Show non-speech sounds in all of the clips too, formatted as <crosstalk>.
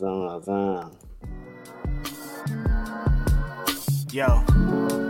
Zan, zan. Yo.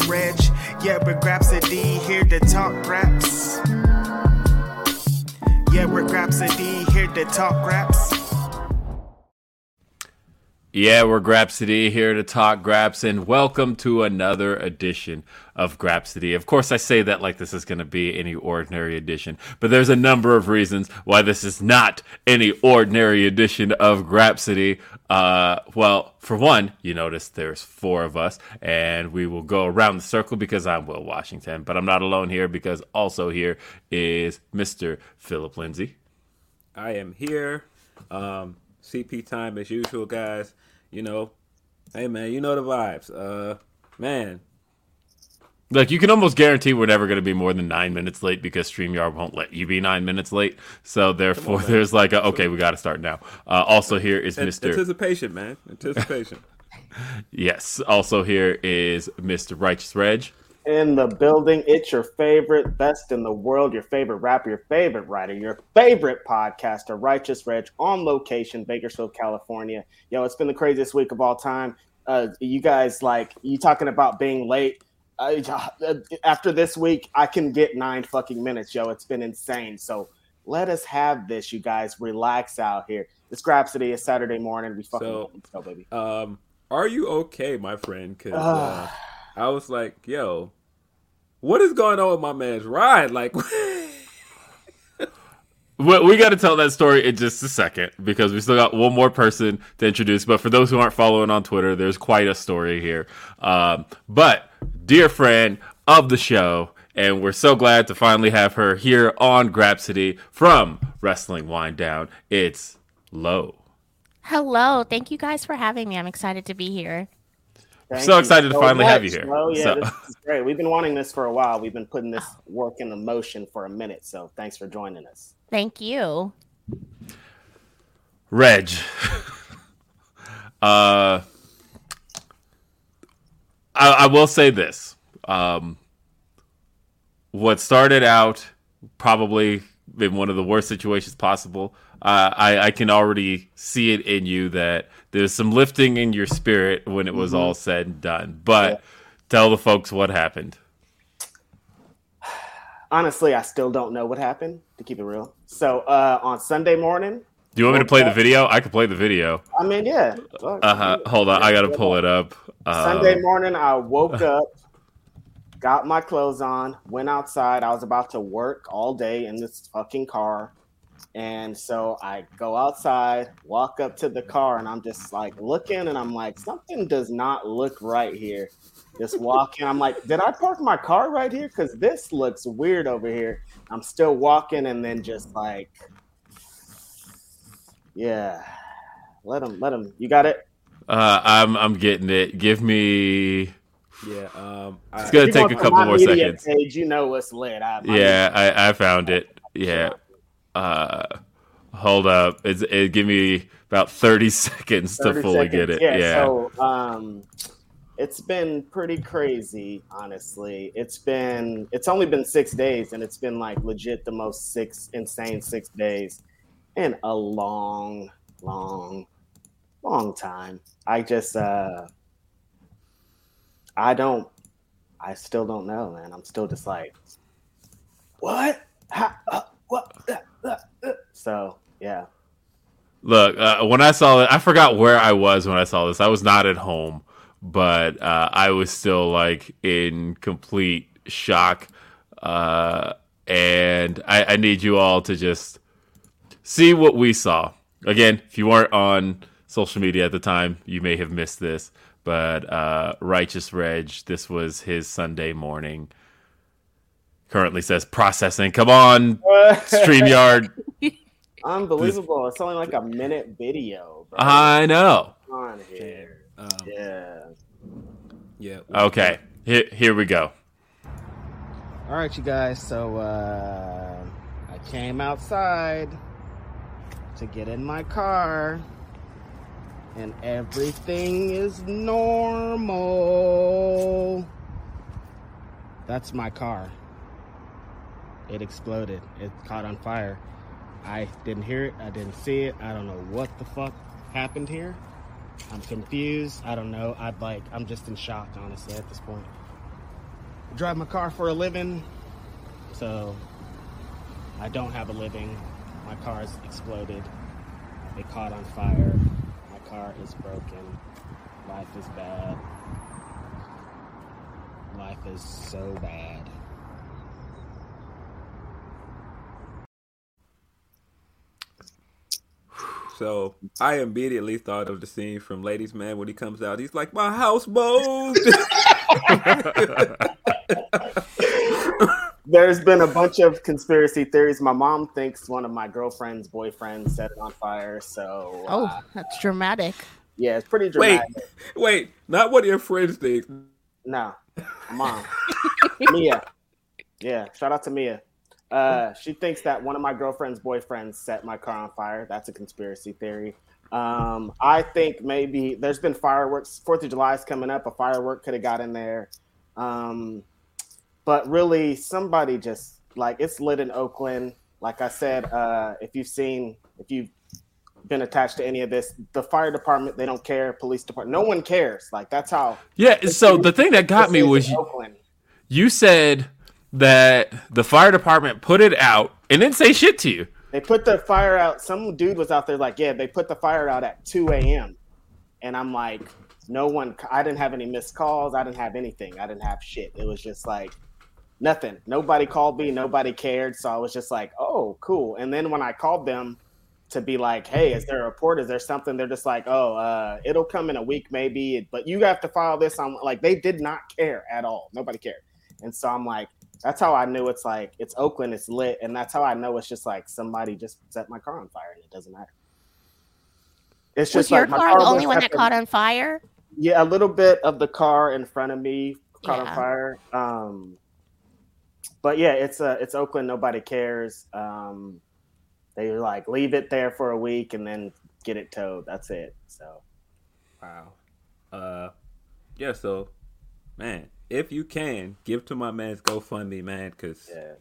Reg. Yeah, we're Grapsody here to talk raps. Yeah, we're Grapsody here to talk raps. Yeah, we're Grapsody here to talk Graps, and welcome to another edition of Grapsody. Of course, I say that like this is going to be any ordinary edition, but there's a number of reasons why this is not any ordinary edition of Grapsody. Uh, well, for one, you notice there's four of us, and we will go around the circle because I'm Will Washington, but I'm not alone here because also here is Mr. Philip Lindsey. I am here. Um, CP time as usual, guys. You know, hey man, you know the vibes. Uh, man, Like you can almost guarantee we're never going to be more than nine minutes late because Streamyard won't let you be nine minutes late. So therefore, man. there's like a, okay, we got to start now. Uh, also here is Mister. anticipation, man, anticipation. <laughs> Yes. Also here is Mister Righteous Reg. In the building, it's your favorite, best in the world, your favorite rapper, your favorite writer, your favorite podcaster, Righteous Reg, on location, Bakersfield, California. Yo, it's been the craziest week of all time. Uh, you guys, like, you talking about being late. Uh, <laughs> after this week, I can get nine fucking minutes, yo. It's been insane. So let us have this, you guys. Relax out here. It's Grapsody. It's Saturday morning. We fucking So- go, baby. um, are you okay, my friend? Because uh, I was like, yo, what is going on with my man's ride? Like, <laughs> We, we got to tell that story in just a second because we still got one more person to introduce. But for those who aren't following on Twitter, there's quite a story here. Um, but dear friend of the show, and we're so glad to finally have her here on Grapsody from Wrestling Wine Down. It's Lo. Hello. Thank you guys for having me. I'm excited to be here. Thank so you excited to so finally have you here. Oh yeah, So- this is <laughs> great. We've been wanting this for a while. We've been putting this work into motion for a minute. So thanks for joining us. Thank you. Reg. <laughs> uh, I, I will say this. Um, what started out probably in one of the worst situations possible, uh, I, I can already see it in you that there's some lifting in your spirit when it was all said and done. But tell the folks what happened. <sighs> Honestly, I still don't know what happened. To keep it real, so uh, on Sunday morning, Do you want me to play the video? I can play the video. I mean, yeah. Uh huh. Hold on, I gotta pull it up. Sunday Um, morning, I woke <laughs> up, got my clothes on, went outside. I was about to work all day in this fucking car. And so I go outside, walk up to the car, and I'm just like looking, and I'm like, something does not look right here. Just walking, I'm like, did I park my car right here? Because this looks weird over here. I'm still walking, and then just like, yeah, let him, let him. You got it. Uh, I'm I'm getting it. Give me. Yeah, um, I, It's gonna You take a couple more media seconds. Page, you know what's lit. I, Yeah, I, I found it. Yeah. Uh, hold up. It's it give me about thirty <laughs> seconds to 30 fully get seconds. it. Yeah. So um it's been pretty crazy, honestly. It's been it's only been six days and it's been like legit the most six insane six days in a long, long, long time. I just uh I don't I still don't know, man. I'm still just like what? How, uh, what? So yeah. Look, uh, when I saw it, I forgot where I was when I saw this. I was not at home, but uh, I was still like in complete shock. Uh, and I, I need you all to just see what we saw. Again, if you weren't on social media at the time, you may have missed this. But uh, Righteous Reg, this was his Sunday morning. Currently says processing. Come on, <laughs> StreamYard. Unbelievable. It's only like a minute video, bro. I know. Come on here. um, Yeah. yeah. Okay, here, here we go. All right, you guys. So uh, I came outside to get in my car, and everything is normal. That's my car. It exploded. It caught on fire. I didn't hear it. I didn't see it. I don't know what the fuck happened here. I'm confused. I don't know. I'd like. I'm just in shock, honestly, at this point. I drive my car for a living, so I don't have a living. My car's exploded. It caught on fire. My car is broken. Life is bad. Life is so bad. So I immediately thought of the scene from Ladies Man when he comes out. He's like, "My house moved." <laughs> There's been a bunch of conspiracy theories. My mom thinks one of my girlfriend's boyfriends set it on fire. So, Oh, uh, that's dramatic. yeah, it's pretty dramatic. wait, wait, not what your friends think. No, mom, Mia. Yeah, shout out to Mia. Uh, she thinks that one of my girlfriend's boyfriends set my car on fire. That's a conspiracy theory. Um, I think maybe there's been fireworks. Fourth of July is coming up. A firework could have got in there. Um, but really, somebody just like it's lit in Oakland. Like I said, uh, if you've seen, if you've been attached to any of this, the fire department they don't care. Police department, no one cares. Like that's how. Yeah. So the thing that got me was you, you said that the fire department put it out and didn't say shit to you. They put the fire out. Some dude was out there like, yeah, they put the fire out at 2 a.m. And I'm like, no one, I didn't have any missed calls. I didn't have anything. I didn't have shit. It was just like nothing. Nobody called me. Nobody cared. So I was just like, oh, cool. And then when I called them to be like, hey, is there a report? Is there something? They're just like, oh, uh, it'll come in a week maybe, but you have to file this on. Like, they did not care at all. Nobody cared. And so I'm like, that's how I knew it's like it's Oakland, it's lit, and that's how I know it's just like somebody just set my car on fire and it doesn't matter. It's Was just your like my car the only one that the- caught on fire? Yeah, a little bit of the car in front of me caught Yeah. on fire. Um, but yeah, it's uh, it's Oakland. Nobody cares. Um, they like leave it there for a week and then get it towed. That's it. So Wow. Uh, yeah. So, man, if you can give to my man's GoFundMe, man, because yeah.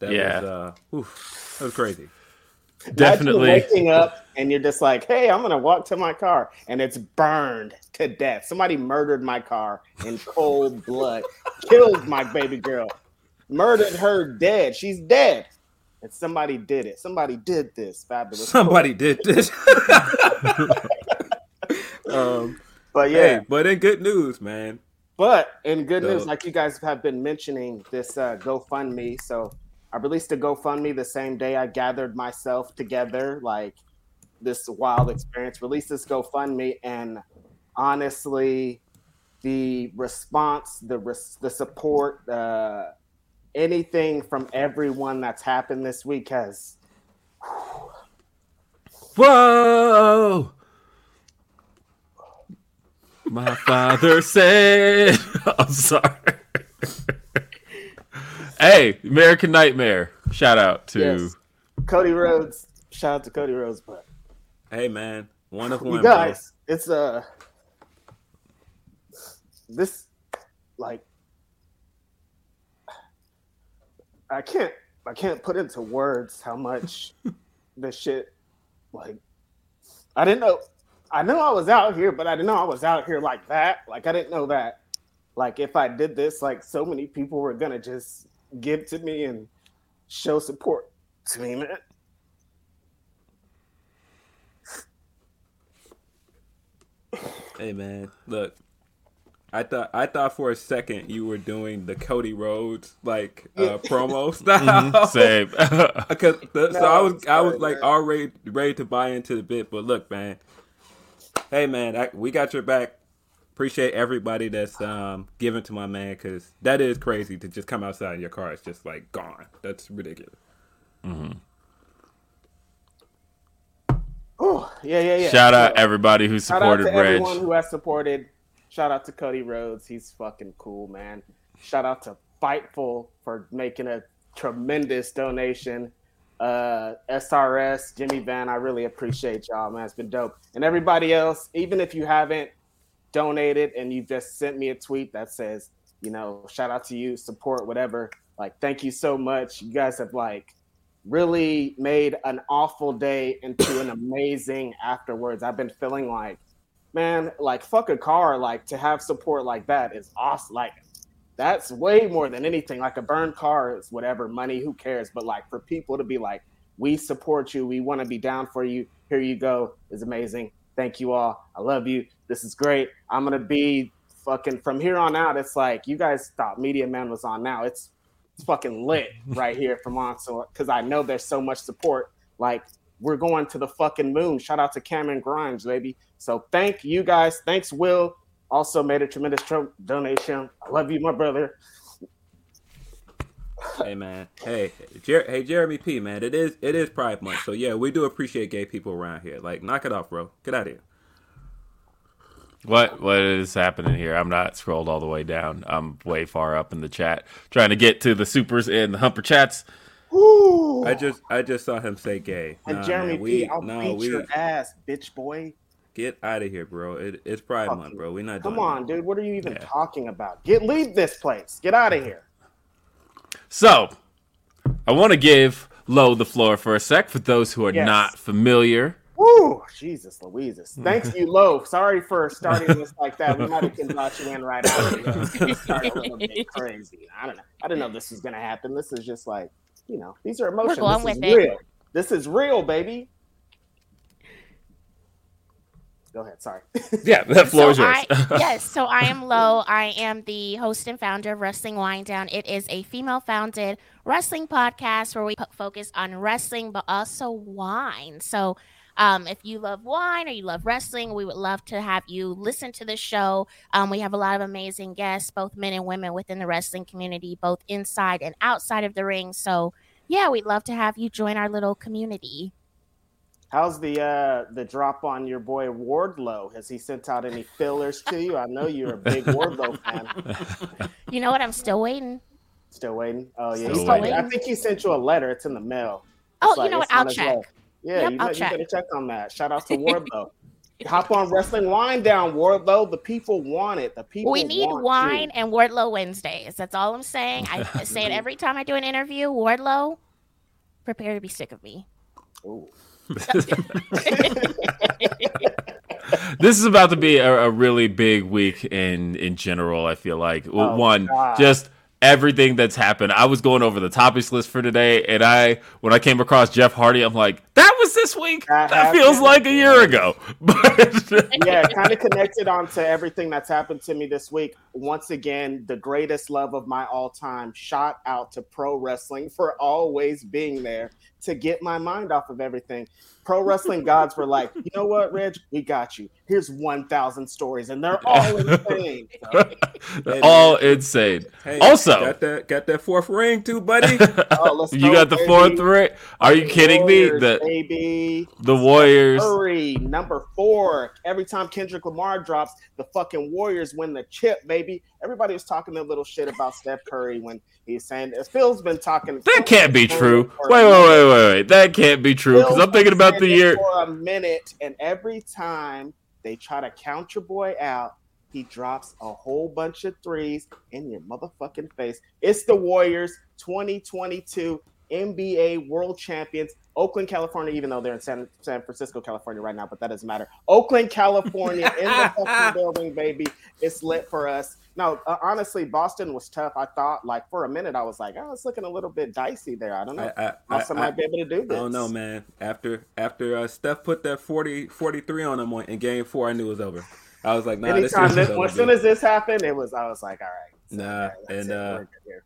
that Yeah. was uh, oof, that was crazy. Imagine Definitely. waking up and you're just like, hey, I'm gonna walk to my car and it's burned to death. Somebody murdered my car in cold blood, <laughs> killed my baby girl, murdered her dead. She's dead. And somebody did it. Somebody did this. Fabulous. Somebody did this. <laughs> <laughs> um, But yeah, hey, but in good news, man. But in good news, like you guys have been mentioning, this uh, GoFundMe. So I released a GoFundMe the same day I gathered myself together, like this wild experience. Released this GoFundMe, and honestly, the response, the res- the support, uh, anything from everyone that's happened this week has. Whoa! My father said, <laughs> I'm sorry. hey, American Nightmare. Shout out to. Yes. Cody Rhodes. Shout out to Cody Rhodes, but Hey man, one of one. you guys, it's uh this like I can't I can't put into words how much <laughs> this shit like I didn't know I know I was out here, but I didn't know I was out here like that. Like I didn't know that like if I did this, like so many people were gonna just give to me and show support to me, man. Hey man, look. I thought I thought for a second you were doing the Cody Rhodes like uh, <laughs> promo <laughs> style. Same. <laughs> Because the, so I was I'm I was like man. already ready to buy into the bit, but look, man. Hey man, I, we got your back. Appreciate everybody that's um giving to my man because that is crazy to just come outside and your car is just like gone. That's ridiculous. Oh, yeah, yeah, yeah. Shout out Yeah. everybody who supported Shout out supported to Reg. everyone who has supported. Shout out to Cody Rhodes. He's fucking cool, man. Shout out to Fightful for making a tremendous donation. Uh, SRS, Jimmy Van, I really appreciate y'all, man. It's been dope. And everybody else, even if you haven't donated and you just sent me a tweet that says, you know, shout out to you, support, whatever. Like, thank you so much. You guys have like really made an awful day into an amazing afterwards. I've been feeling like, man, like fuck a car, like to have support like that is awesome. Like that's way more than anything. Like a burned car is whatever, money, who cares? But like for people to be like, we support you, we want to be down for you. Here you go is amazing. Thank you all. I love you. This is great. I'm gonna be fucking from here on out. It's like you guys thought Media Man was on now. It's it's fucking lit <laughs> right here from on. So because I know there's so much support. Like we're going to the fucking moon. Shout out to Cameron Grimes, baby. So thank you guys. Thanks, Will. Also made a tremendous tro- donation. I love you, my brother. Hey man, hey, Jer- hey Jeremy P, man, it is it is Pride Month, so yeah, we do appreciate gay people around here. Like, knock it off, bro. Get out of here. What what is happening here? I'm not scrolled all the way down. I'm way far up in the chat, trying to get to the supers and the humper chats. Woo! I just I just saw him say gay. and Nah, Jeremy man, we P, I'll no beat we your ass, bitch boy. Get out of here, bro. It, it's Pride Fuck Month, you. bro. We're not Come doing on, that. dude. What are you even Yeah. talking about? Get leave this place. Get out of here. So, I want to give Lo the floor for a sec for those who are Yes. not familiar. Woo! Jesus Louises. <laughs> Thanks you, Lo. Sorry for starting this like that. We might have can brought you in right after. It started a little bit crazy. I don't know. I didn't know this was gonna happen. This is just like, you know, these are emotions. going this is with it. real. This is real, baby. Go ahead. Sorry. <laughs> Yeah, that floor is yours. I, yes, so I am Lo. I am the host and founder of Wrestling Wine Down. It is a female-founded wrestling podcast where we po- focus on wrestling, but also wine. So, um, if you love wine or you love wrestling, we would love to have you listen to the show. Um, we have a lot of amazing guests, both men and women within the wrestling community, both inside and outside of the ring. So, yeah, we'd love to have you join our little community. How's the uh the drop on your boy Wardlow? Has he sent out any fillers to you? I know you're a big <laughs> Wardlow fan. You know what? I'm still waiting. Still waiting. Oh yeah, Still he's probably, I think he sent you a letter. It's in the mail. Oh, It's you know what? I'll check. way. Yeah, Yep, you, I'll bet- you check. better check on that. Shout out to <laughs> Wardlow. Hop on Wrestling Wine Down, Wardlow. The people want it. The people We need want wine you. and Wardlow Wednesdays. That's all I'm saying. I <laughs> say it every time I do an interview. Wardlow, prepare to be sick of me. Ooh. <laughs> this is about to be a, a really big week in in general. I feel like Oh, one God. just everything that's happened. I was going over the topics list for today, and I when I came across Jeff Hardy, I'm like, that was this week. That That, feels like a year ago. <laughs> <laughs> Yeah, kind of connected onto everything that's happened to me this week. Once again, the greatest love of my all time. Shout out to pro wrestling for always being there to get my mind off of everything. Pro wrestling gods were like, you know what, Reg, we got you. Here's 1,000 stories, and they're all <laughs> insane. <laughs> So, all insane. Hey, also, got that got that fourth ring too, buddy. <laughs> oh, let's you go, got the baby. fourth ring. Are you kidding me? The baby. the Warriors. Curry, number four. Every time Kendrick Lamar drops, the fucking Warriors win the chip, baby. Everybody was talking a little shit about Steph Curry when he's saying Phil's been talking. That can't be true. Wait, wait, wait, wait, wait. That can't be true because I'm thinking been about the year. for a minute, and every time they try to count your boy out, he drops a whole bunch of threes in your motherfucking face. It's the Warriors 2022 NBA World Champions. Oakland, California, even though they're in San, San Francisco, California right now, but that doesn't matter. Oakland, California, in the fucking <laughs> building, baby. It's lit for us. No, uh, honestly, Boston was tough. I thought, like, for a minute, I was like, oh, it's looking a little bit dicey there. I don't know. I, I, I, Boston I, might be able to do I this. don't know, man. After after uh, Steph put that 40, 43 on him in game four, I knew it was over. I was like, nah, this Anytime this, is as soon as this happened, it was I was like, all right, Nah, okay, and, uh, here.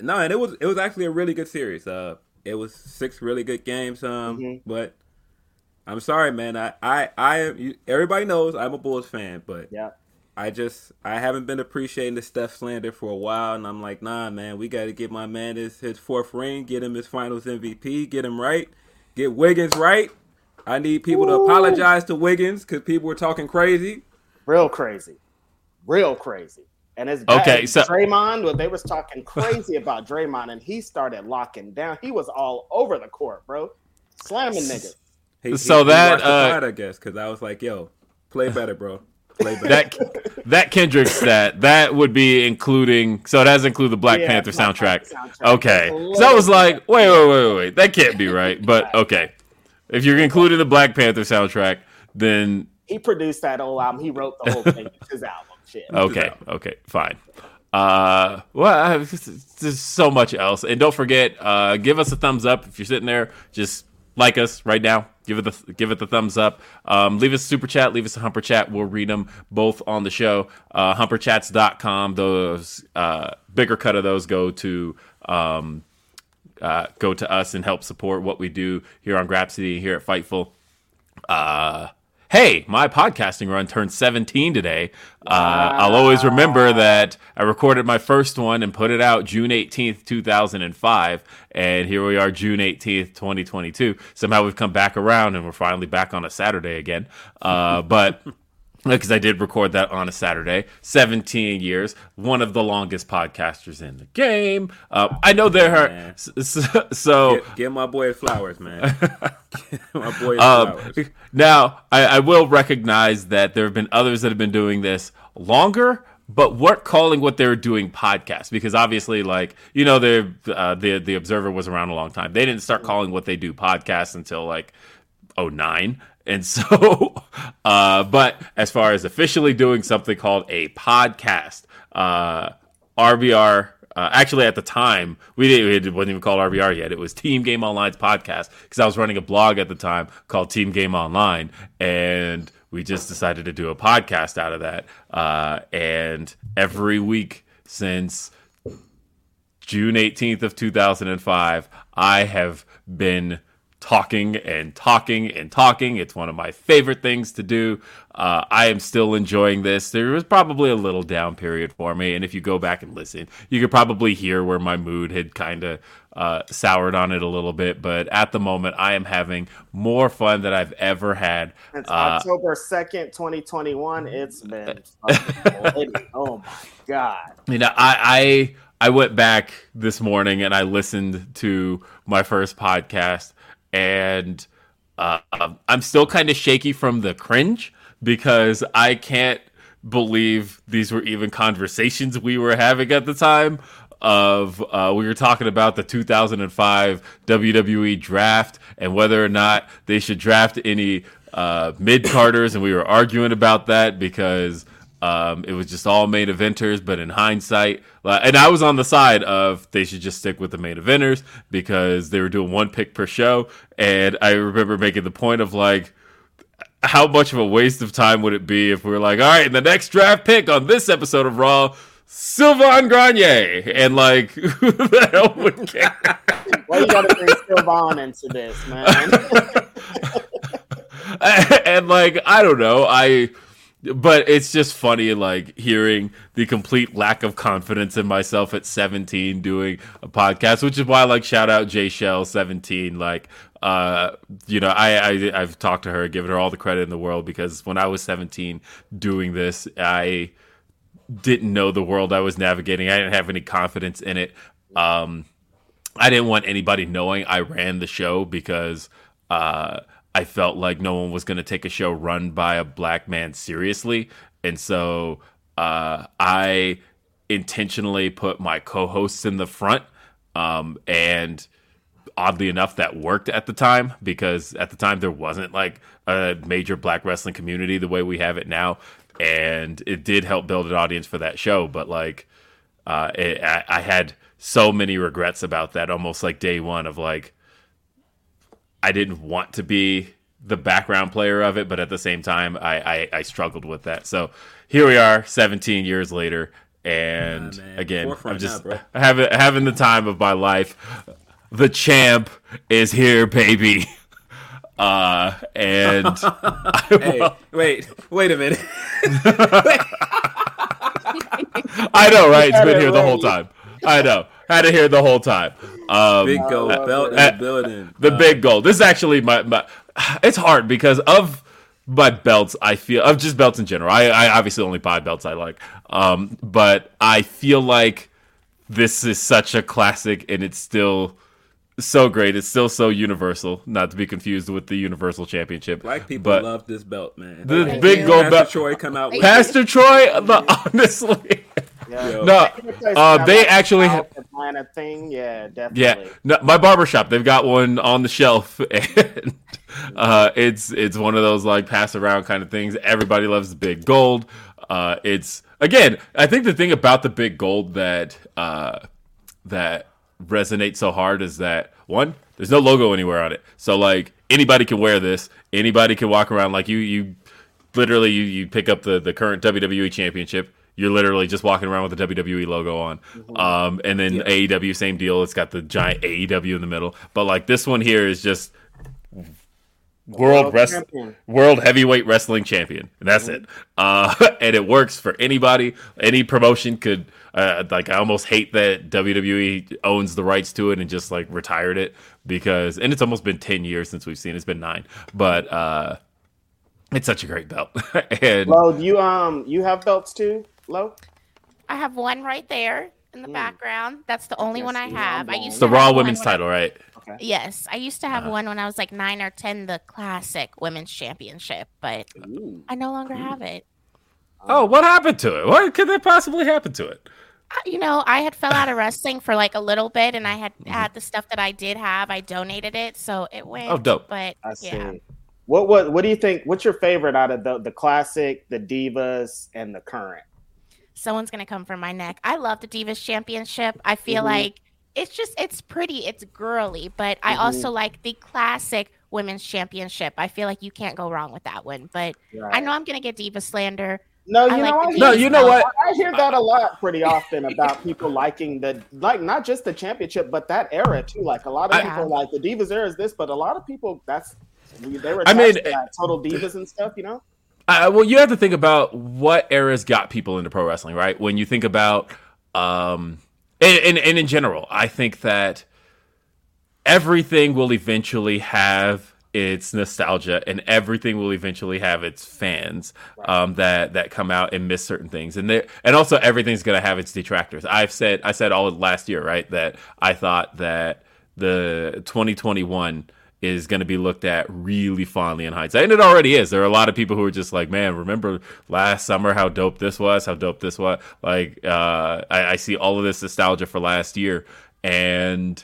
no, and it was it was actually a really good series. Uh, it was six really good games. Um, Mhm. but I'm sorry, man. I I I. Everybody knows I'm a Bulls fan, but yeah, I just I haven't been appreciating the Steph slander for a while, and I'm like, nah, man, we got to get my man his his fourth ring, get him his Finals MVP, get him right, get Wiggins right. I need people to apologize to Wiggins because people were talking crazy. real crazy, real crazy. And it's bad. Okay, so- Draymond, well, they was talking crazy about Draymond, and he started locking down. He was all over the court, bro, slamming niggas. He, So that, watched the uh, fight, I guess, because I was like, yo, play better, bro, play better. That that Kendrick stat that would be including. So it does include the Black Yeah, Panther soundtrack. Panther soundtrack. Okay, so I was like, wait, wait, wait, wait, wait. That can't be right. But <laughs> okay, if you're including the Black Panther soundtrack, then He produced that whole album. He wrote the whole thing. It's his album. Shit. <laughs> Okay, okay, fine. Uh, well, I- there's so much else, and don't forget, uh, give us a thumbs up if you're sitting there. Just like us right now. Give it the give it the thumbs up. Um, leave us a super chat. Leave us a humper chat. We'll read them both on the show. Uh, humperchats.com. Those uh, bigger cut of those go to um, uh, go to us and help support what we do here on Grapsody here at Fightful. Uh, hey, my podcasting run turned 17 today. Uh, I'll always remember that I recorded my first one and put it out June 18th, 2005. And here we are, June 18th, 2022. Somehow we've come back around and we're finally back on a Saturday again. Uh, but. Because I did record that on a Saturday, 17 years, one of the longest podcasters in the game. Uh, I know there are <laughs> so, so Give, give my boy flowers, man. <laughs> give my boy um, flowers. now, I, I will recognize that there have been others that have been doing this longer, but weren't calling what they were doing podcasts because obviously, like you know, the uh, the the Observer was around a long time. They didn't start calling what they do podcasts until like 09. And so, <laughs> uh, but as far as officially doing something called a podcast, uh, RBR, uh, actually at the time, we didn't, it wasn't even called RBR yet. It was Team Game Online's podcast because I was running a blog at the time called Team Game Online. And we just decided to do a podcast out of that. Uh, and every week since June 18th of 2005, I have been talking and talking and talking. It's one of my favorite things to do. Uh, I am still enjoying this. There was probably a little down period for me, and if you go back and listen, you could probably hear where my mood had kind of uh, soured on it a little bit. But at the moment, I am having more fun than I've ever had. It's Uh, October 2nd, 2021. It's been. <laughs> Oh my God. you know, I, I I went back this morning and I listened to my first podcast, and uh, I'm still kind of shaky from the cringe because I can't believe these were even conversations we were having at the time. Of uh, we were talking about the 2005 WWE draft and whether or not they should draft any uh, mid carders, and we were arguing about that because Um, it was just all main eventers, but in hindsight, and I was on the side of they should just stick with the main eventers because they were doing one pick per show. And I remember making the point of like, how much of a waste of time would it be if we were like, all right, the next draft pick on this episode of Raw, Sylvain Grenier, and like, <laughs> who the hell would care? <laughs> Why you gotta bring Sylvain into this, man? <laughs> and like, I don't know, I but it's just funny like hearing the complete lack of confidence in myself at 17 doing a podcast which is why like shout out Jay Shell 17 like uh you know I, I I've talked to her given her all the credit in the world because when I was 17 doing this I didn't know the world I was navigating. I didn't have any confidence in it. Um I didn't want anybody knowing I ran the show because uh I felt like no one was going to take a show run by a black man seriously. And so uh, I intentionally put my co hosts in the front. Um, and oddly enough, that worked at the time because at the time there wasn't like a major black wrestling community the way we have it now. And it did help build an audience for that show. But like, uh, it, I, I had so many regrets about that almost like day one of like, I didn't want to be the background player of it, but at the same time, I, I, I struggled with that. So here we are, 17 years later, and Nah, again, Forefront I'm just now, <laughs> having having the time of my life. The champ is here, baby. <laughs> Uh, and <laughs> Hey, wait, wait a minute. I know, right? It's been here the whole time. I know. Had it here the whole time. Um, Big gold Uh, belt in uh, the building. the Uh, big goal. This is actually my, my it's hard because of my belts I feel of just belts in general. I, I obviously only buy belts I like. Um but I feel like this is such a classic and it's still so great. It's still so universal, not to be confused with the Universal Championship. Black people but love this belt, man. the Thank big you. gold Pastor belt. Troy come out with Pastor Troy, <laughs> honestly. Yeah. No, uh, they actually South Atlanta thing, yeah, definitely. Yeah, no, my barbershop, they've got one on the shelf, <laughs> and uh, it's it's one of those like pass around kind of things. Everybody loves the big gold. Uh, it's again, I think the thing about the big gold that uh, that resonates so hard is that one, there's no logo anywhere on it, so like anybody can wear this. Anybody can walk around like you. You literally you, you pick up the the current WWE championship. You're literally just walking around with the WWE logo on. Um, and then AEW, same deal. It's got the giant AEW in the middle. But like this one here is just world World world heavyweight wrestling champion. And that's it. Uh, <laughs> and it works for anybody. Any promotion could. Uh, like I almost hate that WWE owns the rights to it and just like retired it because and it's almost been 10 years since we've seen it. it's been 9 but uh it's such a great belt <laughs> and Lo, do you um you have belts too, Lo? I have one right there in the hmm. background. That's the only Yes, one I have. I used the to Raw have women's when I- title right Yes, I used to have uh-huh. one when I was like nine or ten, the classic women's championship, but Ooh. I no longer mm. have it. Um, oh what happened to it what could that possibly happen to it You know, I had fell out of <laughs> wrestling for like a little bit, and I had Mm-hmm. had the stuff that I did have. I donated it, so it oh, went. Oh, dope. But I see. yeah, What what what do you think? What's your favorite out of the the classic, the divas, and the current? Someone's gonna come for my neck. I love the Divas Championship. I feel Mhm. like it's just it's pretty, it's girly, but I also like the classic women's championship. I feel like you can't go wrong with that one. But I know I'm gonna get Diva slander. No, you I know like I No, you know what? I hear that a lot pretty often about people liking the like not just the championship, but that era too. Like a lot of I- people like the divas era is this, but a lot of people that's they were I mean, to that total divas and stuff. You know, Uh, well, you have to think about what eras got people into pro wrestling, right? When you think about, um, and, and, and in general, I think that everything will eventually have its nostalgia, and everything will eventually have its fans um, that that come out and miss certain things, and there, and also everything's gonna have its detractors. I've said I said all last year, right, that I thought that the 2021 is going to be looked at really fondly in hindsight. And it already is. There are a lot of people who are just like, man, remember last summer how dope this was, how dope this was. Like, uh, I, I see all of this nostalgia for last year. And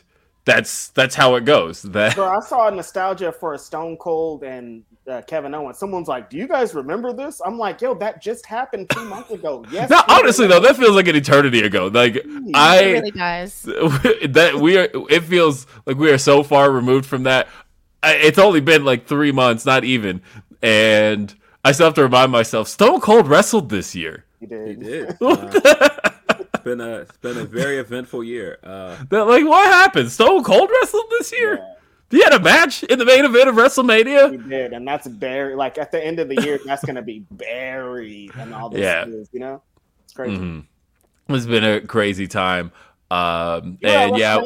that's that's how it goes. <laughs> That Bro, I saw nostalgia for a Stone Cold and uh, Kevin Owens. Someone's like, "Do you guys remember this?" I'm like, "Yo, that just happened two months ago." <laughs> Yes. no, honestly though, that feels like an eternity ago. Like It I really does. <laughs> that we are. It feels like we are so far removed from that. I- It's only been like three months, not even, and I still have to remind myself. Stone Cold wrestled this year. he did. He did. <laughs> Uh, it's been a it's been a very eventful year. Uh, That like what happened? Stone Cold wrestled this year. Yeah. He had a match in the main event of WrestleMania. He did, and that's buried. Like at the end of the year, that's gonna be buried and all this. Yeah. News, you know, it's crazy. Mhm. It's been a crazy time. Um, You were at and yeah,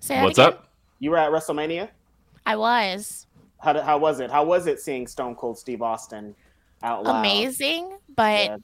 Say what's again? up? You were at WrestleMania. I was How how was it? How was it seeing Stone Cold Steve Austin out loud? amazing, but Yeah.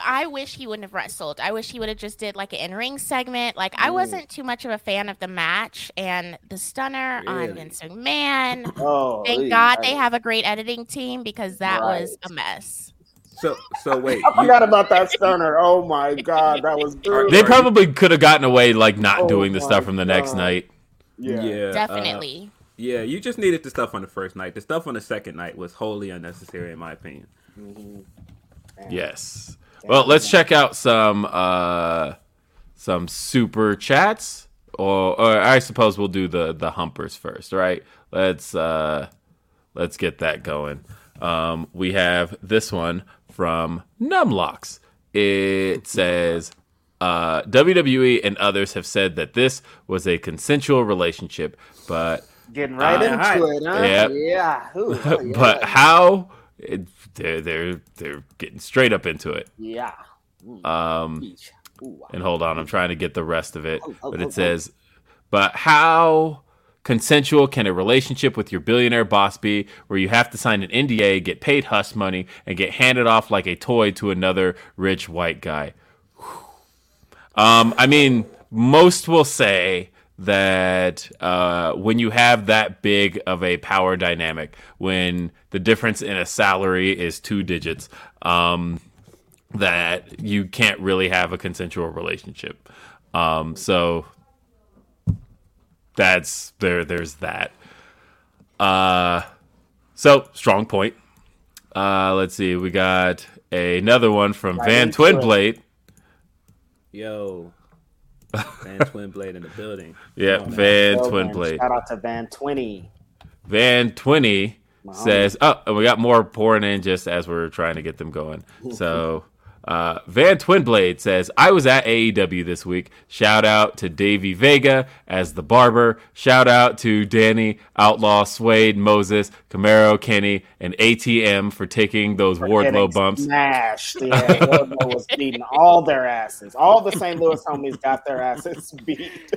I wish he wouldn't have wrestled. I wish he would have just did like an in-ring segment. Like I Mm. wasn't too much of a fan of the match and the stunner on Really? Vince McMahon. <clears throat> Oh, Thank yeah. God they have a great editing team because that was a mess. so so wait, I you- forgot about that stunner. Oh my god, that was good. They probably could have gotten away like not Oh doing the stuff from the next night. yeah. yeah, uh, Definitely. Yeah, you just needed the stuff on the first night. The stuff on the second night was wholly unnecessary, in my opinion. Mhm. Yes. Well, let's check out some uh some super chats or or I suppose we'll do the the humpers first, right? Let's uh let's get that going. Um we have this one from Numlocks. It says uh, WWE and others have said that this was a consensual relationship, but Getting right Uh, into it, huh? Yep. Yeah. Ooh, <laughs> oh, yeah. but how it, they're they're they're getting straight up into it. yeah. Um, and hold on, I'm trying to get the rest of it. Oh, oh, But it says, but how consensual can a relationship with your billionaire boss be where you have to sign an NDA, get paid hush money, and get handed off like a toy to another rich white guy? <sighs> Um, I mean, most will say that uh, when you have that big of a power dynamic, when the difference in a salary is two digits, um, that you can't really have a consensual relationship. Um, so that's there. There's that. Uh, so strong point. Uh, let's see. We got another one from Van into it. Twinblade. Yo, <laughs> Van Twin Blade in the building. Yeah, Come on, man. Van Well, man, Twinblade. Shout out to Van Twenty. Van Twinny My says, "Oh, and we got more pouring in just as we're trying to get them going." <laughs> So, uh, Van Twinblade says, "I was at AEW this week. Shout out to Davey Vega as the barber. Shout out to Danny Outlaw, Swade, Moses, Camaro, Kenny, and ATM for taking those Wardlow bumps." Smashed. <laughs> Yeah, Wardlow was beating all their asses. All the St. Louis homies got their asses <laughs> beat.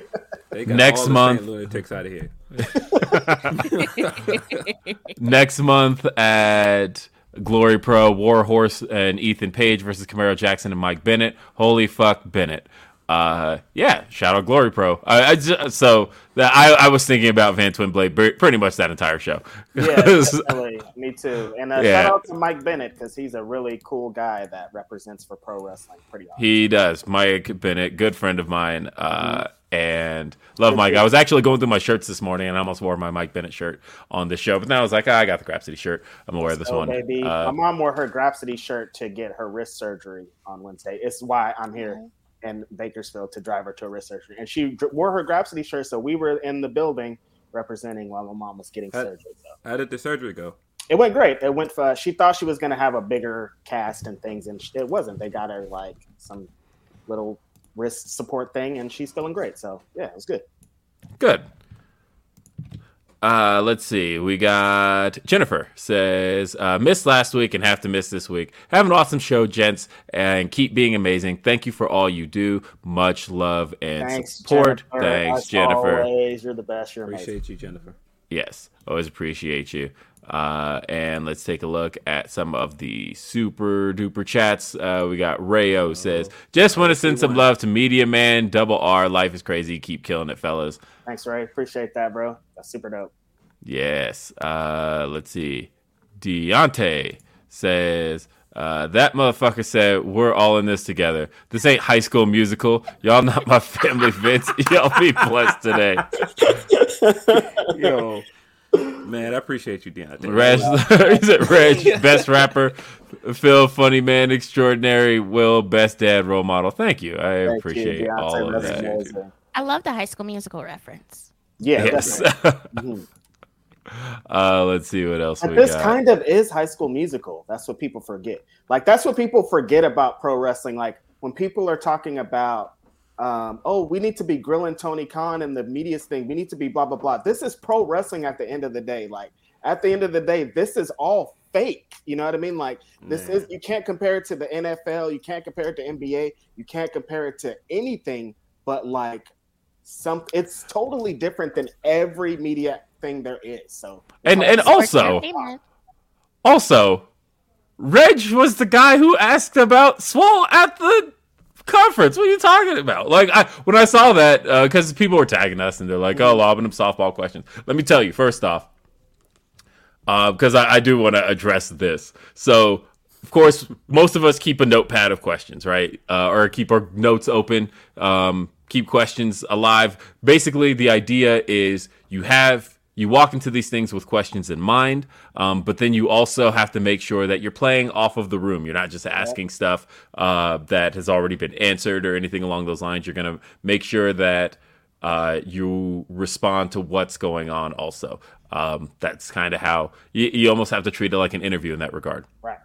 They got Next all the month- Saint lunatics out of here. <laughs> Next month at Glory Pro, Warhorse and Ethan Page versus Camaro Jackson and Mike Bennett. Holy fuck, Bennett. Uh, yeah, shout out Glory Pro. I, I ju- so that I, I was thinking about Van Twin Blade pretty much that entire show. Yeah. <laughs> Me too. And uh, Yeah. shout out to Mike Bennett because he's a really cool guy that represents for pro wrestling. Pretty awesome. he does. Mike Bennett, good friend of mine. Uh, and love Mike. I was actually going through my shirts this morning and I almost wore my Mike Bennett shirt on this show, but then I was like, ah, I got the Crap City shirt. I'm gonna wear this So, one. baby, Uh, my mom wore her Grapsody shirt to get her wrist surgery on Wednesday. It's why I'm here in Bakersfield to drive her to a wrist surgery. And she wore her Grapsody shirt, so we were in the building representing while my mom was getting Huh? surgery. So How did the surgery go? it went great. It went. For, she thought she was going to have a bigger cast and things, and it wasn't. They got her like some little wrist support thing, and she's feeling great. So yeah, it was good. Good. Uh, let's see. We got Jennifer says, uh, missed last week and have to miss this week. Have an awesome show, gents, and keep being amazing. Thank you for all you do. Much love and Thanks, support. Jennifer. Thanks, As Jennifer. Always, you're the best. You're amazing. Appreciate you, Jennifer. Yes, always appreciate you. Uh, and let's take a look at some of the super duper chats. Uh, we got Rayo says, just want to send some love to Media Man, Double R. Life is crazy. Keep killing it, fellas. Thanks, Ray. Appreciate that, bro. That's super dope. Yes. Uh, let's see. Deontay says, Uh, that motherfucker said, "We're all in this together. This ain't High School Musical. Y'all not my family, Vince. <laughs> Y'all be blessed today." <laughs> Yo, man, I appreciate you, Deontay. Reg, is it Reg, best rapper, Phil, funny man extraordinary, Will, best dad role model. Thank you. I Thank appreciate Beyonce. all of that. amazing. I love the High School Musical reference. Yeah, Yes. definitely. <laughs> uh, let's see what else But we this got. kind of is High School Musical. That's what people forget. Like that's what people forget about pro wrestling. Like when people are talking about, um, oh, we need to be grilling Tony Khan and the media's thing. We need to be blah blah blah. This is pro wrestling at the end of the day. Like at the end of the day, this is all fake. You know what I mean? Like this Man. is you can't compare it to the NFL. You can't compare it to NBA. You can't compare it to anything. But like some, it's totally different than every media thing there is. So and and also, also, Reg was the guy who asked about Swole at the conference. What are you talking about? Like, I when I saw that, because people were tagging us and they're like, "Oh, lobbing them softball questions." Let me tell you, first off, uh, because I, I do want to address this. So, of course, most of us keep a notepad of questions, right? Uh, or keep our notes open, um, keep questions alive. Basically, the idea is you have you walk into these things with questions in mind, um, but then you also have to make sure that you're playing off of the room. You're not just asking stuff uh, that has already been answered or anything along those lines. You're going to make sure that uh, you respond to what's going on also. Um, that's kind of how you, you almost have to treat it like an interview in that regard. right.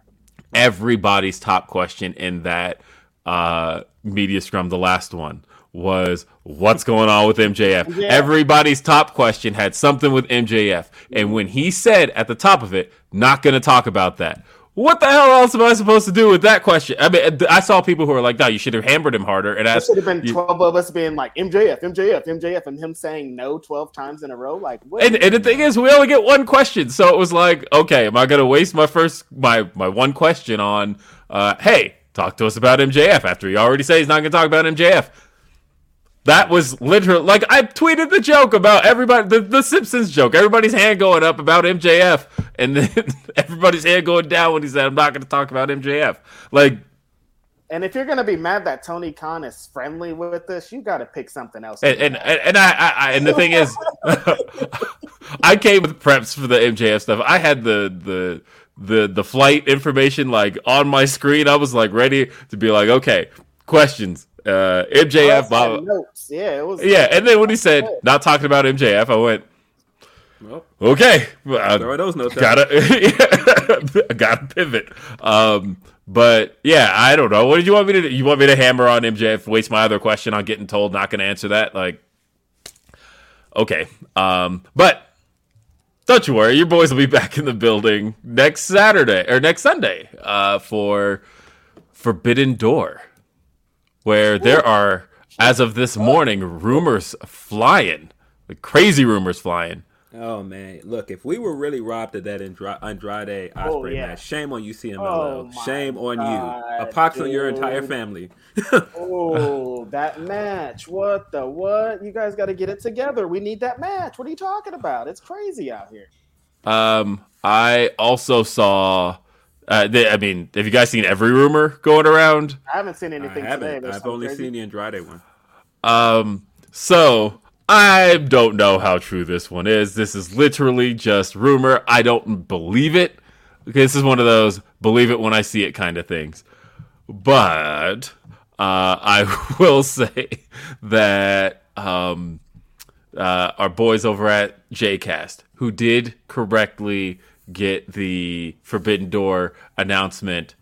Everybody's top question in that uh, media scrum, the last one, was what's going on with MJF. Yeah. Everybody's top question had something with MJF. And when he said at the top of it, not going to talk about that. What the hell else am I supposed to do with that question? I mean, I saw people who are like, "No, you should have hammered him harder." And There should have been you- 12 of us being like MJF, MJF, MJF, and him saying no 12 times in a row. Like, what? And, and the thing is, we only get one question, so it was like, okay, am I going to waste my first my my one question on, uh, hey, talk to us about MJF after he already said he's not going to talk about MJF? That was literally like I tweeted the joke about everybody, the, the Simpsons joke, everybody's hand going up about MJF, and then <laughs> everybody's hand going down when he said, "I'm not going to talk about MJF." Like, and if you're going to be mad that Tony Khan is friendly with this, you got to pick something else. and and, and, and I, I, I and the thing is, <laughs> I came with preps for the MJF stuff. I had the the the the flight information like on my screen. I was like ready to be like, okay, questions. Uh, MJF, Us blah, notes. Yeah, it was. yeah. And then when he said not talking about MJF, I went, Well, okay, I throw those notes gotta yeah, <laughs> gotta pivot. Um, but yeah, I don't know. What did you want me to do? You want me to hammer on MJF? Waste my other question on getting told not going to answer that? Like, okay. Um, but don't you worry, your boys will be back in the building next Saturday or next Sunday uh, for Forbidden Door, where there are, as of this morning, rumors flying, like crazy rumors flying. Oh man, look! If we were really robbed of that Andra- Andrade Oh, Ospreay yeah. match, shame on you, CMLL. Oh, shame on God, you. A pox on your entire family. Oh, <laughs> that match. What the what? You guys got to get it together. We need that match. What are you talking about? It's crazy out here. Um, I also saw. Uh, they, I mean, have you guys seen every rumor going around? I haven't seen anything today. haven't. There's I've only crazy- seen the Andrade one. Um, so I don't know how true this one is. This is literally just rumor. I don't believe it. Okay, this is one of those believe it when I see it kind of things. But uh, I <laughs> will say that um, uh, our boys over at JCast, who did correctly get the Forbidden Door announcement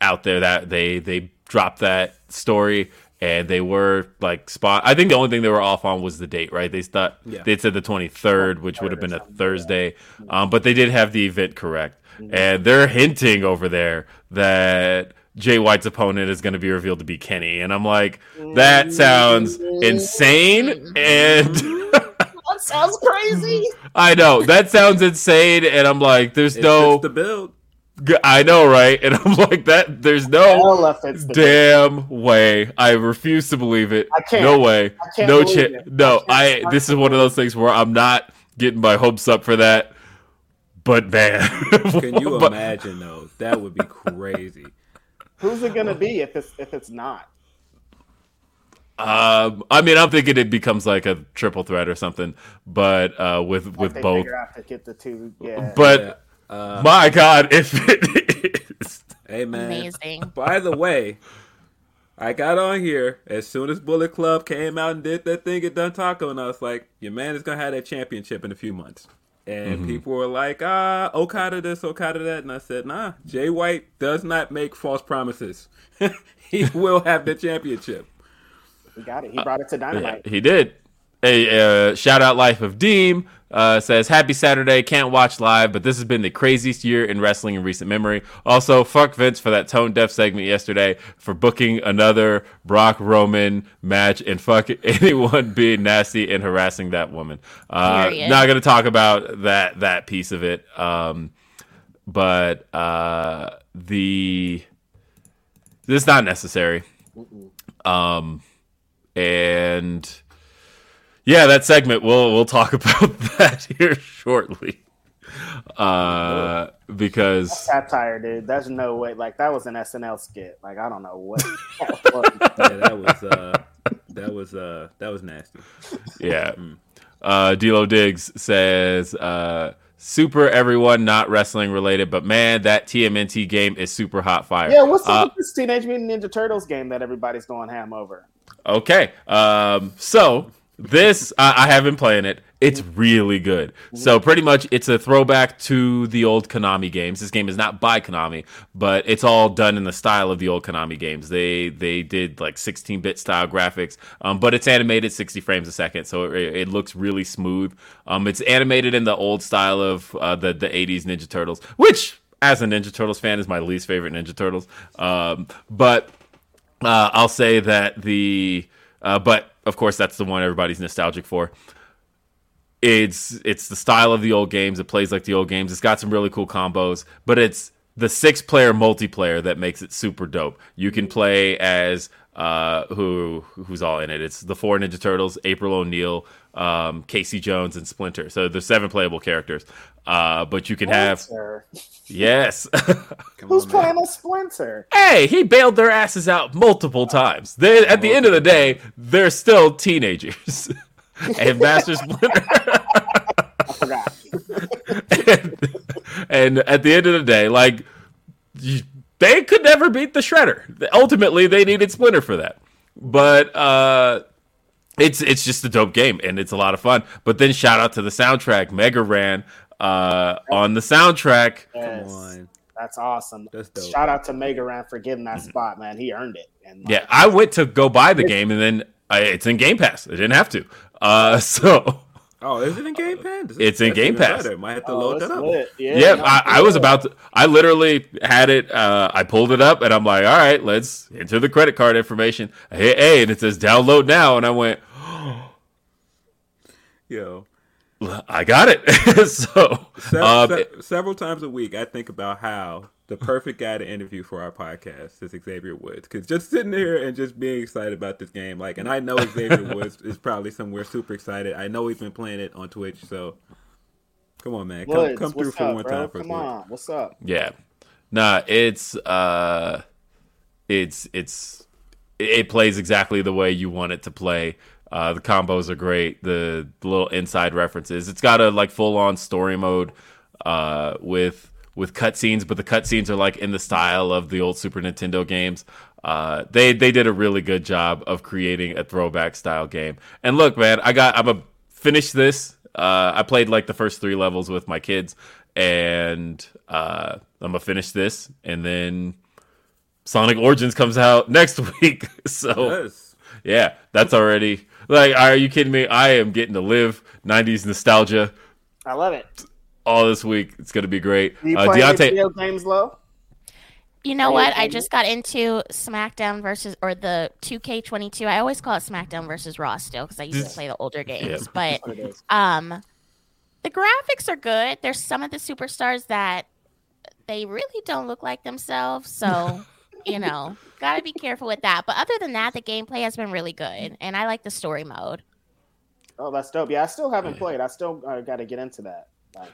out there, that they they dropped that story and they were like spot. I think the only thing they were off on was the date, right? They thought Yeah. they said the twenty third, which would have been a Thursday, um, but they did have the event correct, mm-hmm. and they're hinting over there that. Jay White's opponent is going to be revealed to be Kenny, and I'm like, that mm-hmm. sounds insane, and mm-hmm. That sounds crazy. I know that sounds insane, and I'm like, there's It's no, just the build. I know, right? And I'm like that. There's no Hell if the damn way. I refuse to believe it. I can't. No way. I can't no chance. No. I I. This is one of those things where I'm not getting my hopes up for that. but man, <laughs> Can you but- imagine though? That would be crazy. Who's it gonna be if it's if it's not? Um, I mean, I'm thinking it becomes like a triple threat or something, but uh, with Like with they both. figure out to get the two. Yeah. But Uh, my God, if it is, hey man. Amazing. By the way, I got on here as soon as Bullet Club came out and did that thing at Dontaku, and I was like, "Your man is gonna have that championship in a few months." And people were like, "Ah, Okada this, Okada that," and I said, "Nah, Jay White does not make false promises. <laughs> he will have the championship." He got it. He brought it to yeah, Dynamite. he did. A uh, shout out, Life of Deem uh, says, "Happy Saturday! Can't watch live, but this has been the craziest year in wrestling in recent memory. Also, fuck Vince for that tone deaf segment yesterday for booking another Brock Roman match, and fuck <laughs> anyone being nasty and harassing that woman. Uh, Period. not gonna talk about that that piece of it, um, but uh, the this is not necessary. Um, and yeah, that segment we'll we'll talk <laughs> about that here shortly. Uh, because Satire, dude. There's no way. Like that was an SNL skit. Like I don't know what. that <laughs> was. Yeah, that was uh, that was uh, that was nasty. yeah, uh, D'Lo Diggs says uh, super everyone not wrestling related, but man, that TMNT game is super hot fire. yeah, what's Uh, up with this Teenage Mutant Ninja Turtles game that everybody's going ham over? Okay. Um, so this I, I have been playing it. It's really good. So pretty much it's a throwback to the old Konami games. This game is not by Konami, but it's all done in the style of the old Konami games. They they did like 16-bit style graphics, um, but it's animated 60 frames a second, so it, it looks really smooth. Um, it's animated in the old style of uh, the the 80s Ninja Turtles, which as a Ninja Turtles fan is my least favorite Ninja Turtles. Um, but uh, I'll say that the, uh, but of course that's the one everybody's nostalgic for. It's it's the style of the old games. It plays like the old games. It's got some really cool combos, but it's the six player multiplayer that makes it super dope. You can play as uh, who who's all in it. It's the four Ninja Turtles, April O'Neil, um, Casey Jones, and Splinter. So there's seven playable characters. Uh, but you can have yes. <laughs> Who's on, man. playing a Splinter? hey, he bailed their asses out multiple times. They, at the end of the day, they're still teenagers. <laughs> and Master Splinter. <laughs> I forgot. and, and at the end of the day, like, you- they could never beat the Shredder. Ultimately, they needed Splinter for that. But, uh, it's it's just a dope game and it's a lot of fun. But then shout out to the soundtrack, Mega Ran, uh, on the soundtrack. Yes. on. That's awesome. That's dope. Shout out to Mega Ran for getting that spot, man. He earned it. And Yeah, I went to go buy the game and then I, it's in Game Pass. I didn't have to. Uh, <laughs> so Oh, is it in Game Pass? It's in That's Game even Pass. better. Might have to Oh, load that up. lit. Yeah, yeah, no, I, I was about to. I literally had it. Uh, I pulled it up and I'm like, all right, let's enter the credit card information. Hey, hey, and it says download now, and I went, Yo, I got it. <laughs> so, Se- um, se- several times a week, I think about how the perfect guy to interview for our podcast is Xavier Woods. Because just sitting here and just being excited about this game, like, and I know Xavier <laughs> Woods is probably somewhere super excited. I know he's been playing it on Twitch, so come on, man, come, Woods, come through for up, one bro? time for Come us. on, what's up? Yeah. Nah, it's uh it's it's it plays exactly the way you want it to play. Uh the combos are great. The, the little inside references. It's got a like full on story mode uh with with cutscenes, but the cutscenes are like in the style of the old Super Nintendo games. Uh they they did a really good job of creating a throwback style game. And look, man, I got I'm a finish this. Uh I played like the first 3 levels with my kids and uh, I'm gonna finish this, and then Sonic Origins comes out <laughs> next week. <laughs> so Yes. yeah, that's already like, are you kidding me? I am getting to live '90s nostalgia I love it. All this week. It's gonna be great. Do you Uh, play Deontay, video games, Lo? You know what? I just got into SmackDown versus or the 2K22. I always call it SmackDown versus Raw still because I used to play the older games. <laughs> But What it is. um, the graphics are good. There's some of the superstars that they really don't look like themselves. So <laughs> you know, gotta be careful with that. But other than that, the gameplay has been really good, and I like the story mode. Oh, that's dope. Yeah, I still haven't played. I still uh, got to get into that. Like,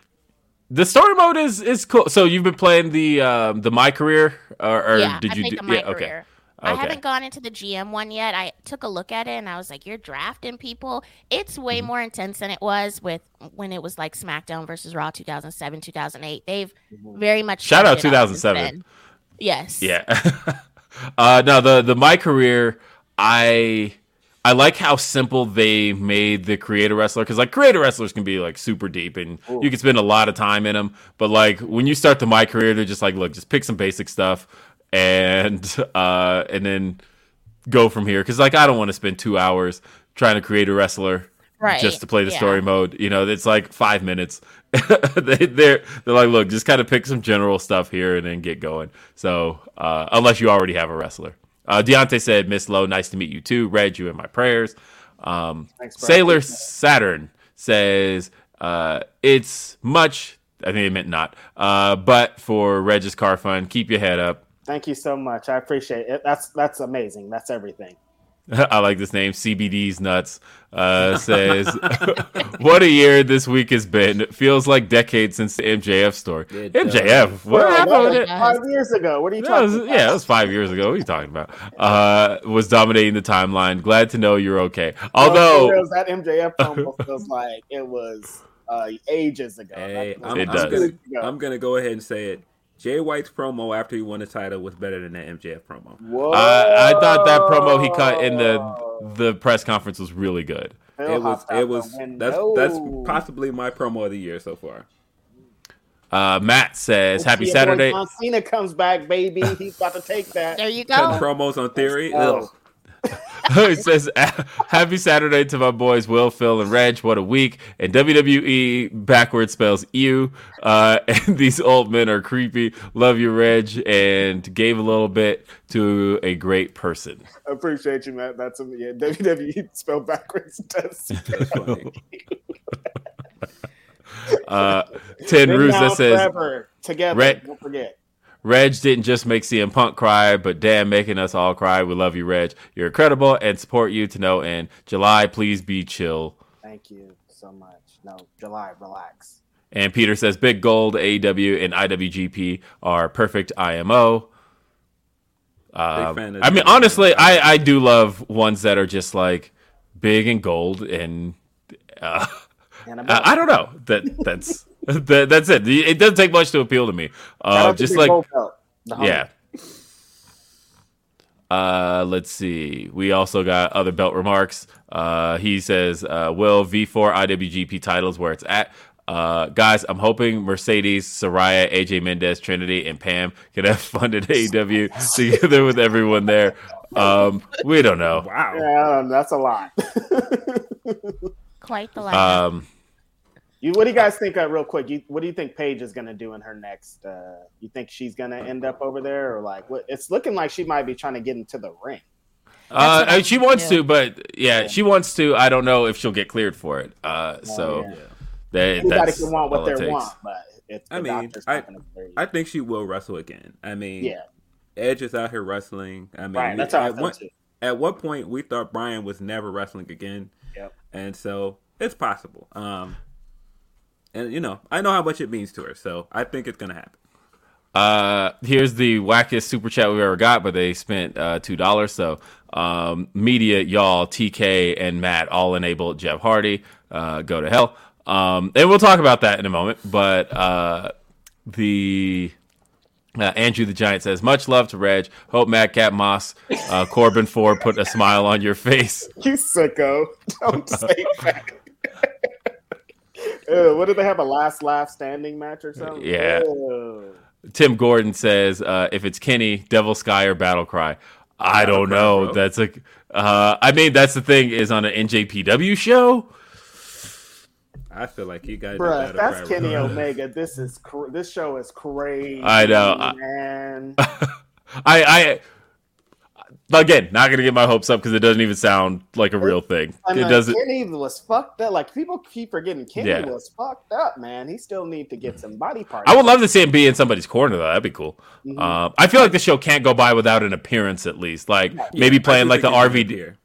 the story mode is is cool. So you've been playing the um, the my career, or, or yeah, did I you do? yeah, okay. career. I haven't gone into the GM one yet. I took a look at it and I was like, "You're drafting people." It's way Mm-hmm. more intense than it was with when it was like SmackDown versus Raw 2007, 2008. They've very much Shout out stepped it up since 2007. Yes. Yeah. <laughs> uh, no, the the my career, I I like how simple they made the creator wrestler because like creator wrestlers can be like super deep and you can spend a lot of time in them. But like when you start the my career, they're just like, look, just pick some basic stuff and <laughs> uh and then go from here because like I don't want to spend two hours trying to create a wrestler Right, just to play the yeah. story mode. You know, it's like five minutes. <laughs> they, they're they're like, look, just kind of pick some general stuff here and then get going. So uh, unless you already have a wrestler, uh, Deontay said, Miss Lo, nice to meet you too. Read you in my prayers. Um, Thanks. Sailor Saturn says uh, it's much. I think they meant not. Uh, but for Regis Car Fund, keep your head up. Thank you so much. I appreciate it. That's that's amazing. That's everything. <laughs> I like this name. CBD's nuts uh, says, <laughs> "What a year this week has been. It feels like decades since the MJF story. It MJF, what Bro, happened that with was it? Yeah. Five years ago. What are you That talking was- about? yeah, it was five years ago. What are you talking about? Uh, was dominating the timeline. Glad to know you're okay. Although, Bro, that MJF promo feels like it was uh, ages ago. Hey, I'm, It I'm does. gonna, ago. I'm gonna go ahead and say it. Jay White's promo after he won the title was better than that MJF promo. Whoa. I, I thought that promo he cut in the the press conference was really good. Phil It was it was that's that's possibly my promo of the year so far. Uh, Matt says, "Happy Yeah, boy, Saturday." John Cena comes back, baby. He's about to take that. There you Cutting go. promos on theory. Oh. Ugh. <laughs> he says, <laughs> "Happy Saturday to my boys Will, Phil, and Reg. What a week!" And WWE backwards spells "you." Uh, <laughs> and these old men are creepy. Love you, Reg, and gave a little bit to a great person. Appreciate you, Matt. That's a, yeah. WWE spelled backwards does. Uh, Ten Ruse that says, forever together. Red- Don't forget. Reg didn't just make CM Punk cry, but damn, making us all cry. We love you, Reg. You're incredible and support you to no end. July, please be chill. Thank you so much. No, July, relax. And Peter says Big Gold, AEW, and IWGP are perfect IMO. Um, fan I mean, the- honestly, I, I do love ones that are just like big and gold, and uh, I, I don't know that that's <laughs> that, that's it. It doesn't take much to appeal to me. Uh, just like yeah. Uh, let's see. We also got other belt remarks. Uh, he says, uh, "Will V4 IWGP titles where it's at." Uh, guys, I'm hoping Mercedes, Saraya, AJ Mendez, Trinity, and Pam can have fun at AEW <laughs> together with everyone there. Um, we don't know. Wow. Yeah, um, that's a lot. <laughs> Quite the lot. Um, you, what do you guys think? Uh, real quick, you, what do you think Paige is going to do in her next? Uh, you think she's going to end up over there, or like what? It's looking like she might be trying to get into the ring. uh, what I she wants too. to, but yeah, she wants to. I don't know if she'll get cleared for it. Uh, so yeah. that, Anybody that's can want what they want, but it's I mean, I- not going to clear you. I think she will wrestle again. I mean, yeah, Edge is out here wrestling. I mean, right. we- That's how at feel one, too. at one point we thought Brian was never wrestling again. Yep. And so it's possible. Um, and you know, I know how much it means to her, so I think it's gonna happen. Uh, here's the wackest super chat we've ever got, but they spent uh, two dollars. So, um, media, y'all, TK and Matt all enabled Jeff Hardy. Uh, go to hell. Um, and we'll talk about that in a moment. But uh, the uh, Andrew the Giant says, "Much love to Reg. Hope Madcap Moss, uh, Corbin Ford put a smile on your face." <laughs> You sicko! Don't <laughs> say that. <laughs> Ew, what did they have a last laugh standing match or something? Yeah. Ew. Tim Gordon says, uh, "If it's Kenny, Devil Sky or Battle Cry." I Battle don't Cry, know. bro. That's a. Uh, I mean, that's the thing. Is on an NJPW show. I feel like you guys. Bruh, if that's Kenny Omega. This is cr- this show is crazy. I know, I- man. <laughs> I, I again not gonna get my hopes up because it doesn't even sound like a real thing. I It doesn't. Kenny was fucked up. Like people keep forgetting Kenny Yeah. was fucked up, man. He still need to get some body parts. I would love to see him be in somebody's corner though. That'd be cool. Mhm. Um, I feel like the show can't go by without an appearance at least. Like maybe playing like the RVD. here.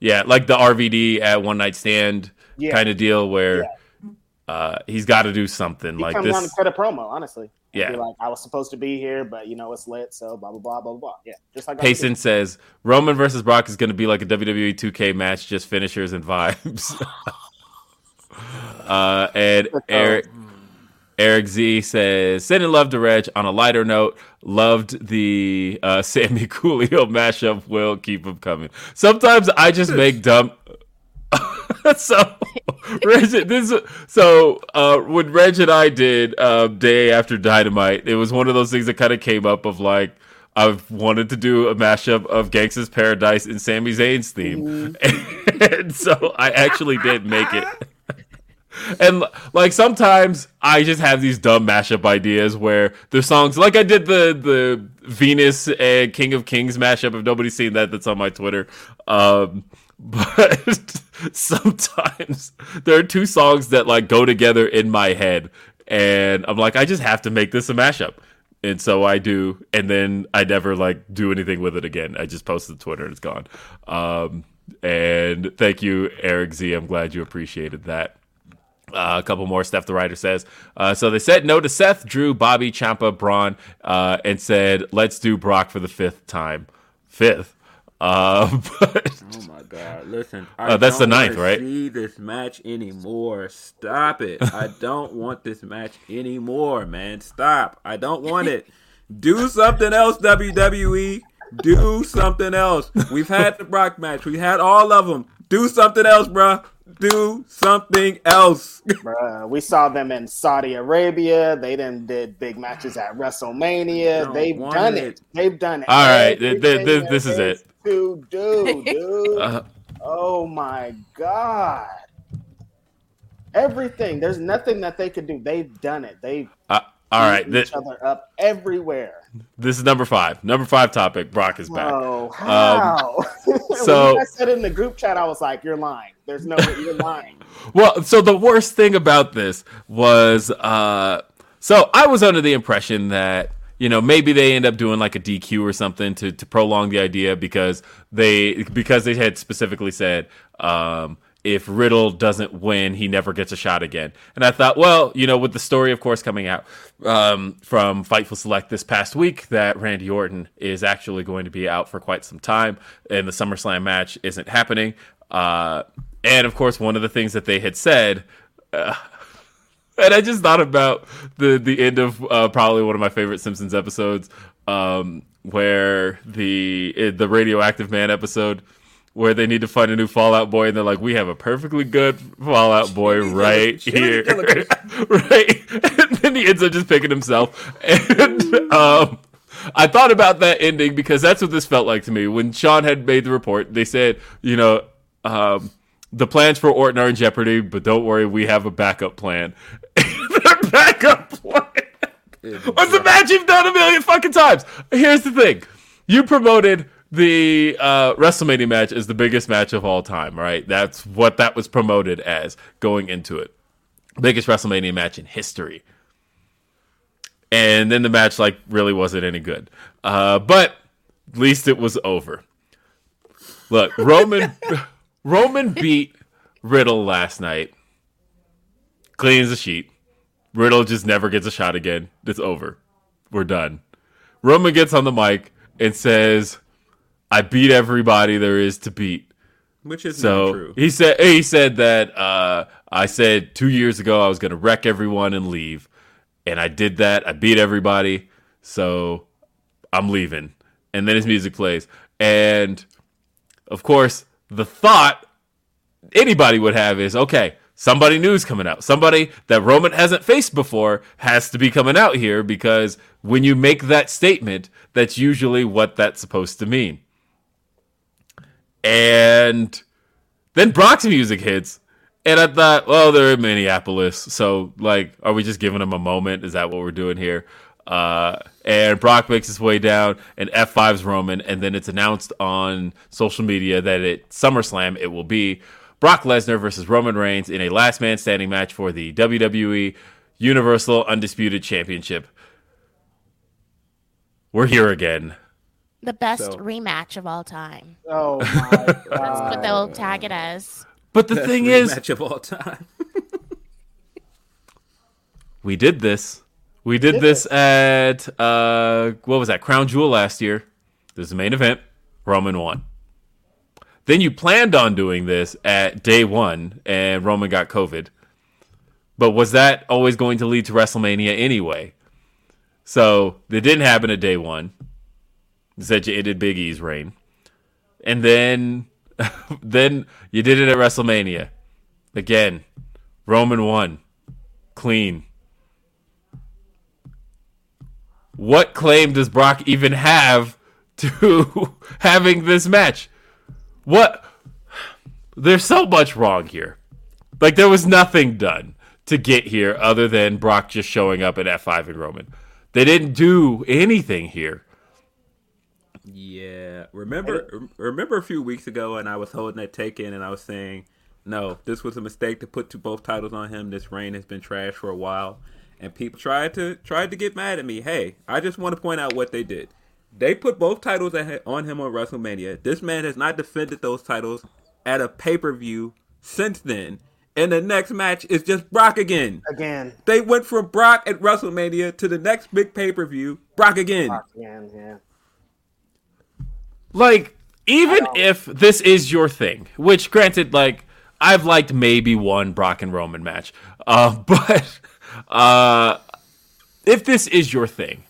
Yeah, like the RVD at One Night Stand Yeah. kind of deal where. Yeah. uh, he's got to do something He like comes on this. and cut a promo, honestly. Yeah. Like, I was supposed to be here, but you know, it's lit, so blah, blah, blah, blah, blah. Yeah. Just like Payson says Roman versus Brock is going to be like a WWE 2K match, just finishers and vibes. <laughs> <laughs> uh, and Eric Eric Z says sending love to Reg. On a lighter note, loved the uh, <laughs> Sami Coolio mashup. Will keep them coming. Sometimes I just make dumb. <laughs> so Reg, this so uh, when Reg and I did uh, day after Dynamite, it was one of those things that kind of came up of like. I've wanted to do a mashup of Gangsta's Paradise and Sami Zayn's theme, <laughs> and so I actually did make it. <laughs> And like sometimes I just have these dumb mashup ideas where there's songs like I did the the Venus and King of Kings mashup. If nobody's seen that, that's on my Twitter. Um, but <laughs> sometimes there are two songs that like go together in my head, and I'm like, I just have to make this a mashup. And so I do, and then I never like do anything with it again. I just post it to Twitter and it's gone. Um, and thank you, Eric Z. I'm glad you appreciated that. Uh, a couple more. Steph the writer says. Uh, so they said no to Seth, Drew, Bobby, Ciampa, Braun, uh, and said let's do Brock for the fifth time. Fifth. Uh, <laughs> but Oh my god! Listen, Uh, that's the don't ninth, right? See this match anymore? Stop it! I <laughs> don't want this match anymore, man. Stop! I don't want it. Do something else, WWE. Do something else. We've had the Brock match. We had all of them. Do something else, bruh. Do something else. <laughs> Bruh, we saw them in Saudi Arabia. They then did big matches at WrestleMania. They've done it. it. They've done it. All right, th- th- everything th- this is is it. To do, dude. <laughs> uh, oh my god. Everything. There's nothing that they could do. They've done it. They've uh, all right, beat th- each other up everywhere. this is number five. Number five topic. Brock is back. Oh, how? <laughs> so- when I said in the group chat, I was like, "You're lying. There's no, you're lying." <laughs> Well, so the worst thing about this was, uh, so I was under the impression that you know maybe they end up doing like a DQ or something to to prolong the idea because they because they had specifically said um, if Riddle doesn't win, he never gets a shot again. And I thought, well, you know, with the story, of course, coming out um, from Fightful Select this past week that Randy Orton is actually going to be out for quite some time, and the SummerSlam match isn't happening. Uh, and of course, one of the things that they had said, uh, and I just thought about the the end of uh, probably one of my favorite Simpsons episodes, um, where the the radioactive man episode. Where they need to find a new Fallout Boy, and they're like, "We have a perfectly good Fallout Boy right here, <laughs> right?" And then he ends up just picking himself. And um, I thought about that ending because that's what this felt like to me. When Sean had made the report, they said, "You know, um, the plans for Orton are in jeopardy, but don't worry, we have a backup plan." <laughs> Backup plan was the match you've done a million fucking times. Here's the thing: you promoted the uh, WrestleMania match as the biggest match of all time, right? That's what that was promoted as going into it. Biggest WrestleMania match in history. And then the match like really wasn't any good. Uh, but at least it was over. Look, <laughs> Roman Roman beat Riddle last night. Clean as a sheet. Riddle just never gets a shot again. It's over. We're done. Roman gets on the mic and says, "I beat everybody there is to beat." Which is So not true. he said he said that uh, I said two years ago I was going to wreck everyone and leave, and I did that. I beat everybody, so I'm leaving. And then his music plays, and of course the thought anybody would have is okay. Somebody new's coming out. Somebody that Roman hasn't faced before has to be coming out here because when you make that statement, that's usually what that's supposed to mean. And then Brock's music hits. And I thought, well, they're in Minneapolis. So, like, are we just giving them a moment? Is that what we're doing here? Uh, and Brock makes his way down, and F5's Roman. And then it's announced on social media that at SummerSlam, it will be Brock Lesnar versus Roman Reigns in a last man standing match for the WWE Universal Undisputed Championship. We're here again. The best So- rematch of all time. <laughs> Oh my That's what they'll tag it as. But the Best thing is, match of all time. <laughs> we did this. We did this at uh, what was that? Crown Jewel last year. This is the main event. Roman won. Then you planned on doing this at day one, and Roman got COVID. But was that always going to lead to WrestleMania anyway? So it didn't happen at day one. Said you ended Big E's reign, and then <laughs> then you did it at WrestleMania. Again, Roman won, clean. What claim does Brock even have to <laughs> having this match? What? There's so much wrong here. Like there was nothing done to get here other than Brock just showing up at F5 and Roman. They didn't do anything here. Yeah, remember remember a few weeks ago, and I was holding that take in, and I was saying, no, this was a mistake to put two, both titles on him. This reign has been trash for a while, and people tried to tried to get mad at me. Hey, I just want to point out what they did. They put both titles on him on WrestleMania. This man has not defended those titles at a pay per view since then. And the next match is just Brock again. Again. They went from Brock at WrestleMania to the next big pay per view, Brock again. Brock again, yeah. Like, even if this is your thing, which granted, like, I've liked maybe one Brock and Roman match, uh, <laughs> but uh, if this is your thing,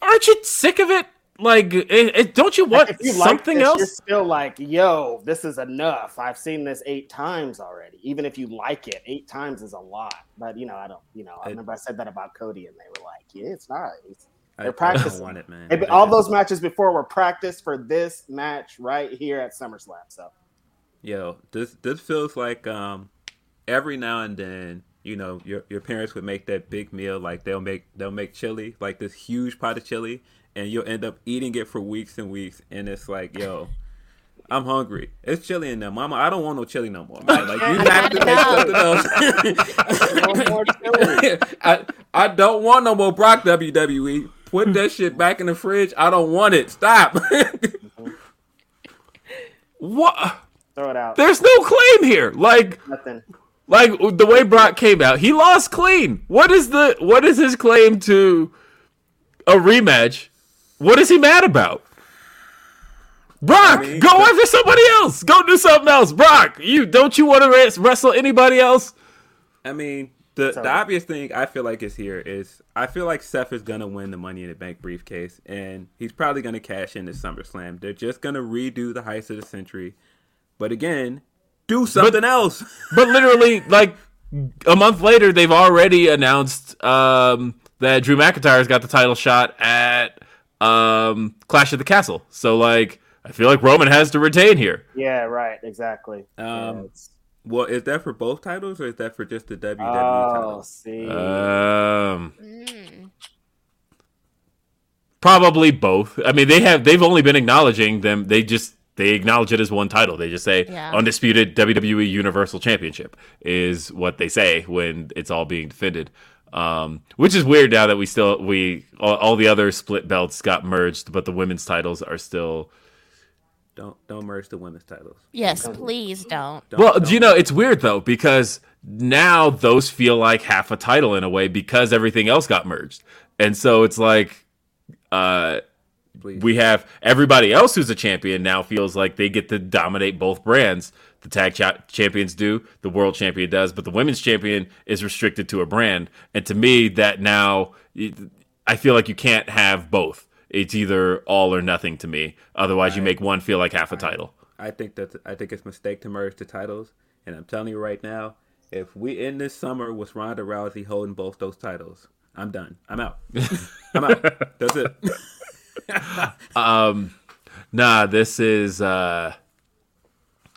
aren't you sick of it? Like, it, it, don't you want If you something like this, else? You're still like, yo, this is enough. I've seen this eight times already. Even if you like it, eight times is a lot. But you know, I don't. You know, I remember I said that about Cody, and they were like, yeah, it's not. It's, they're I practicing. don't want it, man. Hey, but I all those matches before were practiced for this match right here at SummerSlam. So Yo, this this feels like um every now and then, you know, your your parents would make that big meal, like they'll make they'll make chili, like this huge pot of chili, and you'll end up eating it for weeks and weeks, and it's like, yo, I'm hungry. It's chili in there, Mama. I don't want no chili no more, man. Like you have to make <laughs> something No more chili. else. <laughs> I I don't want no more Brock WWE. Put that shit back in the fridge. I don't want it. Stop. <laughs> what? throw it out. There's no claim here. Like, Nothing. Like the way Brock came out, he lost clean. What is the what is his claim to a rematch? What is he mad about? Brock, mean, go the- after somebody else. Go do something else. Brock, you don't you want to wrestle anybody else? I mean, the, Sorry. the obvious thing I feel like is here is I feel like Seth is gonna win the Money in the Bank briefcase, and he's probably gonna cash in this SummerSlam. They're just gonna redo the heights of the century, but again, do something else. <laughs> But literally, like a month later, they've already announced um, that Drew McIntyre's got the title shot at um, Clash of the Castle. So, like, I feel like Roman has to retain here. Yeah, right. Exactly. Yeah, Um, it's- Well, is that for both titles or is that for just the WWE oh, title? see. Um, Mm. probably both. I mean, they have they've only been acknowledging them. They just they acknowledge it as one title. They just say Yeah. undisputed WWE Universal Championship is what they say when it's all being defended. Um, which is weird now that we still we all, all the other split belts got merged, but the women's titles are still. Don't don't merge the women's titles. Yes, please don't. Don't, Well, don't. do you know it's weird though because now those feel like half a title in a way because everything else got merged, and so it's like. Uh, Please. we have everybody else who's a champion now feels like they get to dominate both brands. The tag cha- champions do, the world champion does, but the women's champion is restricted to a brand. And to me, that now I feel like you can't have both. It's either all or nothing to me. Otherwise, you make one feel like half a title. I think that's I think it's a mistake to merge the titles, and I'm telling you right now, if we end this summer with Ronda Rousey holding both those titles, I'm done. I'm out. <laughs> I'm out. That's it. <laughs> Um, nah, this is uh,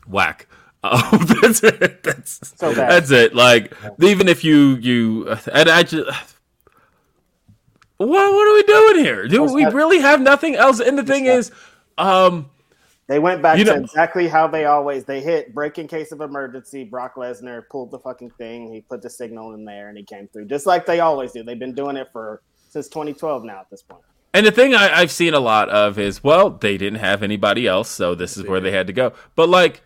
whack. <laughs> Oh, that's it. That's So bad. that's it. Like even if you you and I just. What, what are we doing here? Do we really have nothing else? And the thing is, um, They went back to know- exactly how they always they hit break in case of emergency. Brock Lesnar pulled the fucking thing. He put the signal in there and he came through just like they always do. They've been doing it for since 2012 now at this point. And the thing I, I've seen a lot of is, well, they didn't have anybody else, so this is where they had to go. But like,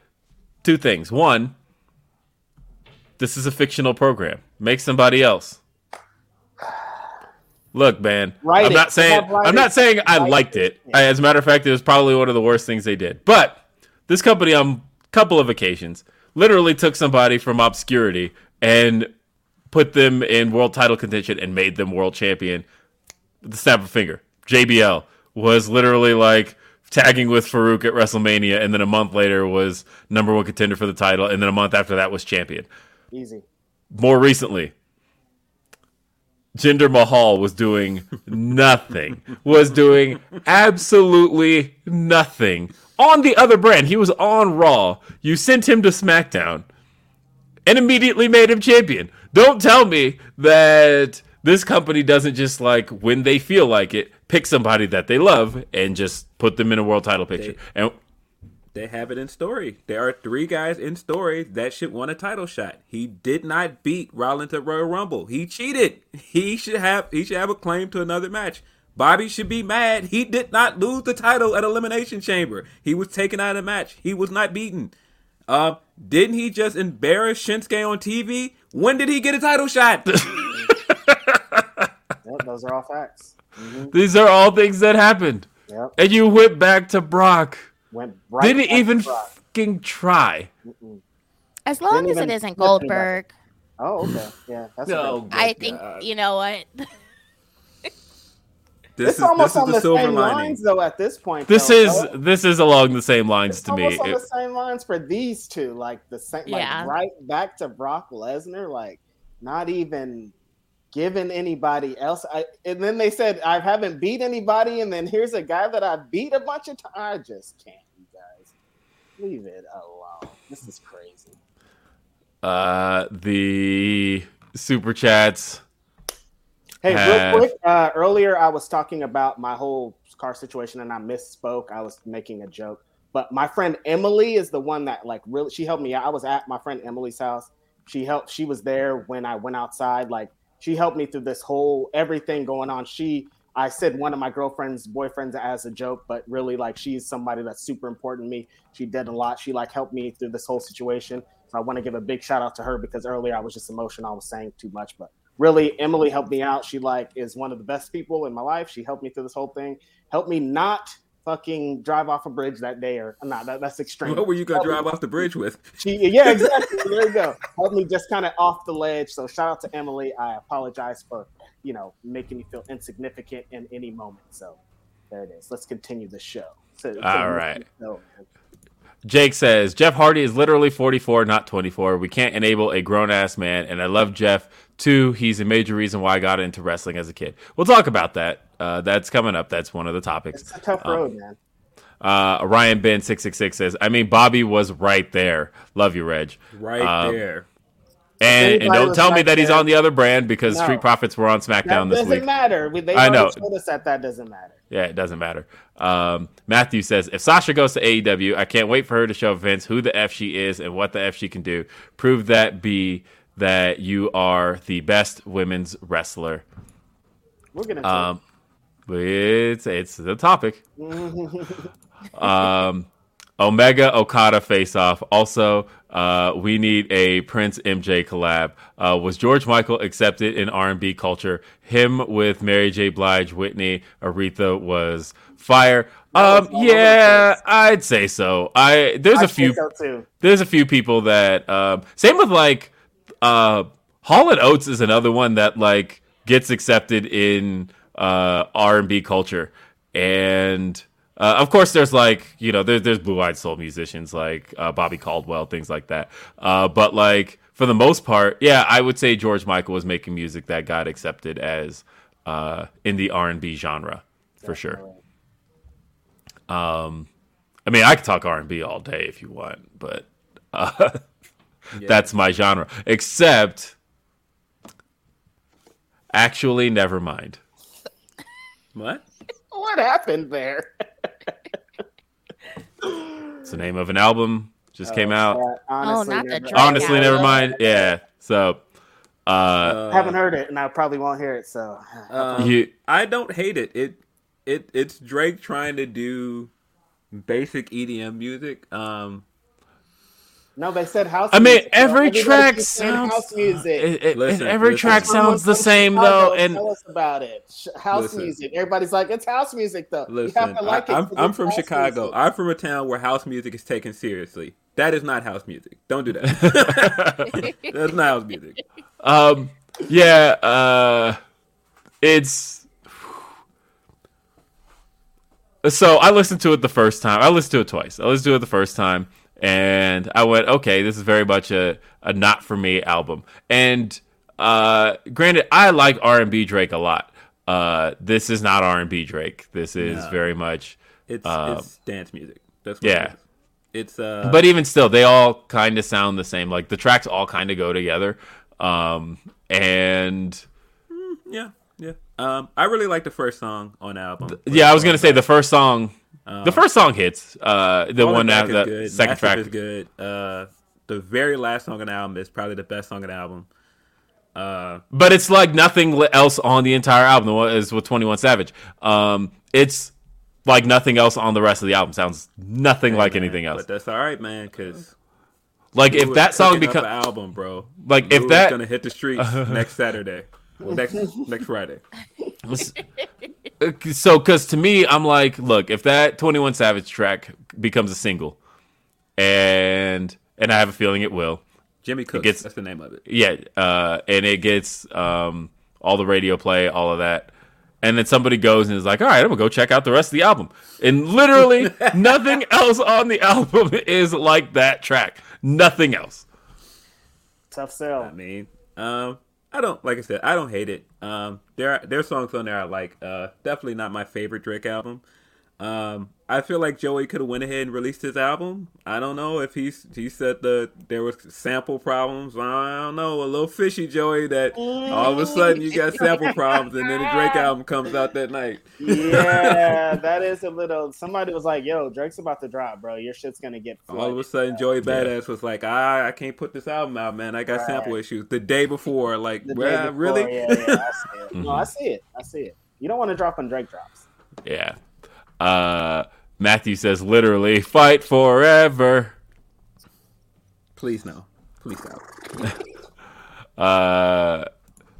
two things. One, this is a fictional program. Make somebody else. Look, man. Write I'm it. not saying I'm not saying I write liked it. it. As a matter of fact, it was probably one of the worst things they did. But this company, on a couple of occasions, literally took somebody from obscurity and put them in world title contention and made them world champion. with The snap of a finger. JBL was literally like tagging with Faarooq at WrestleMania, and then a month later was number one contender for the title, and then a month after that was champion Easy. more recently, Jinder Mahal was doing <laughs> nothing, was doing absolutely nothing on the other brand. He was on Raw. You sent him to SmackDown and immediately made him champion. Don't tell me that this company doesn't just like when they feel like it, pick somebody that they love and just put them in a world title picture. And They have it in story. There are three guys in story that should want a title shot. He did not beat Rollins at Royal Rumble. He cheated. He should have he should have a claim to another match. Bobby should be mad. He did not lose the title at Elimination Chamber. He was taken out of the match. He was not beaten. Uh, didn't he just embarrass Shinsuke on TV? When did he get a title shot? <laughs> Yep, those are all facts. Mm-hmm. these are all things that happened. Yep. And you went back to Brock. Went right. Didn't back to even Brock. fucking try. As long Didn't as it even isn't get to that. Goldberg, Oh, okay. Yeah, that's No. okay. I think you know what. <laughs> This It's is almost this is on the the same lining. lines, though. At this point, This though, is right? this is along the same lines It's to me. almost on It- the same lines for these two, like the same, Yeah. like right back to Brock Lesnar, like not even giving anybody else. I, and then they said I haven't beat anybody, and then here's a guy that I beat a bunch of times. I just can't, you guys. Leave it alone. This is crazy. uh, the super chats. Hey, Have- real quick. Uh, earlier, I was talking about my whole car situation, and I misspoke. I was making a joke, but my friend Emily is the one that like really. She helped me out. I was at my friend Emily's house. She helped. She was there when I went outside. Like she helped me through this whole everything going on. She. I said one of my girlfriend's boyfriends as a joke, but really like she's somebody that's super important to me. She did a lot. She like helped me through this whole situation. So I want to give a big shout out to her because earlier I was just emotional. I was saying too much, but really Emily helped me out. She like is one of the best people in my life. She helped me through this whole thing. Helped me not fucking drive off a bridge that day or not. That, that's extreme. What were you gonna Helped me- drive off the bridge with? <laughs> She, yeah, exactly. there you go. Helped me just kind of off the ledge. So shout out to Emily. I apologize for you know making you feel insignificant in any moment. So there it is. Let's continue the show. So, All right. Jake says Jeff Hardy is literally 44, not 24. We can't enable a grown ass man, and I love Jeff too. He's a major reason why I got into wrestling as a kid. We'll talk about that. Uh, that's coming up. That's one of the topics. It's a tough road, man. Uh, Ryan Ben six six six says, "I mean, Bobby was right there. Love you, Reg. Right Um, there. And, and don't was tell me right that he's on the other brand because No. Street Profits were on That SmackDown this week. It doesn't matter. They I know. told us that that doesn't matter. Yeah, it doesn't matter. Um, Matthew says, if Sasha goes to AEW, I can't wait for her to show Vince who the F she is and what the F she can do. Prove that B that you are the best women's wrestler. We're gonna. Um, it's it's the topic. <laughs> um, Omega Okada face off. Also, uh, we need a Prince MJ collab. Uh, was George Michael accepted in R and B culture? Him with Mary J. Blige, Whitney, Aretha was fire. Um, was all over the yeah. I'd say so. I there's a few so there's a few people that um, same with like uh Hall and Oates is another one that like gets accepted in uh R and B culture. And uh, of course there's like you know there's there's blue eyed soul musicians like uh, Bobby Caldwell things like that. Uh but like for the most part yeah I would say George Michael was making music that got accepted as uh in the R and B genre for sure. Um I mean I could talk R and B all day if you want but uh <laughs> that's my genre. Except, actually, never mind. What? <laughs> What happened there? It's the name of an album. Just came out. Yeah, honestly, not the never- Drake Honestly, album. never mind. Yeah. So, uh, Uh, haven't heard it, and I probably won't hear it. So um, you I don't hate it. It it it's Drake trying to do basic EDM music. Um, No, they said house. I mean, music, bro. every Everybody track sounds house music. it- it- Listen, every listen. track sounds the same Chicago, though, and tell us about it. House Listen. music. Everybody's like, it's house music though. you Listen, have to like I, it. am 'cause I'm from Chicago. music. I'm from a town where house music is taken seriously. That is not house music. Don't do that. <laughs> That's not house music. Um, yeah, uh, it's so I listened to it the first time. I listened to it twice. I listened to it the first time, and I went, okay, this is very much a a not for me album. And uh, granted, I like R and B Drake a lot. Uh, this is not R and B Drake. This is No. very much. It's Um, it's dance music. That's what yeah. It is. It's uh. but even still, they all kind of sound the same. Like the tracks all kind of go together. Um, and yeah, yeah. Um, I really like the first song on the album. Yeah, I was gonna say the first song. The first song hits. Uh, the Falling one that good. second Massive track. is good. Uh, the very last song on the album is probably the best song on the album. Uh, But it's like nothing else on the entire album. The one is with Twenty One Savage. Um, it's like nothing else on the rest of the album. Sounds nothing like man, anything else. But that's all right, man. Because Like if that song becomes album, bro. Like, if Lou is that- gonna hit the streets <laughs> next Saturday, well, next <laughs> next Friday. <laughs> so, because to me, I'm like, look, if that Twenty One Savage track becomes a single, and and I have a feeling it will. Jimmy Cooks. gets- that's the name of it. Yeah, uh, and it gets um, all the radio play, all of that. And then somebody goes and is like, all right, I'm going to go check out the rest of the album. And literally <laughs> nothing else on the album is like that track. Nothing else. Tough sell. I mean, um, I don't like I said, I don't hate it. Um, there are there are songs on there I like. Uh, definitely not my favorite Drake album. Um, I feel like Joey could have went ahead and released his album. I don't know if he's he said the there was sample problems. I don't know, a little fishy Joey that all of a sudden you got sample problems and then the Drake <laughs> album comes out that night. yeah, <laughs> that is a little. Somebody was like, "Yo, Drake's about to drop, bro. Your shit's gonna get." All of a sudden, Joey Badass was like, "I I can't put this album out, man. I got sample issues." The day before, like, The day "Well, before, really? Yeah, yeah, I see it. No, <laughs> I see it. I see it. You don't want to drop on Drake drops. Yeah. Uh, Matthew says, literally, fight forever. Please no, please no." <laughs> Uh,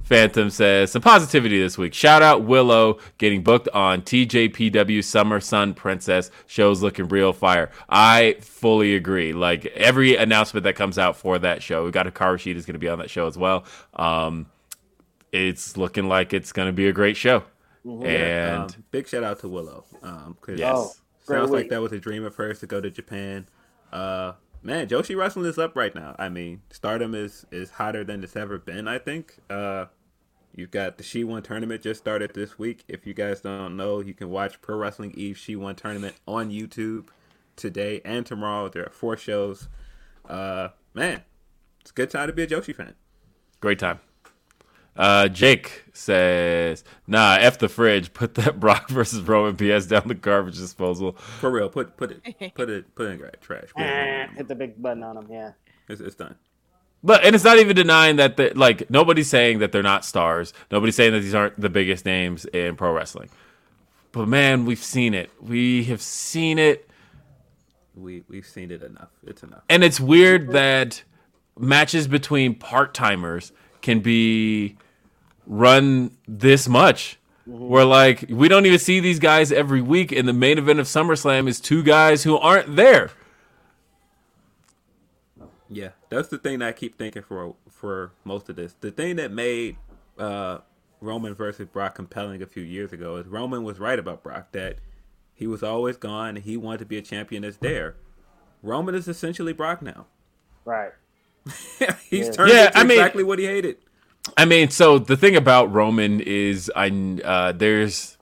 Phantom says some positivity this week. Shout out Willow getting booked on TJPW Summer Sun Princess shows looking real fire. I fully agree. Like every announcement that comes out for that show, we got a car sheet is going to be on that show as well. Um, it's looking like it's going to be a great show. And Um, big shout out to Willow. Um, 'cause Yes. Oh, great sounds like that was a dream of hers to go to Japan. Uh, man, Joshi Wrestling is up right now. I mean, Stardom is is hotter than it's ever been. I think. Uh, you've got the She One tournament just started this week. If you guys don't know, you can watch Pro Wrestling Eve She One tournament on YouTube today and tomorrow. There are four shows. Uh, man, it's a good time to be a Joshi fan. Great time. Uh, Jake says, "Nah, f the fridge. Put that <laughs> Brock versus Roman PS down the garbage disposal." For real, put put it <laughs> put it put it in gra- trash. We don't want it Eh, anymore. Hit the big button on him. Yeah. It's, it's done. But and it's not even denying that the, like nobody's saying that they're not stars. Nobody's saying that these aren't the biggest names in pro wrestling. But man, we've seen it. We have seen it, We we've seen it enough. It's enough. and it's weird that matches between part timers can be run this much. Where like we don't even see these guys every week, and the main event of SummerSlam is two guys who aren't there. Yeah, that's the thing that I keep thinking for for most of this. The thing that made uh, Roman versus Brock compelling a few years ago is Roman was right about Brock that he was always gone and he wanted to be a champion that's there. Roman is essentially Brock now. Right. <laughs> He's Yeah. turned Yeah, into I mean- exactly what he hated. I mean, so the thing about Roman is, I uh, there's,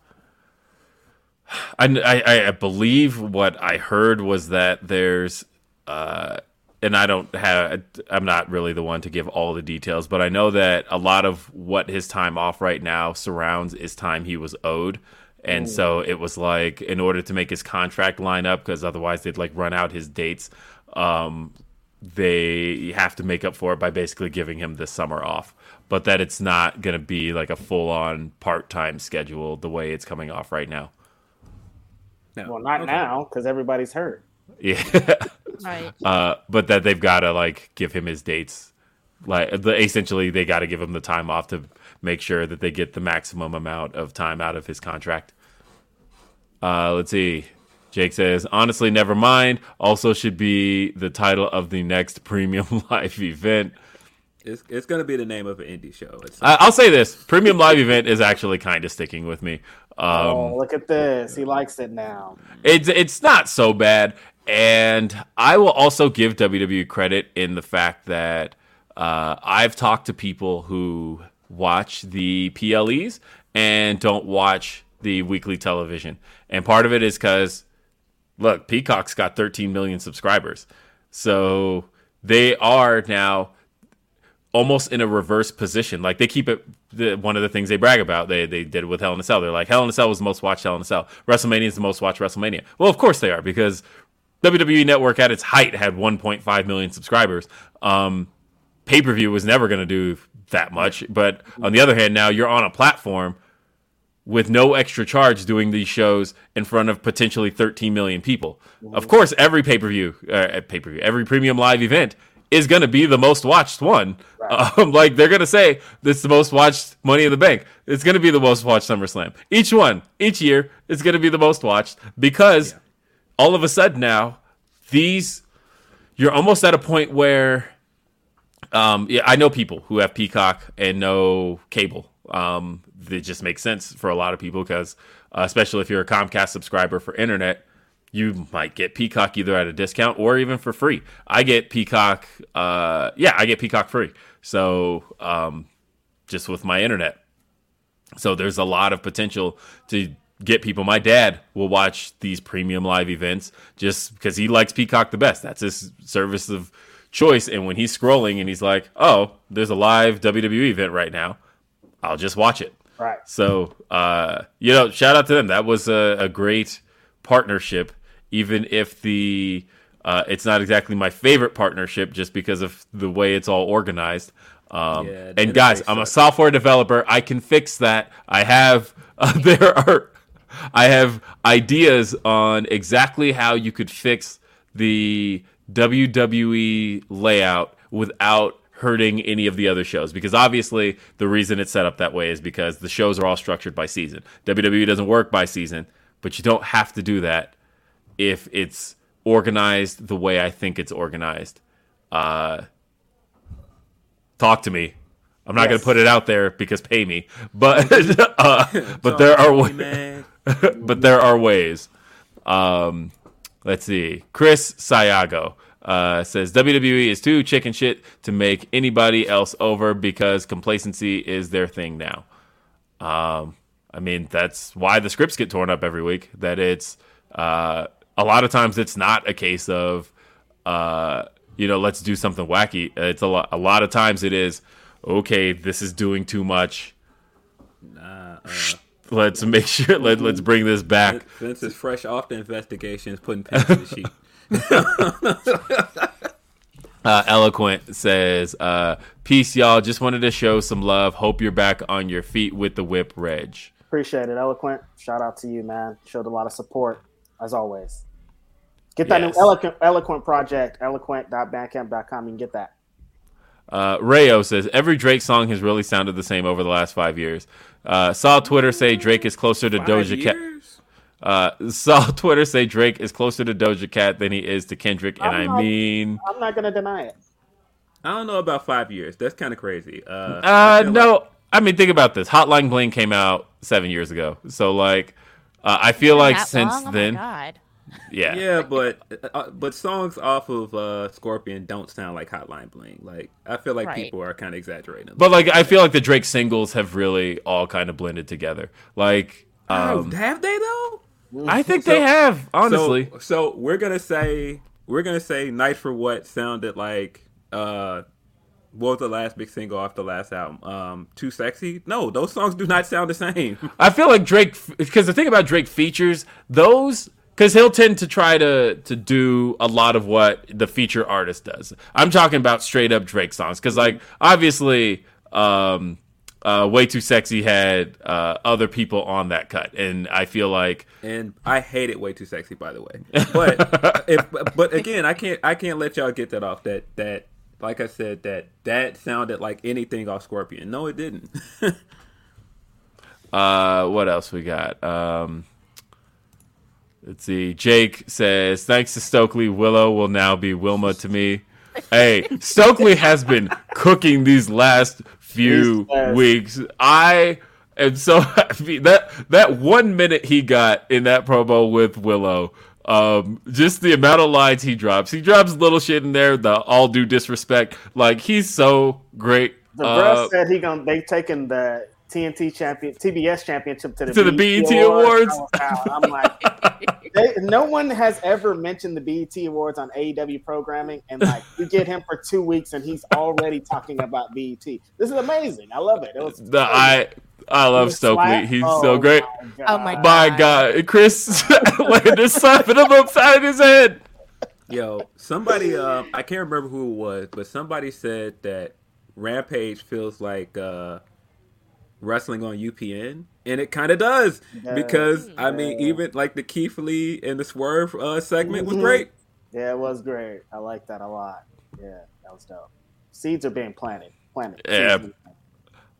I, I I believe what I heard was that there's, uh, and I don't have, I'm not really the one to give all the details, but I know that a lot of what his time off right now surrounds is time he was owed. And so it was like, in order to make his contract line up, because otherwise they'd like run out his dates, um, they have to make up for it by basically giving him this summer off. But that it's not going to be like a full on part time schedule the way it's coming off right now. No. Well, not Okay. now because everybody's hurt. Yeah. <laughs> Right. uh, but that they've got to like give him his dates. Like the, essentially, they got to give him the time off to make sure that they get the maximum amount of time out of his contract. Uh, let's see. Jake says, honestly, never mind. Also, should be the title of the next <laughs> premium live event. It's it's gonna be the name of an indie show. It's I- I'll say this: premium live event is actually kind of sticking with me. Um, oh, look at this. He likes it now. It's it's not so bad, and I will also give WWE credit in the fact that uh, I've talked to people who watch the PLEs and don't watch the weekly television, and part of it is because look, Peacock's got 13 million subscribers, so they are now almost in a reverse position. Like they keep it. The, one of the things they brag about, they they did it with Hell in a Cell. They're like Hell in a Cell was the most watched Hell in a Cell. WrestleMania is the most watched WrestleMania. Well, of course they are because WWE Network at its height had 1.5 million subscribers. Um, Pay per view was never going to do that much. But on the other hand, now you're on a platform with no extra charge doing these shows in front of potentially 13 million people. Of course, every pay per view, uh, pay per view, every premium live event is going to be the most watched one. <laughs> Um, like they're going to say it's the most watched Money in the Bank. It's going to be the most watched SummerSlam. Each one, each year, is going to be the most watched because all of a sudden now these you're almost at a point where um, yeah, I know people who have Peacock and no cable. Um, it just makes sense for a lot of people because, uh, especially if you're a Comcast subscriber for internet, you might get Peacock either at a discount or even for free. I get Peacock. Uh, yeah, I get Peacock free. So um, just with my internet. So there's a lot of potential to get people. My dad will watch these premium live events just because he likes Peacock the best. That's his service of choice. And when he's scrolling and he's like, "Oh, there's a live WWE event right now," I'll just watch it. Right. So, uh, you know, shout out to them. That was a, a great partnership, even if the uh, it's not exactly my favorite partnership, just because of the way it's all organized. Um, Yeah, and guys, I'm a software developer. I can fix that. I have uh, <laughs> there are I have ideas on exactly how you could fix the WWE layout without hurting any of the other shows because obviously the reason it's set up that way is because the shows are all structured by season. WWE doesn't work by season, but you don't have to do that if it's organized the way I think it's organized. Uh, talk to me. I'm not going to put it out there because pay me, but <laughs> uh, but there are ways <laughs> but there are ways. Um, let's see. Chris Sayago uh, says WWE is too chicken shit to make anybody else over because complacency is their thing now. Um, I mean, that's why the scripts get torn up every week. That it's uh, a lot of times it's not a case of uh, you know let's do something wacky. It's a lot. A lot of times it is okay. This is doing too much. Nah, uh, <laughs> Let's make sure. Let, let's bring this back. Vince is fresh off the investigations, putting pins in the sheet. <laughs> <laughs> Uh, Eloquent says, uh, "Peace, y'all. Just wanted to show some love. Hope you're back on your feet with the whip, Reg." Appreciate it, Eloquent. Shout out to you, man. Showed a lot of support, as always. Get that Yes. new Eloquent, Eloquent project, eloquent.bandcamp.com. You can get that. Uh, Rayo says every Drake song has really sounded the same over the last five years. Uh, saw Twitter say Drake is closer to Five Doja Cat. Uh, saw <laughs> Twitter say Drake is closer to Doja Cat than he is to Kendrick, and I I'm not- mean, I'm not going to deny it. I don't know about five years. That's kind of crazy. Uh, uh, no. like- I mean, think about this. Hotline Bling came out seven years ago, so like, uh, I feel like since long? Oh my then, God. yeah, yeah, but uh, but songs off of uh, Scorpion don't sound like Hotline Bling. Like I feel like Right. people are kind of exaggerating. But like, I feel like the Drake singles have really all kind of blended together. Like, Oh, um, have they though? I think they have honestly. So, so we're gonna say we're gonna say "Nice for What" sounded like uh, what was the last big single off the last album? Um, "Too Sexy." No, those songs do not sound the same. <laughs> I feel like Drake because the thing about Drake features those because he'll tend to try to to do a lot of what the feature artist does. I'm talking about straight up Drake songs because like obviously um uh, way too sexy had uh, other people on that cut, and I feel like and I hate it way too sexy, by the way. But <laughs> if, but again, I can't I can't let y'all get that off. That that like I said that that sounded like anything off Scorpion. No, it didn't. <laughs> uh, what else we got? Um, let's see. Jake says, "Thanks to Stokely, Willow will now be Wilma to me." hey, Stokely has been cooking these last few weeks. I am so <laughs> happy that that one minute he got in that promo with Willow. Um, just the amount of lines he drops. He drops little shit in there. The all due disrespect. Like he's so great. The Uh, said he gonna they taking the TNT champion TBS championship to the To the BET Awards. Awards. I'm like, they, no one has ever mentioned the BET Awards on AEW programming, and like you get him for two weeks, and he's already talking about BET. This is amazing. I love it. It was the I I love The Stokely. slap? He's Oh so great. Oh my god. My God, Chris <laughs> Landers slapping him upside his head. Yo, somebody um, I can't remember who it was, but somebody said that Rampage feels like uh, wrestling on UPN, and it kind of does Yeah. because I mean, even like the Keith Lee and the Swerve uh, segment was Mhm. great. Yeah, it was great. I like that a lot. Yeah, that was dope. Seeds are being planted. Planted. Seeds Yeah.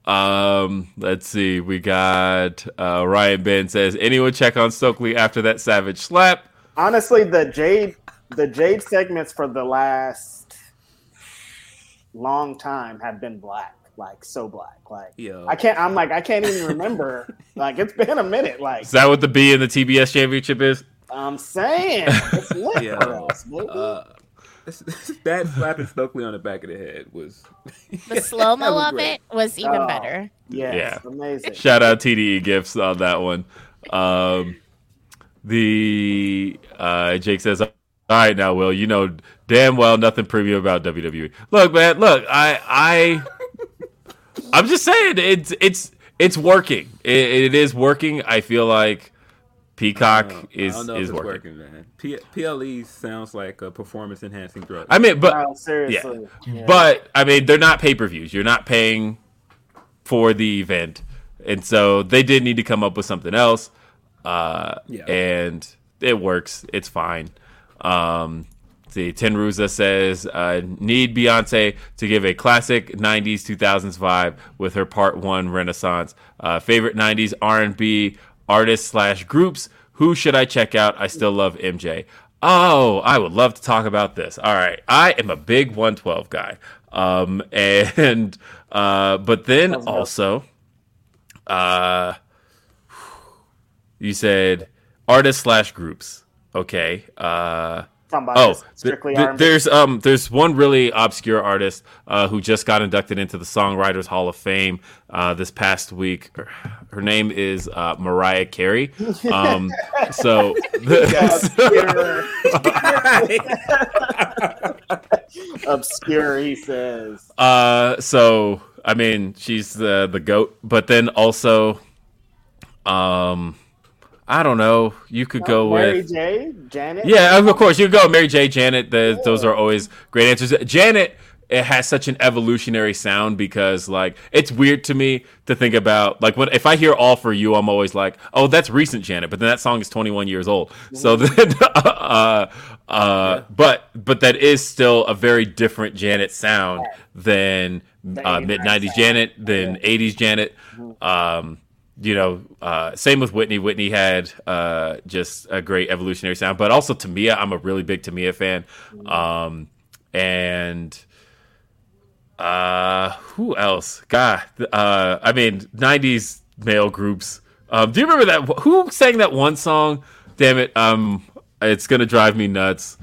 Are being planted. Um, let's see. We got uh, Ryan Ben says, anyone check on Stokely after that savage slap? honestly the jade the jade segments for the last long time have been black like so black like Yo. i can't i'm like i can't even remember <laughs> like it's been a minute like Is that what the B in the TBS championship is? i'm saying it's lit <laughs> Yeah. for us. Uh, <laughs> that slapping Stokely on the back of the head was The slow mo <laughs> That was of great. it was even Oh. better. yes, yeah. amazing Shout out TDE gifts on that one. Um, the uh, Jake says, "All right, now, Will, you know damn well nothing premium about WWE. Look, man, look, I, I, I'm just saying it's it's it's working. It, it is working. I feel like Peacock Uh, is I don't know if is it's working. working, man. P- PLE sounds like a performance enhancing drug. I mean, but No, seriously Yeah. But I mean, they're not pay per views. You're not paying for the event, and so they did need to come up with something else. Uh, Yeah. and it works. It's fine. Um, see, Tenruza says uh, need Beyonce to give a classic '90s 2000s vibe with her Part One Renaissance. Uh, favorite '90s R&B artists slash groups. Who should I check out? I still love MJ. Oh, I would love to talk about this. All right, I am a big 112 guy. Um, <laughs> and uh, but then also, uh, you said artists slash groups. Okay. Uh, About oh, strictly there's um there's one really obscure artist uh, who just got inducted into the Songwriters Hall of Fame uh, this past week. Her, her name is uh, Mariah Carey. Um, <laughs> so <laughs> <laughs> obscure he says Uh, so I mean, she's the the goat, but then also, um, I don't know. You could go mary with Mary j janet yeah, of course you could go Mary J. Janet. The, Those are always great answers. Janet. It has such an evolutionary sound because, like, it's weird to me to think about. Like, when if I hear "All for You," I'm always like, "Oh, that's recent Janet," but then that song is 21 years old. So then, <laughs> uh, uh, but but that is still a very different Janet sound than uh, mid 90s Janet, than 80s Janet. Um, you know, uh, same with Whitney. Whitney had uh, just a great evolutionary sound, but also Tamia. I'm a really big Tamia fan. Um, and uh, who else? God, uh, I mean, '90s male groups. Um, do you remember that? Who sang that one song? Damn it! Um, it's gonna drive me nuts.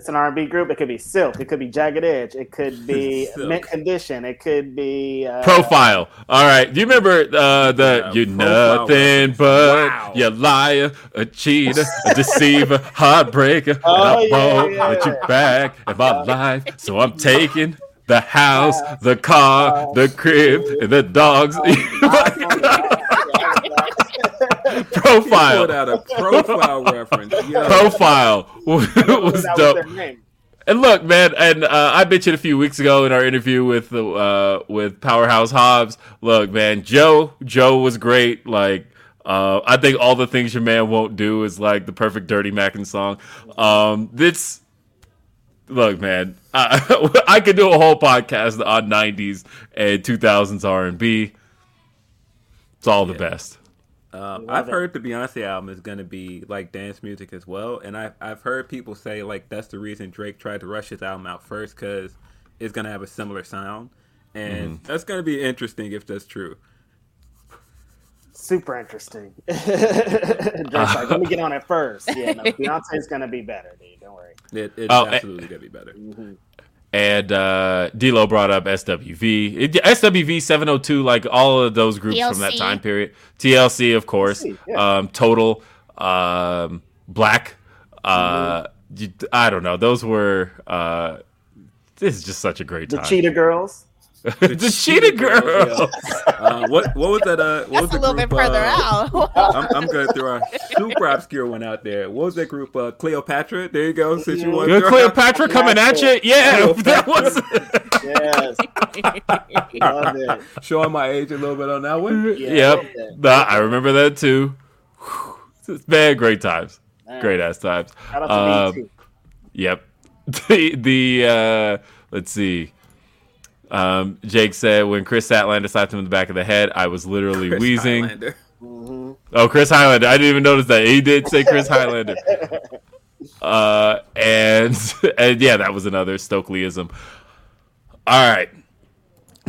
Uh, It's an R&B group. It could be Silk. It could be Jagged Edge. It could <laughs> be Mint Condition. It could be uh, Profile. All right. Do you remember uh, the Yeah, "You Profile nothing reference. but Wow. you liar, a cheater, a deceiver, <laughs> heartbreaker, and Oh, I yeah, won't yeah, let you yeah. back in my <laughs> life. So I'm taking the house, the car, the crib, and the dogs. Pulled Profile. out a profile reference. <laughs> Yo. Profile <laughs> was that was dope. their name. And look, man, and uh, I mentioned a few weeks ago in our interview with the uh, with Powerhouse Hobbs. Look, man, Joe, Joe was great. Like, uh, I think all the things your man won't do is like the perfect Dirty Mackin song. Um, this, look, man, I, <laughs> I could do a whole podcast on '90s and 2000s R&B. It's all the best. Um, I've heard the Beyonce album is gonna be like dance music as well, and I've I've heard people say like that's the reason Drake tried to rush his album out first because it's gonna have a similar sound, and Mm-hmm. that's gonna be interesting if that's true. Super interesting. <laughs> <laughs> Drake's like, let me get on it first. Yeah, no, <laughs> Beyonce's gonna be better, dude. Don't worry. It, it's Oh, eh. absolutely gonna be better. And uh, D'Lo brought up SWV, It- SWV 702, like all of those groups from that time period. TLC, of course. TLC, yeah. um, Total, um, Blaque. Uh, you- I don't know. Those were. Uh, this is just such a great The time. Cheetah Girls. <laughs> the Cheetah Girl. Uh, what what was that? Uh, what was That's a the little bit group, further uh, out. <laughs> I'm, I'm gonna throw a super obscure one out there. What was that group? Uh, Cleopatra. There you go. Since you want Good Cleopatra coming at you. Yeah, that was. <laughs> Yes. Love it. showing my age a little bit on that one. Yeah, yep. love that. Nah, I remember that too. Whew. Man, great times. Great ass times. Shout out to BT. Yep. The the uh let's see. Um Jake said when Kris Statlander slapped him in the back of the head, I was literally Chris wheezing. Highlander. Oh, Chris Highlander. I didn't even notice that. He did say Chris Highlander. <laughs> Uh and <laughs> and yeah, that was another Stokelyism. All right.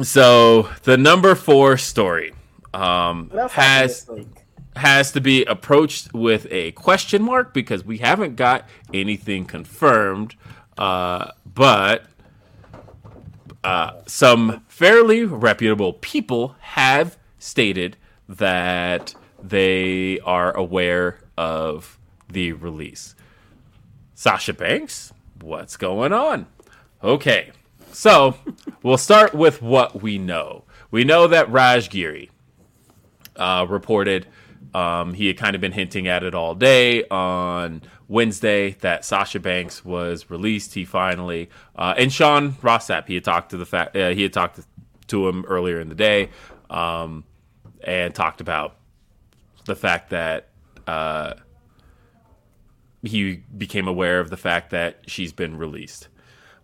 So the number four story um What else happened has has to be approached with a question mark because we haven't got anything confirmed. Uh, but uh, some fairly reputable people have stated that they are aware of the release. Sasha Banks, what's going on? Okay, so we'll start with what we know. We know that Raj Giri, uh, reported um, he had kind of been hinting at it all day on Wednesday that Sasha Banks was released. He finally uh, and Sean Ross Sapp he had talked to the fact uh, he had talked to him earlier in the day um, and talked about the fact that uh, he became aware of the fact that she's been released.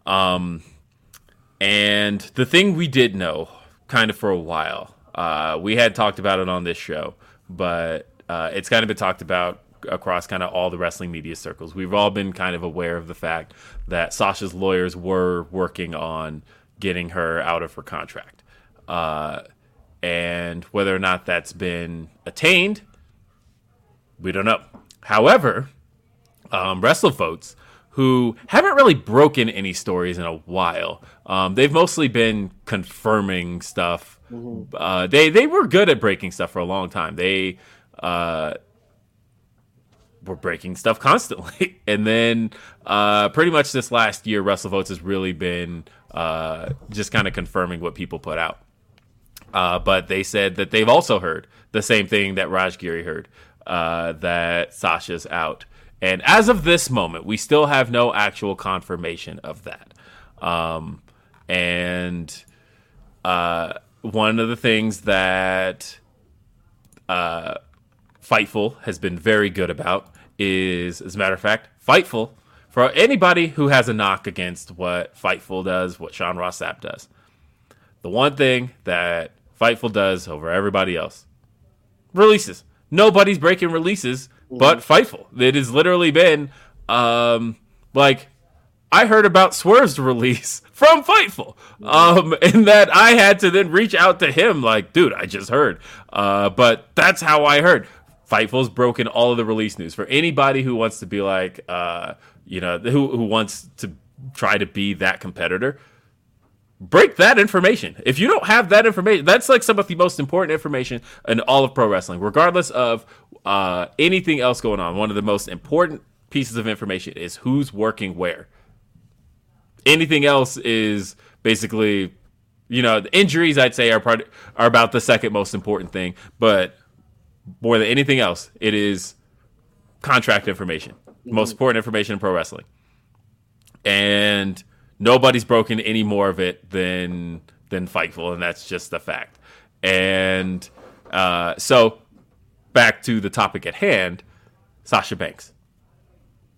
Um, and the thing we did know, kind of for a while, uh, we had talked about it on this show, but uh, it's kind of been talked about across kind of all the wrestling media circles. We've all been kind of aware of the fact that Sasha's lawyers were working on getting her out of her contract. Uh, and whether or not that's been attained, we don't know. However, um, WrestleVotes, who haven't really broken any stories in a while. Um, they've mostly been confirming stuff. Uh, they they were good at breaking stuff for a long time. They uh, were breaking stuff constantly, <laughs> and then uh, pretty much this last year, Russell WrestleVotes has really been uh, just kind of confirming what people put out. Uh, but they said that they've also heard the same thing that Raj Giri heard uh, that Sasha's out. And as of this moment, we still have no actual confirmation of that. Um, and uh, one of the things that uh, Fightful has been very good about is, as a matter of fact, Fightful, for anybody who has a knock against what Fightful does, what Sean Ross Sapp does, the one thing that Fightful does over everybody else releases. Nobody's breaking releases but Fightful. It has literally been um, like I heard about Swerve's <laughs> release from Fightful, um, and that I had to then reach out to him like, dude, I just heard. Uh, but that's how I heard. Fightful's broken all of the release news for anybody who wants to be like, uh, you know, who who wants to try to be that competitor break that information. If you don't have that information, that's like some of the most important information in all of pro wrestling, regardless of uh, anything else going on. One of the most important pieces of information is who's working where. Anything else is basically, you know, the injuries. I'd say are part are about the second most important thing, but more than anything else, it is contract information. Most important information in pro wrestling. and nobody's broken any more of it than than Fightful, and that's just the fact. And uh, so, back to the topic at hand, Sasha Banks.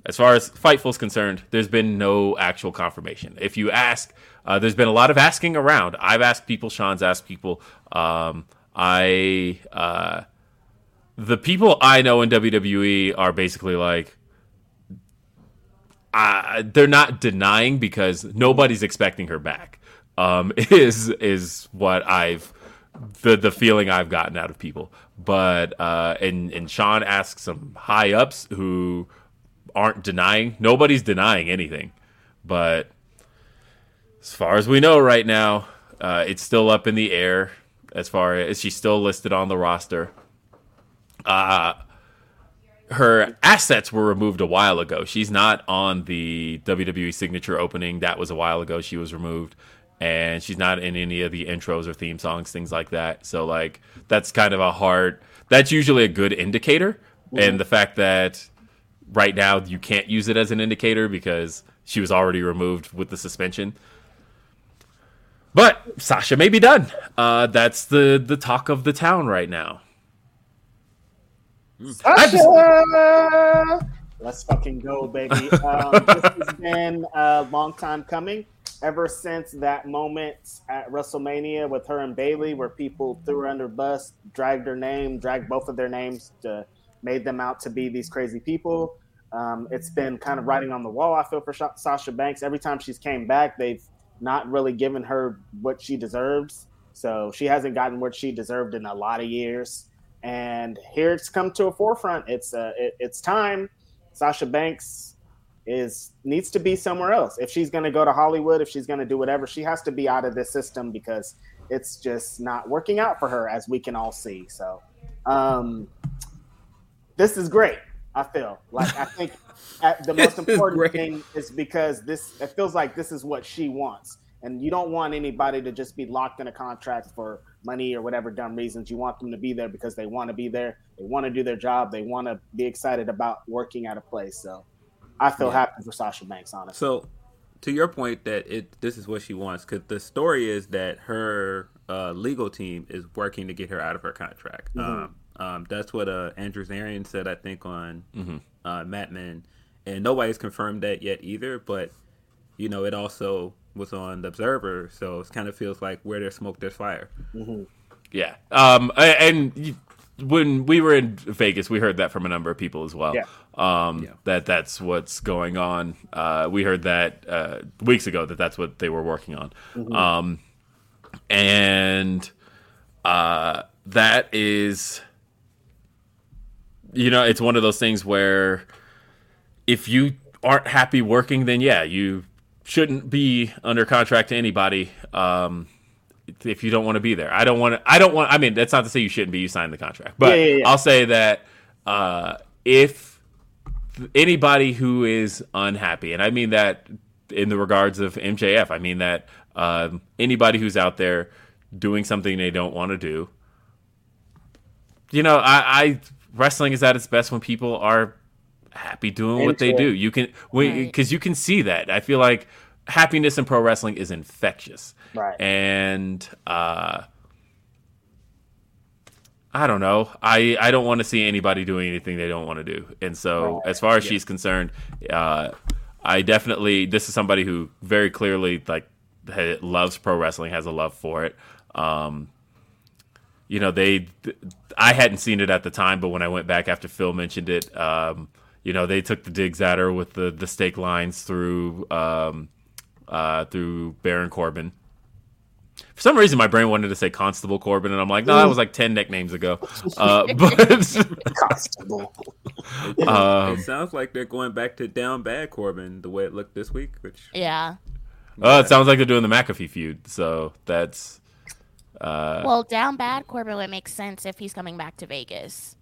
As far as Fightful is concerned, there's been no actual confirmation. If you ask, uh, there's been a lot of asking around. I've asked people, Sean's asked people. Um, I uh, the people I know in WWE are basically like, uh, they're not denying because nobody's expecting her back. Um, <laughs> is is what I've the the feeling I've gotten out of people. But uh, and and Sean asks some high ups who aren't denying. Nobody's denying anything, but as far as we know right now, uh, it's still up in the air. As far as she's still listed on the roster. Uh, her assets were removed a while ago. She's not on the WWE signature opening. That was a while ago. She was removed. And she's not in any of the intros or theme songs, things like that. So, like, that's kind of a hard, that's usually a good indicator. And the fact that right now you can't use it as an indicator because she was already removed with the suspension. But Sasha may be done. Uh, that's the, the talk of the town right now. Sasha! Let's fucking go, baby. <laughs> Um, this has been a long time coming. Ever since that moment at WrestleMania with her and Bayley, where people threw her under bus, dragged her name, dragged both of their names, to, made them out to be these crazy people. Um, it's been kind of writing on the wall. I feel for Sha- Sasha Banks. Every time she's came back, they've not really given her what she deserves. So she hasn't gotten what she deserved in a lot of years and here it's come to a forefront. It's uh, it, it's time. Sasha Banks is needs to be somewhere else. If she's going to go to Hollywood, if she's going to do whatever, she has to be out of this system because it's just not working out for her, as we can all see. So, um, this is great. I feel like I think <laughs> the most important thing is because this it feels like this is what she wants, and you don't want anybody to just be locked in a contract for money or whatever dumb reasons. You want them to be there because they want to be there. They want to do their job. They want to be excited about working at a place. So I feel happy for Sasha Banks, honestly. So, to your point that it this is what she wants, because the story is that her uh, legal team is working to get her out of her contract. Um, um, that's what uh, Andrew Zarian said, I think, on uh, Mat Men, and nobody's confirmed that yet either. But you know, it also was on the Observer, so it kind of feels like where there's smoke, there's fire. Yeah. Um, and y- when we were in Vegas, we heard that from a number of people as well. Yeah. Um, Yeah. that that's what's going on. Uh, we heard that uh, weeks ago that that's what they were working on. Um, and uh, that is, you know, it's one of those things where if you aren't happy working, then yeah, you shouldn't be under contract to anybody. Um, if you don't want to be there, I don't want to. I don't want. I mean, that's not to say you shouldn't be. You signed the contract, but Yeah, yeah, yeah. I'll say that uh, if anybody who is unhappy, and I mean that in the regards of MJF, I mean that um, anybody who's out there doing something they don't want to do. You know, I, I wrestling is at its best when people are happy doing what they it. do. You can Right. because you can see that. I feel like happiness in pro wrestling is infectious. Right. And uh I don't know. I, I don't want to see anybody doing anything they don't want to do. And so, Right. as far as she's concerned, uh, I definitely this is somebody who very clearly like ha- loves pro wrestling, has a love for it. Um, you know, they I hadn't seen it at the time, but when I went back after Phil mentioned it, um, you know, they took the digs at her with the the stake lines through um, uh, through Baron Corbin. For some reason, my brain wanted to say Constable Corbin, and I'm like, no, that was like ten nicknames ago. <laughs> Uh, <laughs> but Constable. <laughs> um, it sounds like they're going back to down bad Corbin the way it looked this week, which Yeah. oh, it sounds like they're doing the McAfee feud. So that's uh, Well, down bad Corbin would make sense if he's coming back to Vegas.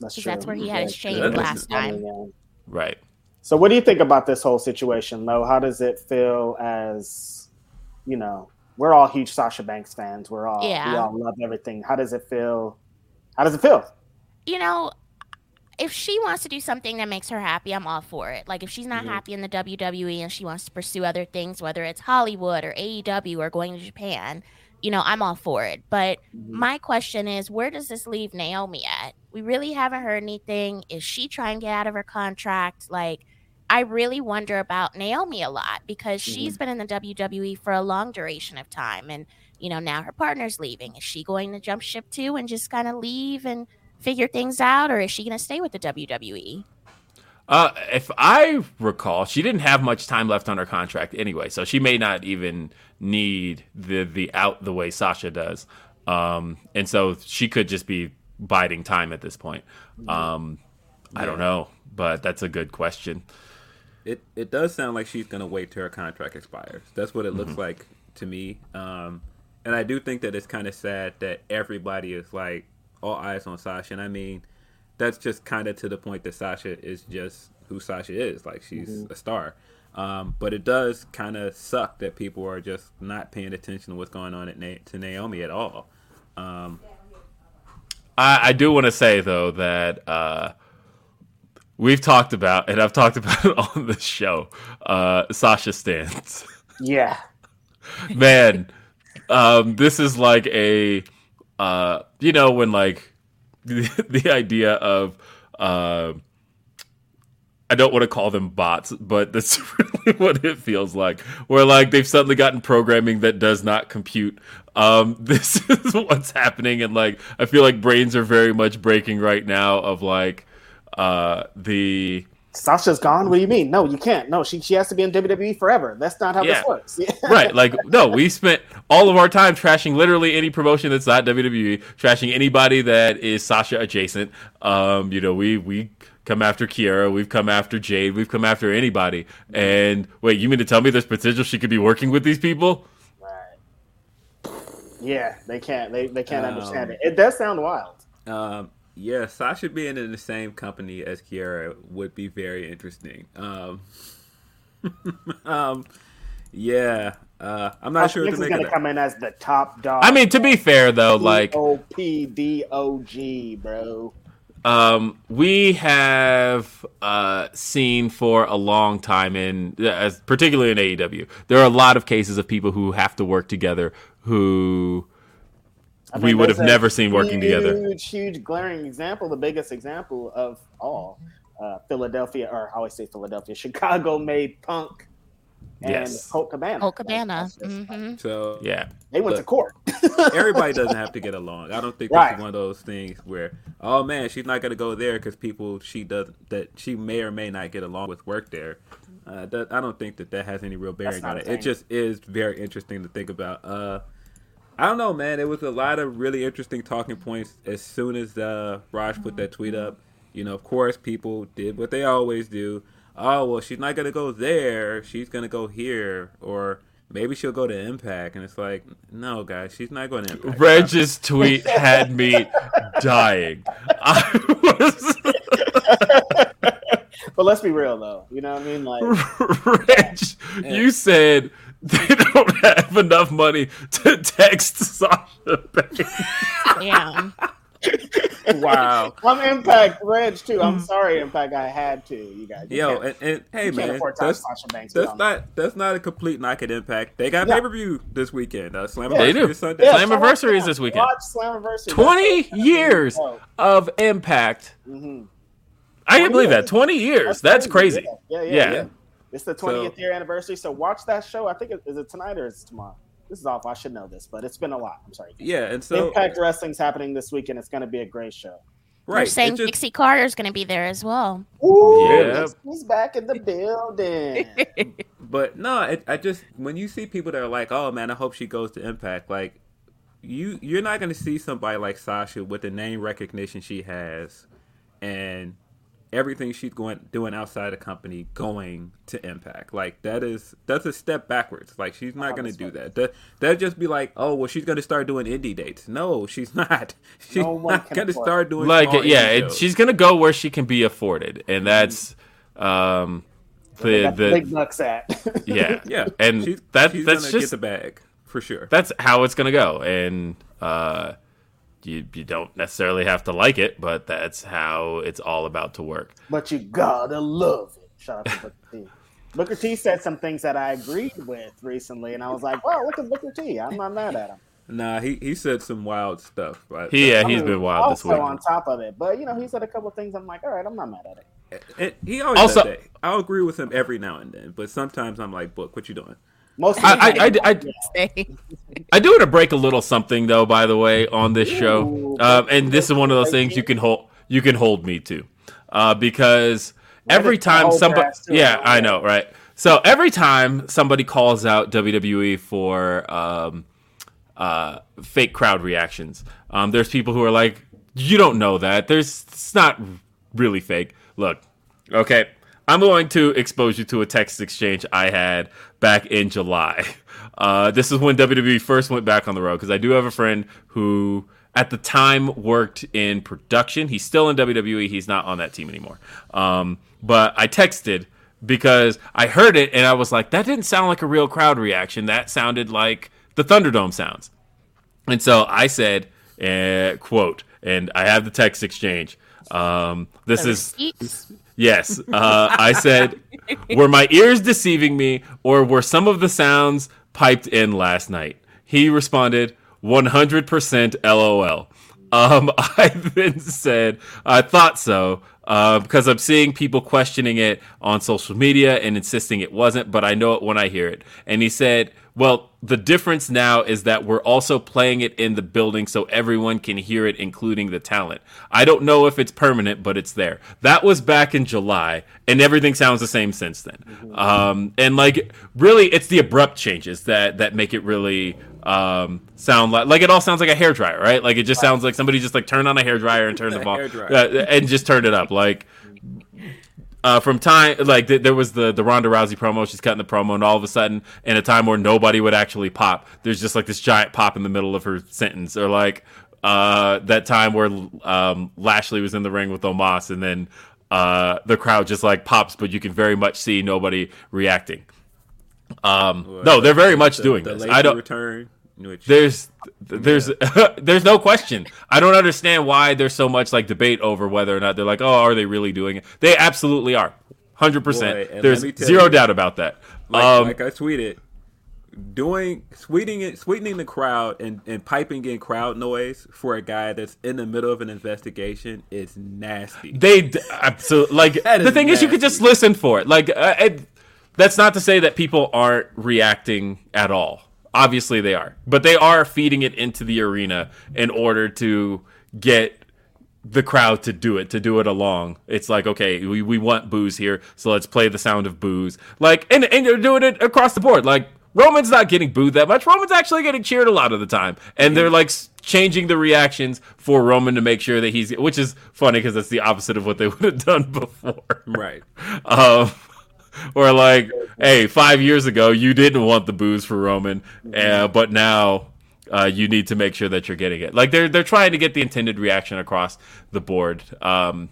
That's 'Cause true. that's where he had his Yeah, shame that's last funny, time. right. So, what do you think about this whole situation, Lo? How does it feel as, you know, we're all huge Sasha Banks fans. We're all, yeah. we all love everything. How does it feel? How does it feel? You know, if she wants to do something that makes her happy, I'm all for it. Like if she's not Mhm. happy in the WWE and she wants to pursue other things, whether it's Hollywood or AEW or going to Japan, you know, I'm all for it. But Mhm. my question is, where does this leave Naomi at? We really haven't heard anything. Is she trying to get out of her contract? Like, I really wonder about Naomi a lot because she's been in the WWE for a long duration of time. And, you know, now her partner's leaving. Is she going to jump ship too and just kind of leave and figure things out? Or is she going to stay with the? WWE? Uh, if I recall, she didn't have much time left on her contract anyway, so she may not even need the the out the way Sasha does. Um, and so she could just be biding time at this point. Um, I don't know, but that's a good question. it it does sound like she's gonna wait till her contract expires. That's what it looks Mm-hmm. like to me. Um, and I do think that it's kind of sad that everybody is like all eyes on Sasha. And I mean, that's just kind of to the point that Sasha is just who Sasha is. Like she's Mm-hmm. a star. Um, but it does kind of suck that people are just not paying attention to what's going on at Na- to Naomi at all. Um, I, I do want to say though that uh, we've talked about, and I've talked <laughs> about it on the show. Uh, Sasha stands. Yeah. <laughs> man um this is like a uh you know when like <laughs> the, the idea of uh I don't want to call them bots, but that's <laughs> really what it feels like. Where like they've suddenly gotten programming that does not compute. Um, <laughs> this is what's happening, and like I feel like brains are very much breaking right now. Of like uh, the Sasha's gone. What do you mean? No, you can't. No, she she has to be in WWE forever. That's not how Yeah. this works. <laughs> Right like no we spent all of our time trashing literally any promotion that's not wwe trashing anybody that is sasha adjacent um you know we we come after kiera we've come after jade we've come after anybody and wait you mean to tell me there's potential she could be working with these people Right. Yeah, they can't. They they can't Um, understand it. It does sound wild. Um, yeah, Sasha being in the same company as Kiera would be very interesting. Um, <laughs> um, yeah, uh, I'm not Sasha sure what Banks to is make gonna come in as the top dog. i mean to be fair though like O P D O G, bro. Um, we have uh, seen for a long time in as particularly in AEW, there are a lot of cases of people who have to work together who I we would have never seen working together. Huge, huge, glaring example. The biggest example of all, uh, Philadelphia, or I always say Philadelphia, <laughs> Chicago made Punk and Yes. Colt Cabana. Colt Cabana. That's just- hmm So Yeah. They went to court. <laughs> everybody doesn't <laughs> have to get along. I don't think this Right. is one of those things where, oh man, she's not gonna go there because people she does that she may or may not get along with work there. Uh, that, I don't think that that has any real bearing on it. It just is very interesting to think about. Uh, I don't know, man. It was a lot of really interesting talking points as soon as uh, Raj put that tweet up. You know, of course, people did what they always do. Oh well, she's not gonna go there. She's gonna go here, or maybe she'll go to Impact. And it's like, no, guys, she's not going to Impact. Reg's tweet had me dying. I was <laughs> But let's be real, though. You know what I mean? Like, Reg, you said they don't have enough money to text Sasha Banks. Yeah. Wow. <laughs> I'm Impact Reg too. I'm sorry, Impact. I had to. You guys. You Yo, can't- and, and hey you can't man, afford that's, Banks. that's on. not that's not a complete knock at Impact. They got Yeah. pay per view this weekend. Uh, Slam They do. Sunday. Yeah, Slammiversary is this weekend. Watch Slammiversary. 20 years of impact. Mm-hmm. I can't believe that. 20 years. That's crazy. Yeah, yeah, Yeah. yeah. It's the 20th year anniversary, so watch that show. I think it, is it tonight or is it tomorrow? This is awful. I should know this, but it's been a lot. I'm sorry. Yeah, and so Impact Wrestling's happening this weekend. It's going to be a great show. Right. They're saying it just- Dixie Carter's going to be there as well. Ooh, Yeah. he's, he's back in the building. <laughs> But no, it, I just when you see people that are like, "Oh man, I hope she goes to Impact," like you you're not going to see somebody like Sasha with the name recognition she has and everything she's going doing outside the company going to Impact. Like that is that's a step backwards. Like she's not Oh, going to do that. That that'd just be like, "Oh, well she's going to start doing indie dates." No, she's <laughs> not. She's No not going to start doing Like, small yeah, indie it, she's going to go where she can be afforded. And that's, um, the, the big bucks at. <laughs> yeah. <laughs> yeah, And she's, that, she's that's gonna just, get the bag for sure. that's how it's going to go. And, uh, you you don't necessarily have to like it, but that's how it's all about to work. But you gotta love it. Shout out to Booker T. <laughs> Booker T said some things that I agreed with recently, and I was like, "Wow, look at Booker T. I'm not mad at him." Nah, he, he said some wild stuff. But He yeah, I he's mean, been wild this also week. on top of it, but you know, he said a couple things. I'm like, all right, I'm not mad at it. and he always Also- does that. I'll agree with him every now and then, but sometimes I'm like, "Book, what you doing?" Most I, I, I, I, <laughs> I do want to break a little something though. By the way, on this show, um, and this is one of those things you can hold you can hold me to, uh, because every time somebody, yeah. I know, right? So every time somebody calls out WWE for um, uh, fake crowd reactions, um, there's people who are like, "You don't know that. There's it's not really fake." Look, okay, I'm going to expose you to a text exchange I had back in July. <laughs> Uh, this is when WWE first went back on the road because I do have a friend who, at the time, worked in production. He's still in WWE. He's not on that team anymore. Um, but I texted because I heard it and I was like, that didn't sound like a real crowd reaction. That sounded like the Thunderdome sounds. And so I said, uh, quote, and I have the text exchange. Um, this is? Yes. Uh, I said, were my ears deceiving me, or were some of the sounds piped in last night? He responded, 100% LOL. Um, <laughs> I then said, I thought so, uh, because I'm seeing people questioning it on social media and insisting it wasn't, but I know it when I hear it. And he said, well, the difference now is that we're also playing it in the building so everyone can hear it, including the talent. I don't know if it's permanent, but it's there. That was back in July, and everything sounds the same since then. Um, and like, really, it's the abrupt changes that that make it really um, sound like like it all sounds like a hair dryer, right? Like it just sounds like somebody just like turned on a hair dryer and turned <laughs> the volume hairdryer. uh, and just turned it up. Like uh, from time like th- there was the the Ronda Rousey promo. She's cutting the promo, and all of a sudden, in a time where nobody would actually pop, there's just like this giant pop in the middle of her sentence, or like uh, that time where um, Lashley was in the ring with Omos, and then uh, the crowd just like pops, but you can very much see nobody reacting. Um, no, they're very much The- doing the this. I don't. return. Which, There's there's <laughs> there's no question. I don't understand why there's so much like debate over whether or not they're like, oh, are they really doing it? They absolutely are, hundred percent. There's let me tell zero you, doubt about that. like, um, like I tweeted, doing sweetening it, sweetening the crowd and, and piping in crowd noise for a guy that's in the middle of an investigation is nasty. they d- absolutely like <laughs> the thing is you could just listen for it. Like uh, it, that's not to say that people aren't reacting at all. Obviously they are, but they are feeding it into the arena in order to get the crowd to do it, to do it along. It's like, okay, we, we want booze here, so let's play the sound of booze. Like, and, and they're doing it across the board. Like, Roman's not getting booed that much. Roman's actually getting cheered a lot of the time. And they're like changing the reactions for Roman to make sure that he's, which is funny because that's the opposite of what they <laughs> would have done before. right. <laughs> Um, <laughs> or like, hey, five years ago you didn't want the booze for Roman, uh, but now uh, you need to make sure that you're getting it. Like they're they're trying to get the intended reaction across the board, um,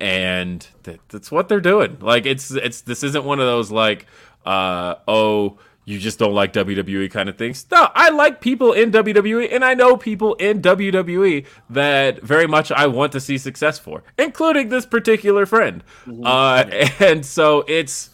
and th- that's what they're doing. Like it's it's this isn't one of those like, uh, oh. You just don't like WWE kind of things. No, I like people in WWE, and I know people in WWE that very much I want to see success for, including this particular friend. Uh, and so it's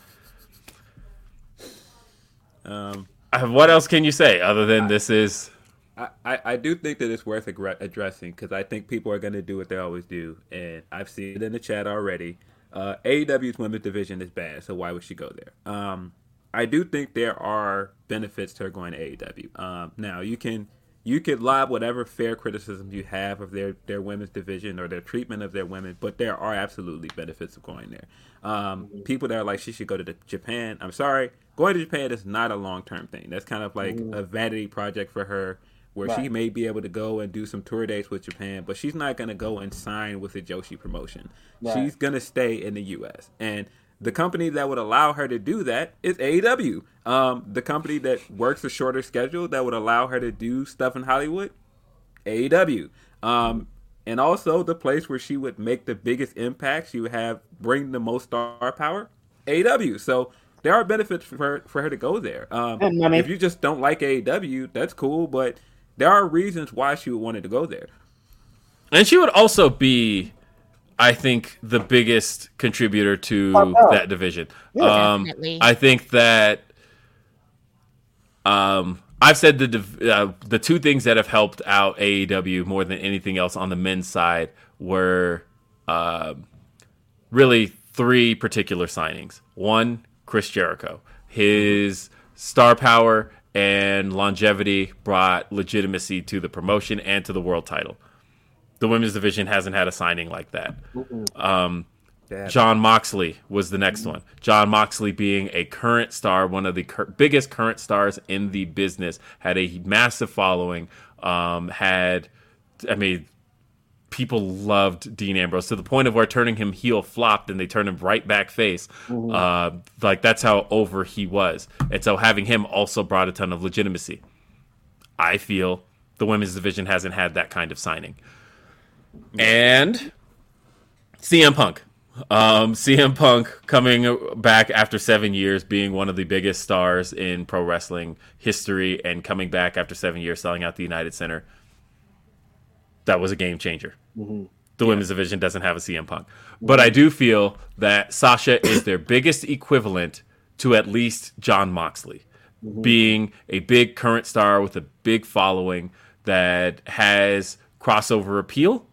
Um, what else can you say other than this is I, I, I do think that it's worth addressing because I think people are going to do what they always do, and I've seen it in the chat already. Uh, AEW's women's division is bad, so why would she go there? Um, I do think there are benefits to her going to AEW. Um, now you can you could lob whatever fair criticism you have of their their women's division or their treatment of their women, but there are absolutely benefits of going there. Um, people that are like she should go to the Japan. I'm sorry, going to Japan is not a long term thing. That's kind of like a vanity project for her where she may be able to go and do some tour dates with Japan, but she's not going to go and sign with the Joshi promotion. Right. She's going to stay in the U.S. And the company that would allow her to do that is AEW. Um, the company that works a shorter schedule that would allow her to do stuff in Hollywood, AEW. Um, and also the place where she would make the biggest impact, she would have bring the most star power, AEW. So there are benefits for her, for her to go there. Um, money. if you just don't like AEW, that's cool, but there are reasons why she would wanted to go there. And she would also be, I think, the biggest contributor to Oh, that division. um, I think that um, I've said the uh, the two things that have helped out AEW more than anything else on the men's side were uh, really three particular signings. One, Chris Jericho. His star power and longevity brought legitimacy to the promotion and to the world title. The women's division hasn't had a signing like that. Um, Jon Moxley was the next one. Jon Moxley, being a current star, one of the cur- biggest current stars in the business, had a massive following. Um, had, I mean, people loved Dean Ambrose to the point of where turning him heel flopped and they turned him right back face. Uh, like that's how over he was, and so having him also brought a ton of legitimacy. I feel the women's division hasn't had that kind of signing, and CM Punk. Um, CM Punk coming back after seven years, being one of the biggest stars in pro wrestling history, and coming back after seven years, selling out the United Center. That was a game changer. The women's division doesn't have a CM Punk, but I do feel that Sasha is their biggest equivalent to at least Jon Moxley, being a big current star with a big following that has crossover appeal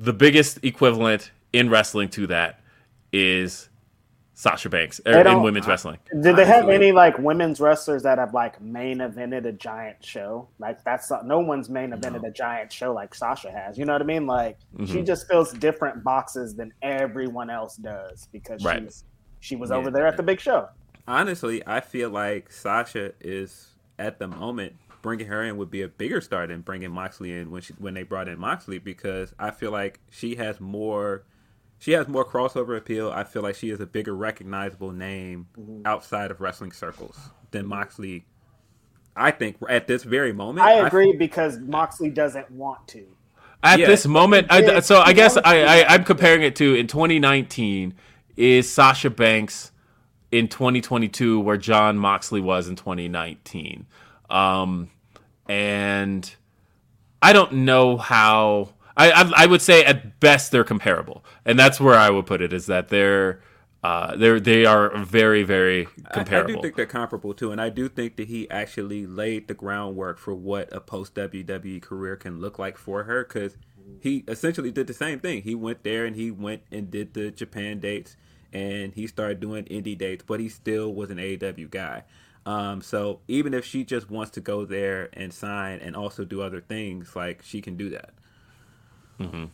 the biggest equivalent in wrestling to that is Sasha Banks er, in women's wrestling. Did they have any like women's wrestlers that have like main evented a giant show? Like that's not- no one's main evented a giant show like Sasha has. You know what I mean? Like Mm-hmm. she just fills different boxes than everyone else does because Right. she's she was Yeah. over there at the big show. Honestly, I feel like Sasha is at the moment bringing her in would be a bigger star than bringing Moxley in when she when they brought in Moxley because I feel like she has more she has more crossover appeal. I feel like she is a bigger recognizable name Mm-hmm. outside of wrestling circles than Moxley. I think at this very moment, I agree because Moxley doesn't want to. At Yeah. this moment, I, so I guess I. I, I'm comparing it to in 2019 is Sasha Banks in 2022 where Jon Moxley was in 2019, um, and I don't know how. I, I I would say at best they're comparable, and that's where I would put it. Is that they're uh, they're they are very very I- comparable. I, do think they're comparable too, and I do think that he actually laid the groundwork for what a post WWE career can look like for her. Because he essentially did the same thing. He went there and he went and did the Japan dates, and he started doing indie dates, but he still was an AEW guy. Um, so even if she just wants to go there and sign and also do other things, like she can do that.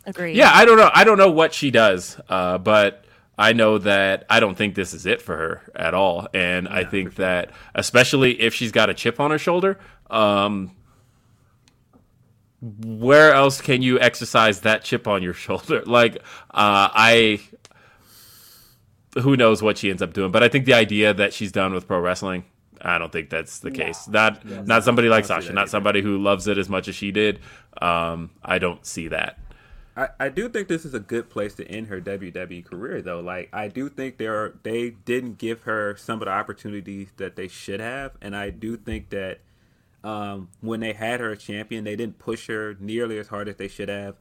Agreed. Yeah, I don't know. I don't know what she does, uh, but I know that I don't think this is it for her at all. And I think that, especially if she's got a chip on her shoulder, um, where else can you exercise that chip on your <laughs> shoulder? Like, uh, I. Who knows what she ends up doing? But I think the idea that she's done with pro wrestling, I don't think that's the case. Not not somebody like I don't see Sasha, not either. somebody who loves it as much as she did. Um, I don't see that. I, I do think this is a good place to end her WWE career though. Like I do think there are, they didn't give her some of the opportunities that they should have, and I do think that um, when they had her a champion, they didn't push her nearly as hard as they should have.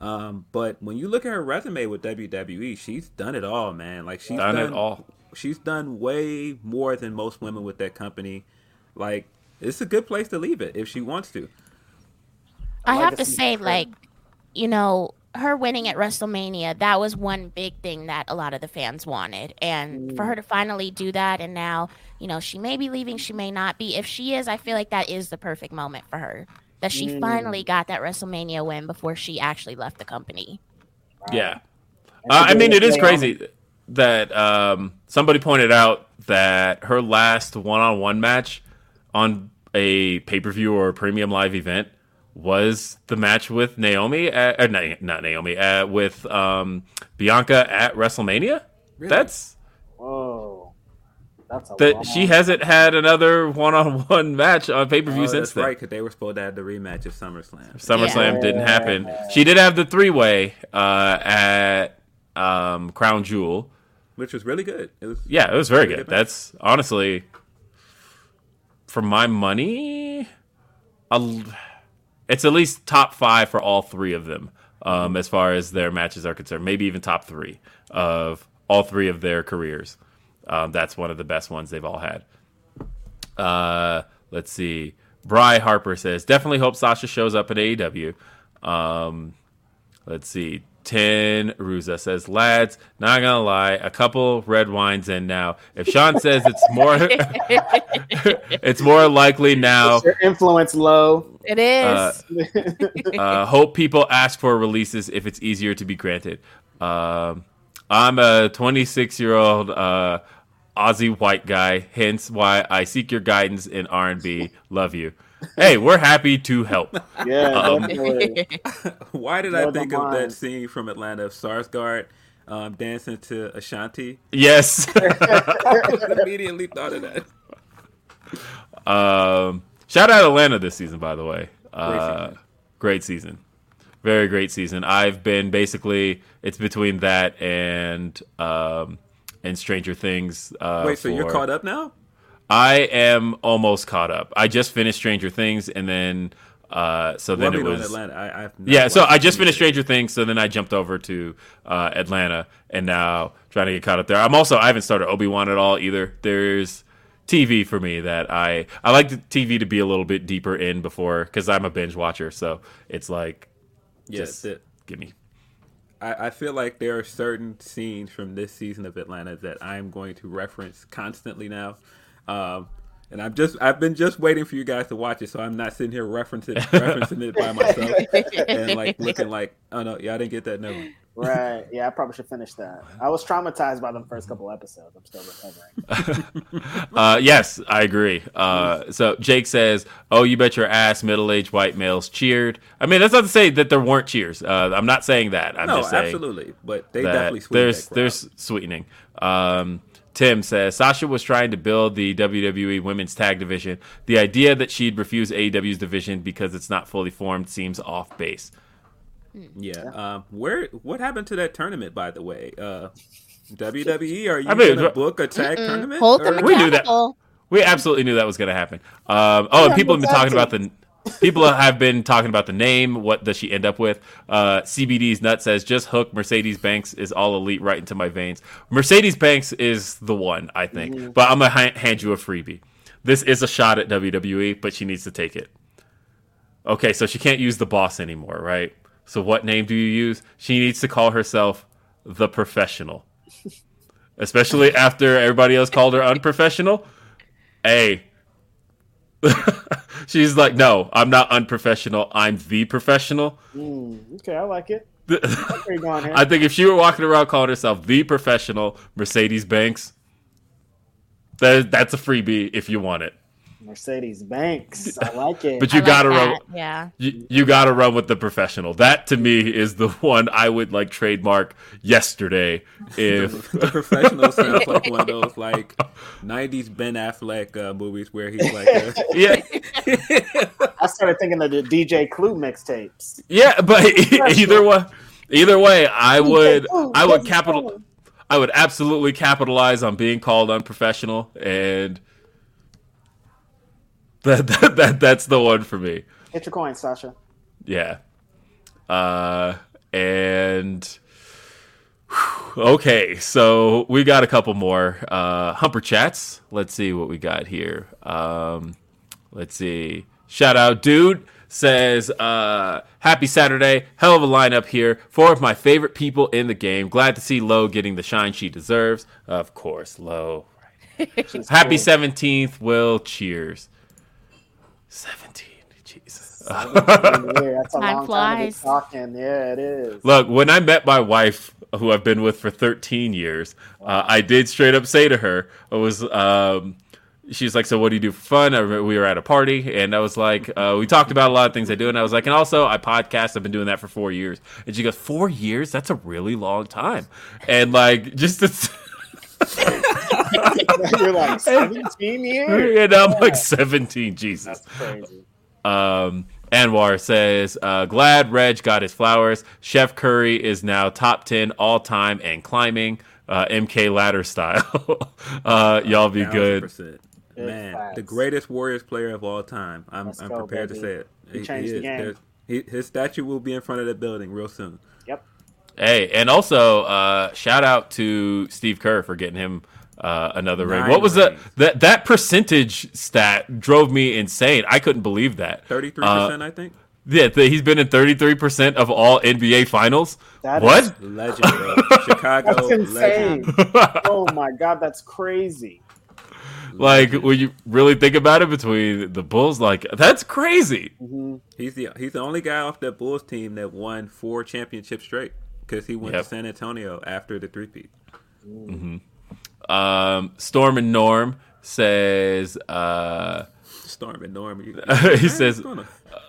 Um, but when you look at her resume with WWE, she's done it all, man. Like she's Done done, it all. She's done way more than most women with that company. Like it's a good place to leave it if she wants to. I like have to to say, her. like, you know, her winning at WrestleMania, that was one big thing that a lot of the fans wanted. And for her to finally do that, and now, you know, she may be leaving, she may not be. If she is, I feel like that is the perfect moment for her. That she finally got that WrestleMania win before she actually left the company. Yeah. Uh, I mean, it is crazy that um, somebody pointed out that her last one-on-one match on a pay-per-view or a premium live event was the match with Naomi, at, uh, Na- not Naomi, uh, with um, Bianca at WrestleMania. That's Whoa, that's a that she hasn't had another <laughs> one-on-one match on pay-per-view Oh, since that's then. right, because they were supposed to have the rematch of SummerSlam. SummerSlam Yeah. didn't happen. She did have the three-way uh, at um, Crown Jewel. Which was really good. It was Yeah, it was very Really good. good. That's honestly, for my money, I'll, it's at least top five for all three of them. um, as far as their matches are concerned. Maybe even top three of all three of their careers. Um, that's one of the best ones they've all had. Uh, let's see. Bry Harper says definitely hope Sasha shows up at AEW. Um, let's see. Ten Ruza says, lads, not gonna lie, a couple red wines in now. If Sean says it's more, <laughs> it's more likely now. Your influence low. It is. Uh, uh, hope people ask for releases if it's easier to be granted. Um, I'm a 26 year old uh, Aussie white guy, hence why I seek your guidance in R&B. Love you. Hey, we're happy to help. <laughs> Yeah, Um. <laughs> Why did Blow I the think of that scene from Atlanta of Sarsgaard um, dancing to Ashanti? Yes. <laughs> Immediately thought of that. Um, shout out Atlanta this season, by the way. Uh, season. great season. Very great season. I've been basically it's between that and um, and Stranger Things. Uh, Wait, so you're caught up now? I am almost caught up. I just finished Stranger Things, and then uh, so then it I mean, on was Atlanta. I, I've yeah. So I just finished. Stranger Things, so then I jumped over to uh, Atlanta, and now trying to get caught up there. I'm also I haven't started Obi Wan at all either. There's TV for me that I I like the TV to be a little bit deeper in before because I'm a binge watcher, so it's like Yeah, just it. give me I, I feel like there are certain scenes from this season of Atlanta that I'm going to reference constantly now. Um, and I'm just I've been just waiting for you guys to watch it, so I'm not sitting here referencing <laughs> referencing it by myself and like <laughs> looking like oh no, y'all didn't get that no. right. Yeah, I probably should finish that. I was traumatized by the first couple episodes. I'm still recovering. <laughs> Uh, yes, I agree. Uh, so Jake says, "Oh, you bet your ass, middle-aged white males cheered." I mean, that's not to say that there weren't cheers. Uh, I'm not saying that. I'm no, just saying absolutely, but they definitely sweetened there's that crowd. there's sweetening. Um, Tim says Sasha was trying to build the WWE Women's Tag Division. The idea that she'd refuse AEW's division because it's not fully formed seems off base. Yeah. Um, where what happened to that tournament, by the way? Uh, WWE, are <laughs> you I mean, gonna book a tag tournament? Hold Or- them We knew that. We absolutely knew that was going to happen. Um, oh, and people have been talking about the people have been talking about the name. What does she end up with? Uh, CBD's nut says just hook Mercedes Banks is all elite right into my veins. Mercedes Banks is the one, I think. But I'm gonna ha- hand you a freebie. This is a shot at WWE, but she needs to take it. Okay, so she can't use the boss anymore, right? So what name do you use? She needs to call herself the professional. <laughs> Especially after everybody else called her unprofessional. Hey. <laughs> She's like, no, I'm not unprofessional. I'm the professional. Mm, okay, I like it. Where you going here? I think if she were walking around calling herself the professional Mercedes Banks, that, that's a freebie if you want it. Mercedes Banks. I <laughs> like it. But you like gotta that, run. Yeah. You, you gotta run with the professional. That to me is the one I would like trademark yesterday. <laughs> If <laughs> the professional sounds like one of those like '90s Ben Affleck uh, movies where he's like, uh, yeah, I started thinking of the DJ Clue mixtapes. Yeah, but either way, either way, I would, I would baby, capital. I would absolutely capitalize on being called unprofessional, and <laughs> that, that, that that's the one for me. Hit your coin, Sasha. Yeah, uh, and whew, okay, so we got a couple more uh, humper chats. Let's see what we got here. Um, let's see. Shout out, dude says, uh, Happy Saturday. Hell of a lineup here. Four of my favorite people in the game. Glad to see Lo getting the shine she deserves. Of course, Lo. Happy 17th, Will. Cheers. 17. Jesus. <laughs> Yeah, that's a Time long time to be flies. talking. Yeah, it is. Look, when I met my wife, who I've been with for 13 years, uh, I did straight up say to her, I was, um, she's like, so what do you do for fun? I remember we were at a party, and I was like, uh, we talked about a lot of things I do, and I was like, and also I podcast. I've been doing that for four years, and she goes, four years? That's a really long time, and like just. To, <laughs> <laughs> You're like <laughs> 17 years? and I'm like 17, Jesus. That's crazy. Um, Anwar says, uh, glad Reg got his flowers. Chef Curry is now top 10 all time and climbing, uh, MK ladder style. <laughs> uh, y'all be good. 1000%. Big Man, facts. the greatest Warriors player of all time. I'm, Let's I'm go, prepared to say it. He changed the game. He, his statue will be in front of the building real soon. Yep. Hey, and also uh, shout out to Steve Kerr for getting him uh, another ring. What was that? rings. That that percentage stat drove me insane. I couldn't believe that. Thirty-three Uh, percent, I think. Yeah, th- he's been in 33% of all NBA finals. That what? is- Legend. <laughs> Chicago That's insane. legend. <laughs> oh my god, that's crazy. like, when you really think about it, between the Bulls, like, that's crazy. He's the he's the only guy off that Bulls team that won four championships straight because he went Yep. to San Antonio after the three-peat. Um, Storm and Norm says, uh, Storm and Norm. you- <laughs> he says,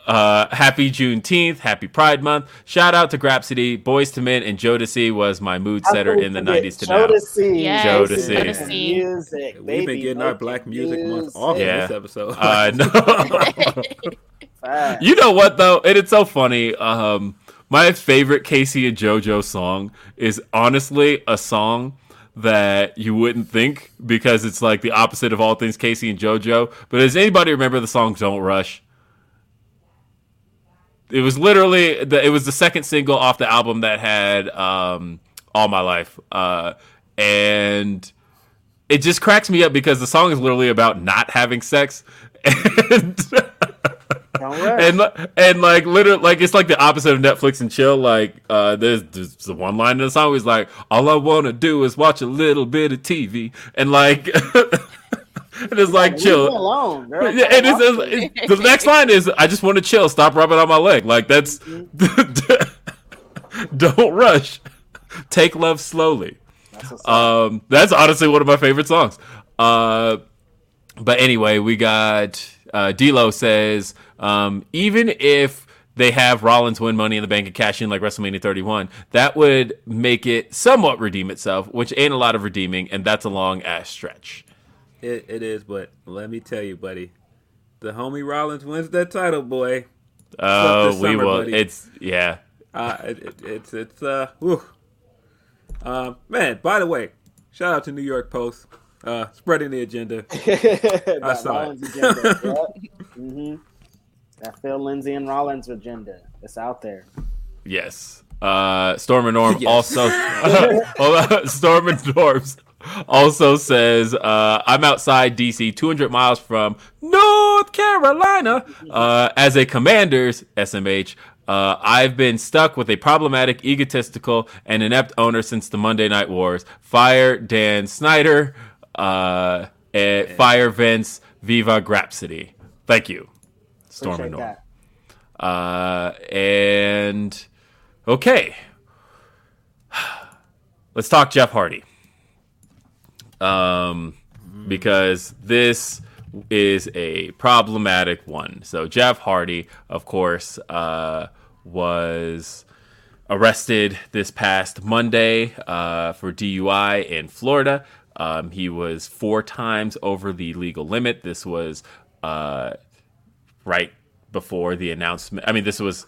uh, happy Juneteenth, happy Pride Month. Shout out to Grapsody, Boyz II Men, and Jodeci was my mood setter in the 90s to now. Jodeci. Yes, Jodeci. Jodeci. Music. We've baby, been getting our Black Music Month off music. Yeah. in this episode. Uh, no. Facts. You know what though? And it's so funny. Um, my favorite K-Ci and JoJo song is honestly a song that you wouldn't think because it's like the opposite of all things K-Ci and JoJo. But does anybody remember the song "Don't Rush"? It was literally the, it was the second single off the album that had um, "All My Life," uh, and it just cracks me up because the song is literally about not having sex. <laughs> And <laughs> And and like literally like it's like the opposite of Netflix and chill. Like uh, there's, there's the one line in the song is like, "All I want to do is watch a little bit of TV," and like <laughs> and it's like Leave chill. alone, girl. Yeah, and it's, it's- the next line is, "I just want to chill. Stop rubbing on my leg." Like that's <laughs> don't rush. Take love slowly. That's. Um, that's honestly one of my favorite songs. Uh, but anyway, we got uh, D'Lo says um, even if they have Rollins win Money in the Bank and cash in like WrestleMania 31, that would make it somewhat redeem itself, which ain't a lot of redeeming, and that's a long ass stretch. It, it is, but let me tell you, buddy, the homie Rollins wins that title, boy. Oh, we will. buddy. It's yeah. Uh, it, it, it's it's uh, whew. Um, man. By the way, shout out to New York Post, uh, spreading the agenda. <laughs> that saw it. Rollins agenda. <laughs> yep. hmm That Phil Lindsey and Rollins agenda. It's out there. Yes. Uh, Storm and Norm <laughs> Yes. also. Hold. Storm and Norms also says, uh, "I'm outside DC, 200 miles from North Carolina, uh, as a commander's SMH." Uh, I've been stuck with a problematic, egotistical, and inept owner since the Monday Night Wars. Fire Dan Snyder. Uh, eh, fire Vince. Viva Grapsody. Thank you, Storm and Norm. Uh, and okay, <sighs> let's talk Jeff Hardy. Um, because this is a problematic one. So Jeff Hardy, of course, uh, was arrested this past Monday uh, for DUI in Florida. Um, he was four times over the legal limit. This was uh, right before the announcement. I mean, this was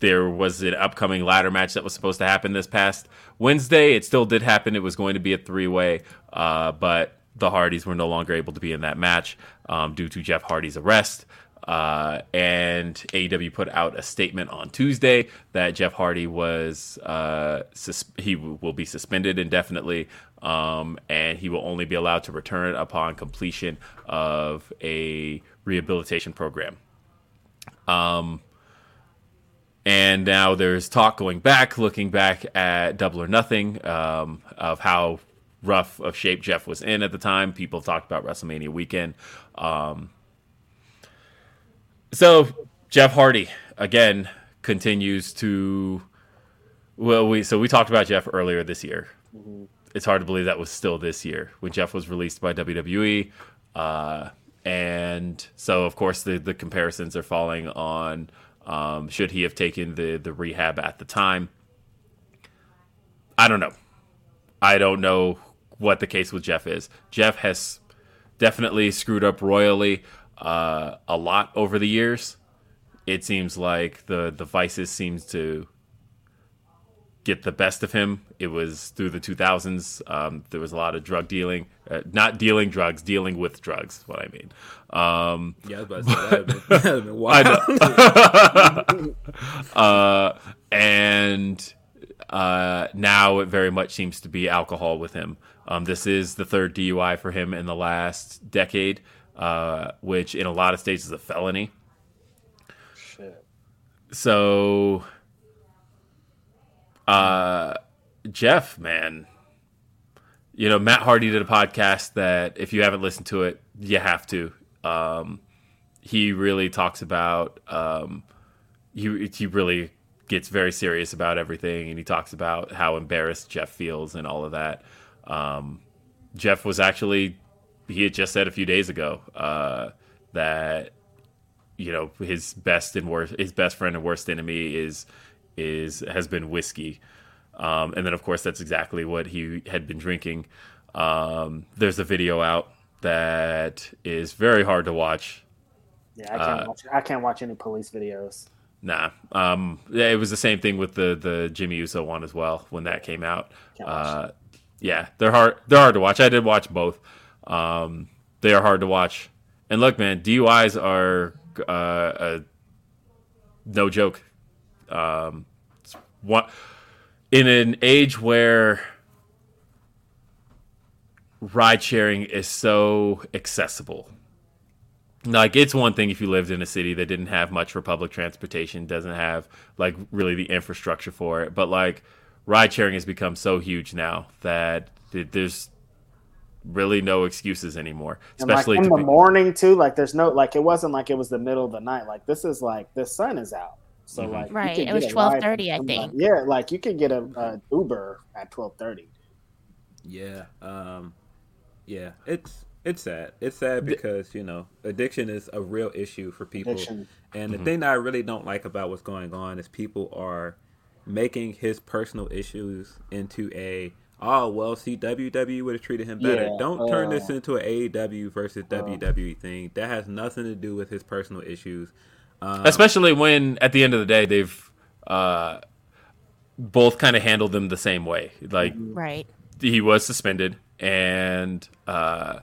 there was an upcoming ladder match that was supposed to happen this past Wednesday. It still did happen. It was going to be a three way, uh, but the Hardys were no longer able to be in that match um, due to Jeff Hardy's arrest. Uh, and AEW put out a statement on Tuesday that Jeff Hardy was uh, sus- he w- will be suspended indefinitely, um, and he will only be allowed to return upon completion of a rehabilitation program. Um, and now there's talk going back, looking back at Double or Nothing, um, of how rough of shape Jeff was in at the time. People talked about WrestleMania weekend. Um, so Jeff Hardy again continues to. Well, we so we talked about Jeff earlier this year. It's hard to believe that was still this year when Jeff was released by WWE. Uh, and so, of course, the, the comparisons are falling on um, should he have taken the, the rehab at the time. I don't know. I don't know what the case with Jeff is. Jeff has definitely screwed up royally uh, a lot over the years. It seems like the the vices seems to get the best of him. It was through the 2000s. Um, there was a lot of drug dealing, uh, not dealing drugs, dealing with drugs. What I mean. Um, Yeah, I was about to say that'd been, <laughs> that'd been wild. <laughs> uh, and uh, now it very much seems to be alcohol with him. Um, this is the third DUI for him in the last decade, uh, which in a lot of states is a felony. Shit. So, uh, Jeff, man, you know Matt Hardy did a podcast that if you haven't listened to it, you have to. Um, he really talks about um, he he really gets very serious about everything, and he talks about how embarrassed Jeff feels and all of that. Um, Jeff was actually he had just said a few days ago uh, that you know his best and worst his best friend and worst enemy is is has been whiskey. Um, and then of course that's exactly what he had been drinking. Um, there's a video out that is very hard to watch. Yeah, I can't Uh, watch. I can't watch any police videos. nah um, it was the same thing with the the jimmy uso one as well when that came out. Uh, yeah they're hard they're hard to watch. I did watch both um, they are hard to watch. And look man duis are uh, no joke. Um, one, in an age where ride sharing is so accessible. Like it's one thing if you lived in a city that didn't have much for public transportation doesn't have like really the infrastructure for it. But like ride sharing has become so huge now that there's really no excuses anymore And like especially in the be- morning too. Like there's no like it wasn't like it was the middle of the night. Like this is like the sun is out. So Mhm. like Right, it was get a ride 12:30, I from, like- think. Yeah, like you could get a, a Uber at twelve thirty. Yeah. Um yeah, it's it's sad. It's sad because, you know, addiction is a real issue for people. Addiction. And the thing that I really don't like about what's going on is people are making his personal issues into a oh well see WWE would have treated him better. Yeah, Don't turn this uh, into an AEW versus WWE thing. That has nothing to do with his personal issues. Um, especially when at the end of the day they've uh, both kind of handled them the same way like Right. he was suspended and uh,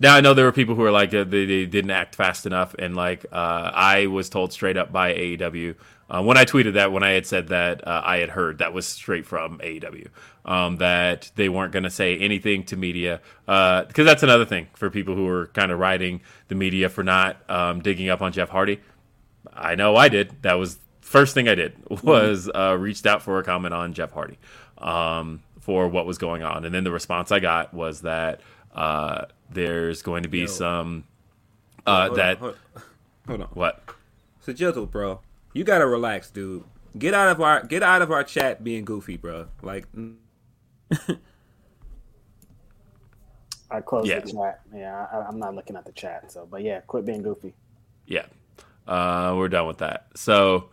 now i know there were people who are like uh, they, they didn't act fast enough and like uh, i was told straight up by aew uh, when i tweeted that when i had said that uh, i had heard that was straight from aew um, that they weren't going to say anything to media because that's another thing for people who are kind of riding the media for not um, digging up on jeff hardy I know I did. That was first thing I did <laughs> was uh, reached out for a comment on Jeff Hardy um, for what was going on, and then the response I got was that uh, there's going to be Yo. some uh, hold that on, hold, hold on. what So Jizzle, bro, you gotta relax, dude. Get out of our get out of our chat being goofy, bro. Like mm, <laughs> I closed Yeah. the chat. Yeah, I, I'm not looking at the chat. So, but yeah, quit being goofy. yeah, uh, we're done with that. So,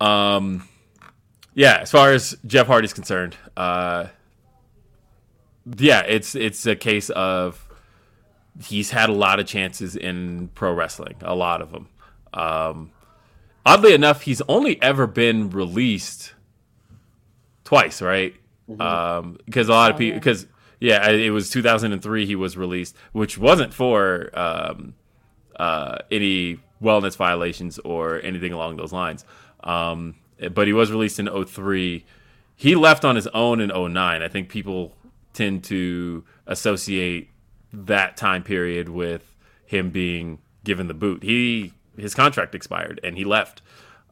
um, yeah, as far as Jeff Hardy's concerned, uh, yeah, it's it's a case of he's had a lot of chances in pro wrestling, a lot of them. Um, oddly enough, he's only ever been released twice, right? Um, because a lot of people, because yeah, it was 2003 he was released, which wasn't for um, uh, any wellness violations or anything along those lines. Um, but he was released in 03. He left on his own in 09. I think people tend to associate that time period with him being given the boot. He his contract expired and he left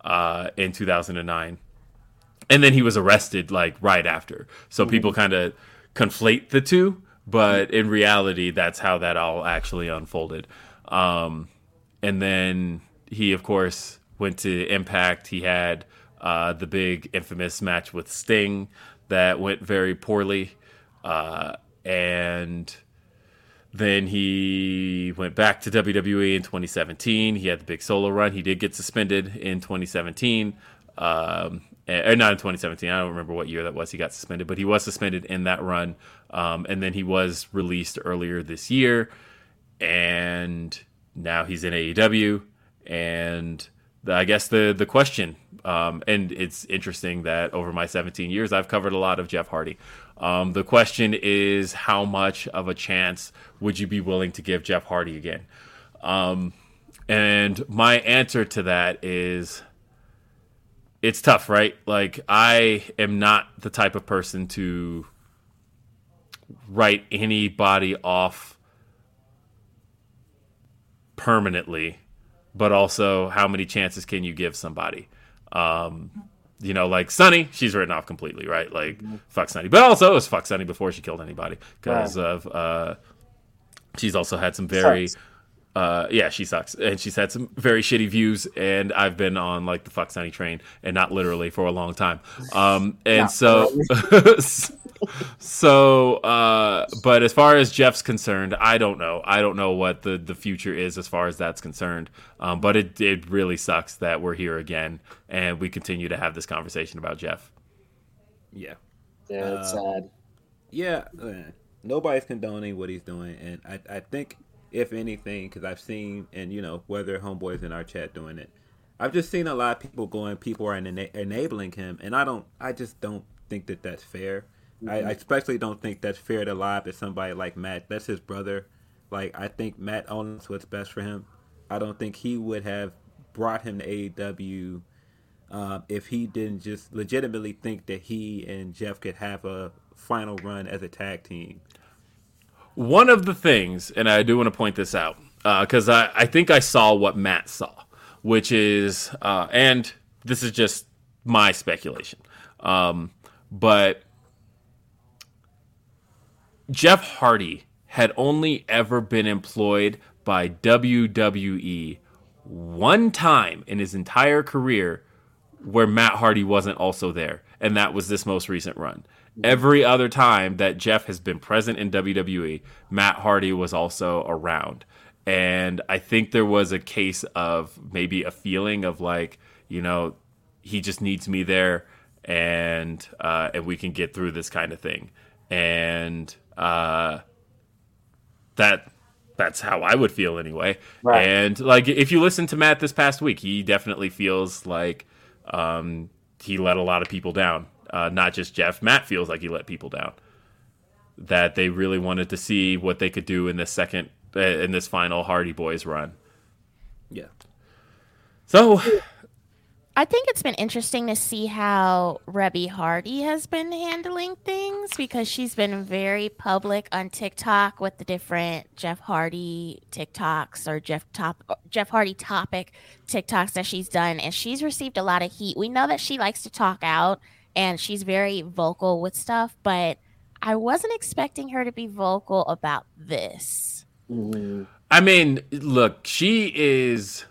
uh, in 2009 and then he was arrested like right after. So people kind of conflate the two, but in reality, that's how that all actually unfolded. Um, and then he, of course, went to Impact. He had uh, the big infamous match with Sting that went very poorly, uh, and then he went back to WWE in 2017. He had the big solo run. He did get suspended in 2017. Um, eh, or not in 2017. I don't remember what year that was. He got suspended, but he was suspended in that run. Um, and then he was released earlier this year. And now he's in AEW. And I guess the the question, um, and it's interesting that over my 17 years, I've covered a lot of Jeff Hardy. Um, the question is, how much of a chance would you be willing to give Jeff Hardy again? Um, and my answer to that is, it's tough, right? Like I am not the type of person to write anybody off permanently but also how many chances can you give somebody? Um, you know, like Sunny, she's written off completely, right? Like mm-hmm. fuck Sunny, but also it was fuck Sunny before she killed anybody because right. of uh, she's also had some very. Uh, yeah, she sucks, and she's had some very shitty views. And I've been on like the fuck Sunny train, and not literally for a long time. Um, and so, <laughs> so, uh, but as far as Jeff's concerned, I don't know. I don't know what the, the future is as far as that's concerned. Um, but it, it really sucks that we're here again and we continue to have this conversation about Jeff. Yeah. Yeah, it's uh, sad. Yeah. Uh, nobody's condoning what he's doing. And I, I think, if anything, because I've seen, and you know, whether homeboys in our chat doing it, I've just seen a lot of people going, people are ena- enabling him. And I don't, I just don't think that that's fair. I, I especially don't think that's fair to live to somebody like Matt. That's his brother. Like I think Matt owns what's best for him. I don't think he would have brought him to AEW um, if he didn't just legitimately think that he and Jeff could have a final run as a tag team. One of the things, and I do want to point this out, because uh, I, I think I saw what Matt saw, which is, uh, and this is just my speculation, um, but Jeff Hardy had only ever been employed by WWE one time in his entire career where Matt Hardy wasn't also there, and that was this most recent run. Every other time that Jeff has been present in WWE, Matt Hardy was also around. And I think there was a case of maybe a feeling of like, you know, he just needs me there and uh, and we can get through this kind of thing. And uh, that that's how I would feel anyway. Right. And like if you listen to Matt this past week, he definitely feels like um, he let a lot of people down. Uh, not just Jeff. Matt feels like he let people down. That they really wanted to see what they could do in this second, uh, in this final Hardy Boys run. Yeah. So I think it's been interesting to see how Reby Hardy has been handling things because she's been very public on TikTok with the different Jeff Hardy TikToks or Jeff top Jeff Hardy topic TikToks that she's done and she's received a lot of heat. We know that she likes to talk out and she's very vocal with stuff, but I wasn't expecting her to be vocal about this. I mean, look, she is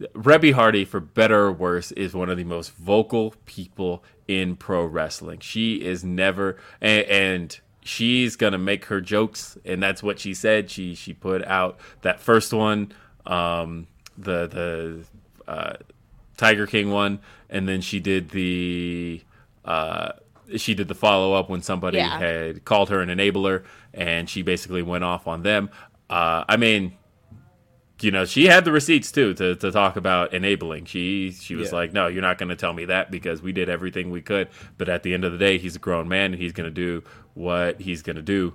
Reby Hardy, for better or worse, is one of the most vocal people in pro wrestling. She is never and, and she's gonna make her jokes, and that's what she said. She she put out that first one, um, the the uh, Tiger King one, and then she did the uh, she did the follow up when somebody yeah. had called her an enabler, and she basically went off on them. Uh, I mean, you know, she had the receipts too to, to talk about enabling. She she was yeah. like, "No, you're not going to tell me that because we did everything we could." But at the end of the day, he's a grown man and he's going to do what he's going to do.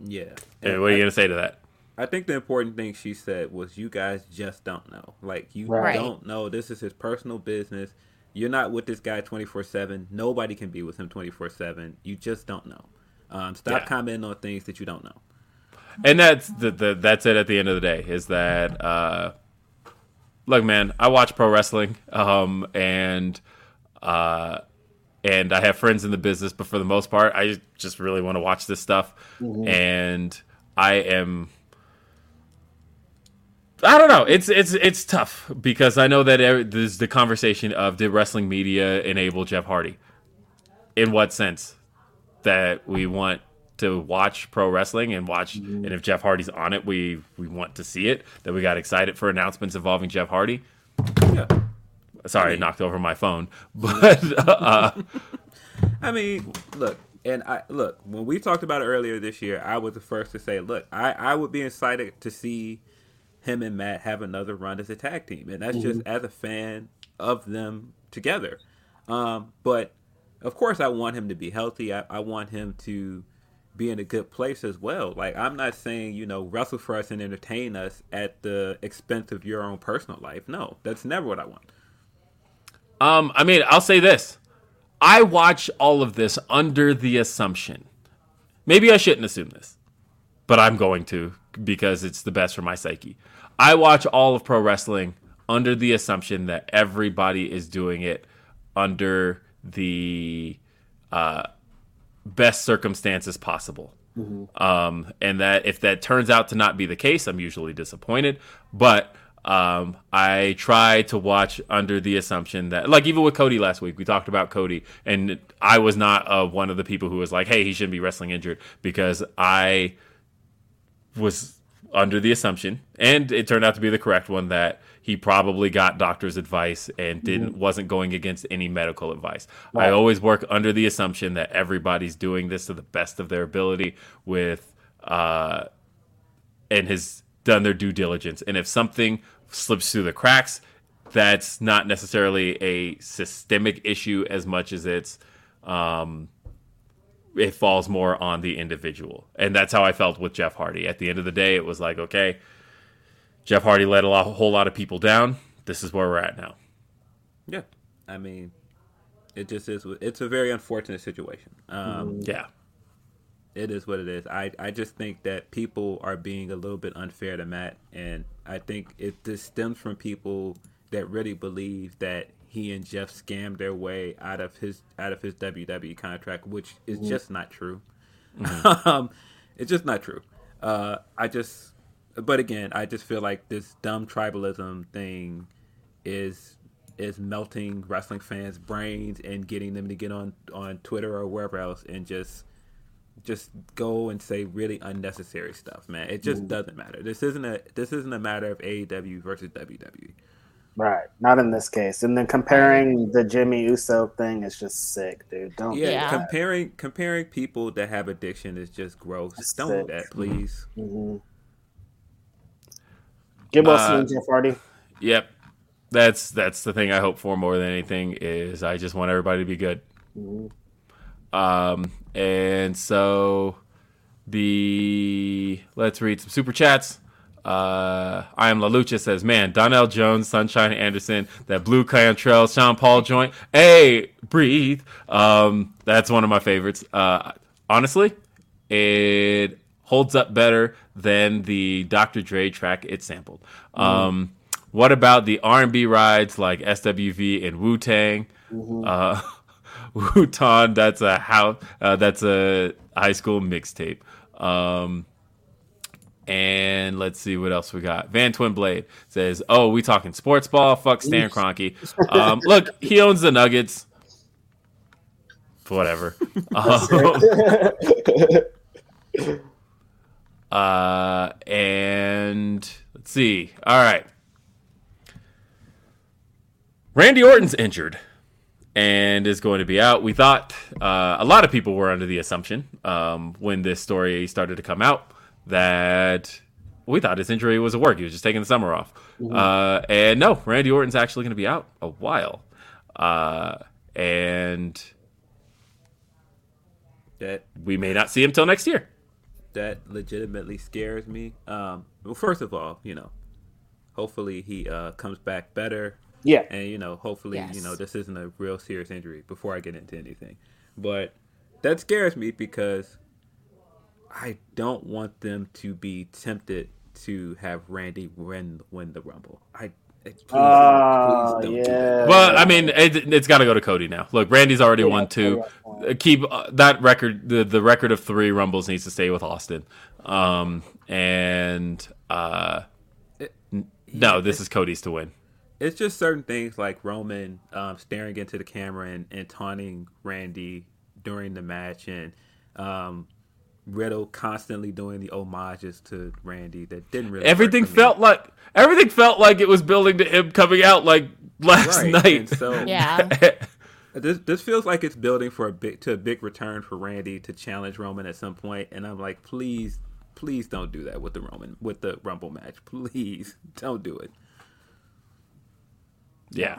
Yeah. And, and what are you going to say to that? I think the important thing she said was, "You guys just don't know. Like you right. don't know. This is his personal business. You're not with this guy 24 seven. Nobody can be with him 24 seven. You just don't know. Um, stop yeah. commenting on things that you don't know." and that's the, the that's it at the end of the day is that uh look man i watch pro wrestling um and uh and i have friends in the business but for the most part i just really want to watch this stuff mm-hmm. and i am I don't know. It's it's it's tough because I know that there's the conversation of did wrestling media enable Jeff Hardy? In what sense? That we want to watch pro wrestling and watch. Mm-hmm. And if Jeff Hardy's on it, we we want to see it. That we got excited for announcements involving Jeff Hardy. Yeah. Sorry, I, mean, knocked over my phone, <laughs> but uh, I mean, look, and I look when we talked about it earlier this year. I was the first to say, look, I I would be excited to see him and Matt have another run as a tag team, and that's just as a fan of them together. Um, but of course, I want him to be healthy. I, I want him to be in a good place as well. Like I'm not saying you know wrestle for us and entertain us at the expense of your own personal life. No, that's never what I want. Um, I mean, I'll say this. I watch all of this under the assumption. Maybe I shouldn't assume this, but I'm going to because it's the best for my psyche. I watch all of pro wrestling under the assumption that everybody is doing it under the uh, best circumstances possible. Um, and that if that turns out to not be the case, I'm usually disappointed. But um, I try to watch under the assumption that, like, even with Cody last week, we talked about Cody, and I was not uh, one of the people who was like, "Hey, he shouldn't be wrestling injured," because I was under the assumption, and it turned out to be the correct one that he probably got doctor's advice and didn't wasn't going against any medical advice. I always work under the assumption that everybody's doing this to the best of their ability with uh and has done their due diligence. And if something slips through the cracks, that's not necessarily a systemic issue as much as it's um it falls more on the individual. And that's how I felt with Jeff Hardy. At the end of the day, it was like, okay, Jeff Hardy let a, lot, a whole lot of people down. This is where we're at now. Yeah, I mean, it just is. It's a very unfortunate situation. Um, Yeah. it is what it is. I, I just think that people are being a little bit unfair to Matt, and I think it just stems from people that really believe that he and Jeff scammed their way out of his out of his WWE contract, which is just not true. <laughs> um, it's just not true. Uh, I just, but again, I just feel like this dumb tribalism thing is is melting wrestling fans' brains and getting them to get on on Twitter or wherever else and just just go and say really unnecessary stuff, man. It just doesn't matter. This isn't a this isn't a matter of AEW versus WWE. Right. Not in this case. And then comparing the Jimmy Uso thing is just sick, dude. Don't Yeah, do Yeah. that. comparing comparing people that have addiction is just gross. That's Don't do sick. that, please. Give us Uh, soon, Jeff Hardy. Yep. That's that's the thing I hope for more than anything is I just want everybody to be good. Um and so the let's read some super chats. Uh, I am La Lucha says, man, Donell Jones, Sunshine Anderson, that Blu Cantrell, Sean Paul joint. Hey, breathe. Um, that's one of my favorites. Uh, honestly, it holds up better than the Dr. Dre track it sampled. Um, what about the R&B rides like SWV and Wu Tang? Uh, <laughs> Wu Tang, that's a house, uh, that's a high school mixtape. Um, and let's see what else we got. Van Twin Blade says, "Oh, we talking sports ball? Fuck Stan Kroenke. <laughs> Um, look, he owns the Nuggets. Whatever. Um, <laughs> <laughs> uh, and let's see. All right, Randy Orton's injured and is going to be out. We thought uh, a lot of people were under the assumption um, when this story started to come out that we thought his injury was a work. He was just taking the summer off. Uh, and no, Randy Orton's actually going to be out a while. Uh, and That we may not see him till next year. that legitimately scares me. Um, well, first of all, you know, hopefully he uh, comes back better. Yeah. and you know hopefully you know this isn't a real serious injury before i get into anything but that scares me because i don't want them to be tempted to have randy win win the rumble i I- please, Oh, please don't do yeah. that. Well, I mean, it, it's got to go to Cody now. Look, Randy's already won two. Uh, Keep uh, that record. The, the record of three Rumbles needs to stay with Austin. Um, and uh, n- no, this is Cody's to win. it's just certain things like roman um, staring into the camera and, and taunting randy during the match and um, riddle constantly doing the homages to randy that didn't really work Everything for me. felt like everything felt like it was building to him coming out like last Right, night. and so <laughs> Yeah. <laughs> This this feels like it's building for a big to a big return for Randy to challenge Roman at some point, and I'm like, please, please don't do that with the Roman with the Rumble match. <laughs> Please don't do it. Yeah.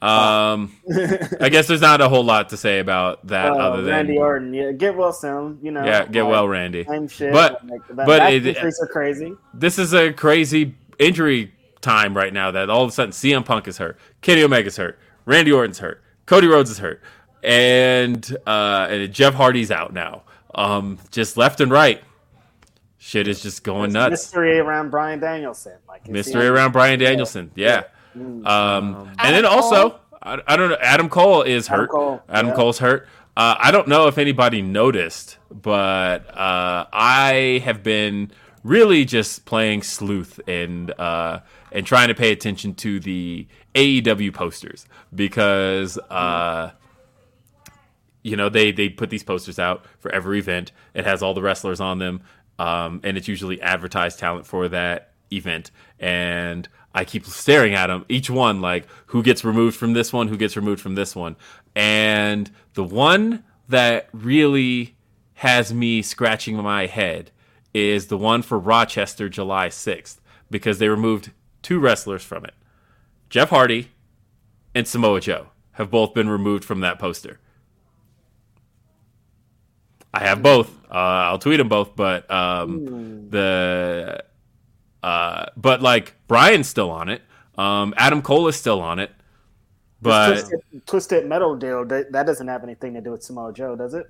Um, <laughs> I guess there's not a whole lot to say about that Uh, other than Randy Orton, yeah, get well soon. You know, yeah, get like, well, Randy. Same shit. But like, that, but it- injuries are crazy. this is a crazy injury time right now that all of a sudden CM Punk is hurt, Kenny Omega's hurt, Randy Orton's hurt, Cody Rhodes is hurt, and uh, and Jeff Hardy's out now. Um, just left and right, shit is just going nuts. Mystery around Bryan Danielson, like Mystery around Bryan Danielson, yeah. Um, and then also, Cole? I, I don't know. Adam Cole is Adam hurt. Cole, Adam yeah. Cole's hurt. Uh, I don't know if anybody noticed, but uh, I have been really just playing sleuth and uh, and trying to pay attention to the AEW posters because uh, you know they they put these posters out for every event. It has all the wrestlers on them, um, and it's usually advertised talent for that event. And I keep staring at them, each one like who gets removed from this one, who gets removed from this one, and the one that really has me scratching my head is the one for Rochester, July sixth, because they removed two wrestlers from it. Jeff Hardy and Samoa Joe have both been removed from that poster. I have both. Uh, I'll tweet them both, but um, the uh, but like Bryan's still on it. Um, Adam Cole is still on it, but Twisted, Twisted Metal deal that, that doesn't have anything to do with Samoa Joe, does it?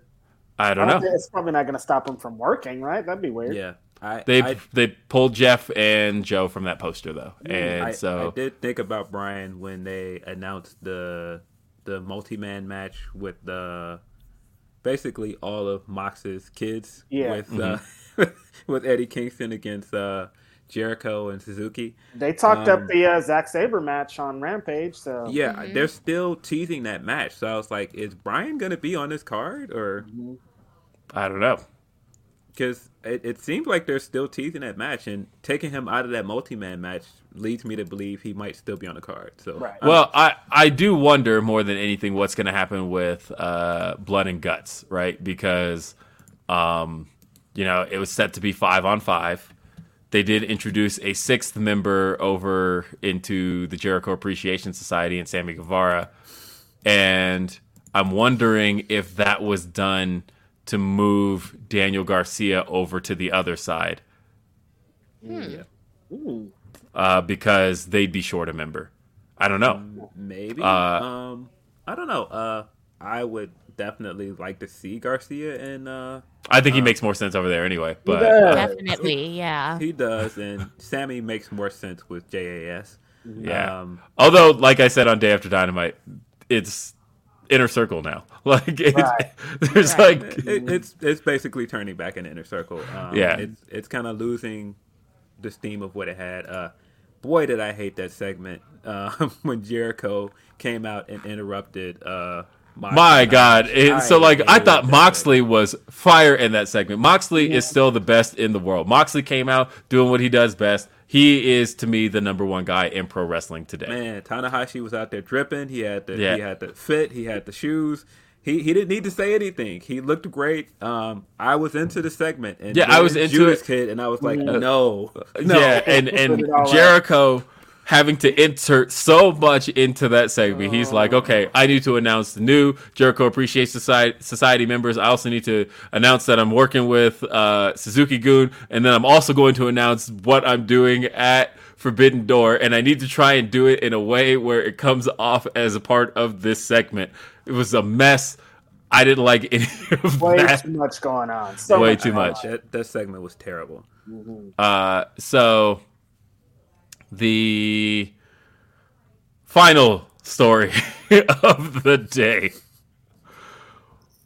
I don't know. It's probably not going to stop him from working, right? That'd be weird. Yeah, I They I, they pulled Jeff and Joe from that poster though, and I, so I did think about Brian when they announced the the multi man match with the basically all of Mox's kids Yeah. with uh, <laughs> with Eddie Kingston against uh, Jericho and Suzuki. They talked Um, up the uh, Zack Sabre match on Rampage, so Yeah, they're still teasing that match. So I was like, is Bryan gonna be on this card or? I don't know. Because it, it seems like they're still teasing that match, and taking him out of that multi-man match leads me to believe he might still be on the card. So, Right. Well, I, I do wonder more than anything what's going to happen with uh, Blood and Guts, right? Because, um, you know, it was set to be five on five. They did introduce a sixth member over into the Jericho Appreciation Society and Sammy Guevara. And I'm wondering if that was done to move Daniel Garcia over to the other side. Uh, because they'd be short a member. I don't know. maybe. Uh, um, I don't know. Uh, I would definitely like to see Garcia, and uh, I think he makes more sense over there anyway. But does. uh, Definitely, yeah. he does, and Sammy makes more sense with JAS. yeah. Um, Although, like I said on Day After Dynamite, it's inner circle now. <laughs> Like it's, Right. <laughs> there's Right. like it, it's it's basically turning back in inner circle. Um, Yeah. it's it's kind of losing the steam of what it had. Uh, boy, did I hate that segment uh, <laughs> when Jericho came out and interrupted. Uh, Moxley. my God. It, so like I hated thought that Moxley was fire in that segment. Moxley is still the best in the world. Moxley came out doing what he does best. He is to me the number one guy in pro wrestling today. Man, Tanahashi was out there dripping. He had the Yeah. he had the fit. He had the shoes. He he didn't need to say anything. He looked great. Um, I was into the segment. And Yeah, I was into Judas it. Kid, and I was like, no, no. Yeah, and and Put out. Jericho having to insert so much into that segment. He's like, okay, I need to announce the new Jericho Appreciation Society, Society members. I also need to announce that I'm working with uh, Suzuki-gun, and then I'm also going to announce what I'm doing at Forbidden Door, and I need to try and do it in a way where it comes off as a part of this segment. It was a mess. I didn't like any of way that. too much going on. So Way much too much. on. That that segment was terrible. Uh, so the final story <laughs> of the day.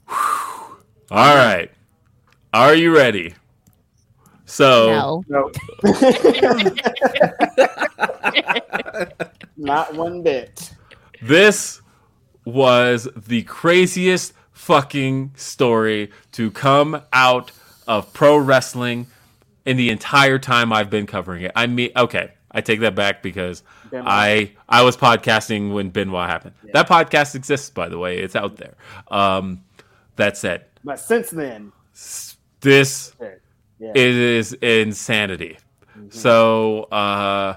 Whew. All right. Are you ready? So No. No. <laughs> Not one bit. this was the craziest fucking story to come out of pro wrestling in the entire time I've been covering it. I mean, okay, I take that back because Benoit. I I was podcasting when Benoit happened. That podcast exists, by the way. It's out there. Um, that said, But since then, this Yeah. is insanity. So uh,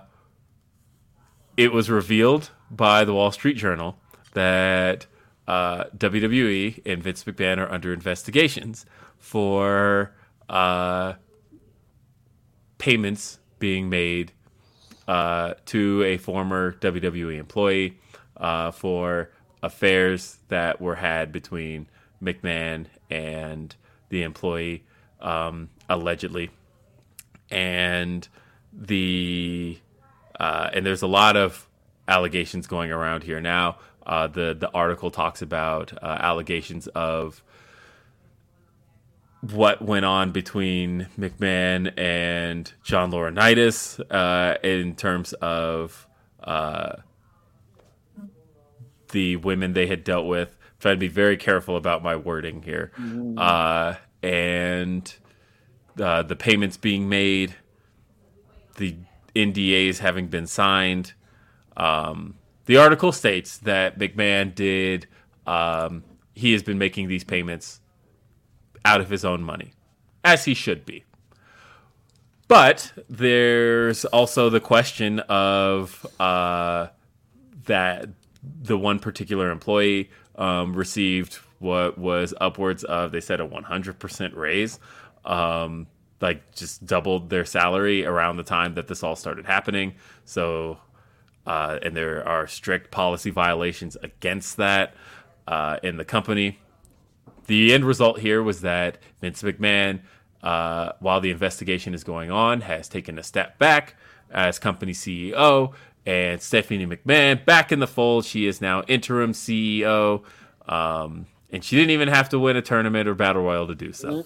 it was revealed by the Wall Street Journal that uh, WWE and Vince McMahon are under investigations for uh, payments being made uh, to a former WWE employee uh, for affairs that were had between McMahon and the employee, um, allegedly. And the uh, and there's a lot of allegations going around here now. Uh, the the article talks about uh, allegations of what went on between McMahon and John Laurinaitis uh, in terms of uh, the women they had dealt with. trying to be very careful about my wording here, uh, and uh, the payments being made, the NDAs having been signed. Um, the article states that McMahon did. Um, he has been making these payments out of his own money, as he should be. But there's also the question of uh, that the one particular employee um, received what was upwards of, they said, a 100% raise, um, like just doubled their salary around the time that this all started happening. So, uh, and there are strict policy violations against that uh, in the company the end result here was that Vince McMahon, uh, while the investigation is going on, has taken a step back as company CEO, and Stephanie McMahon back in the fold. She is now interim CEO, um, and she didn't even have to win a tournament or battle royal to do so.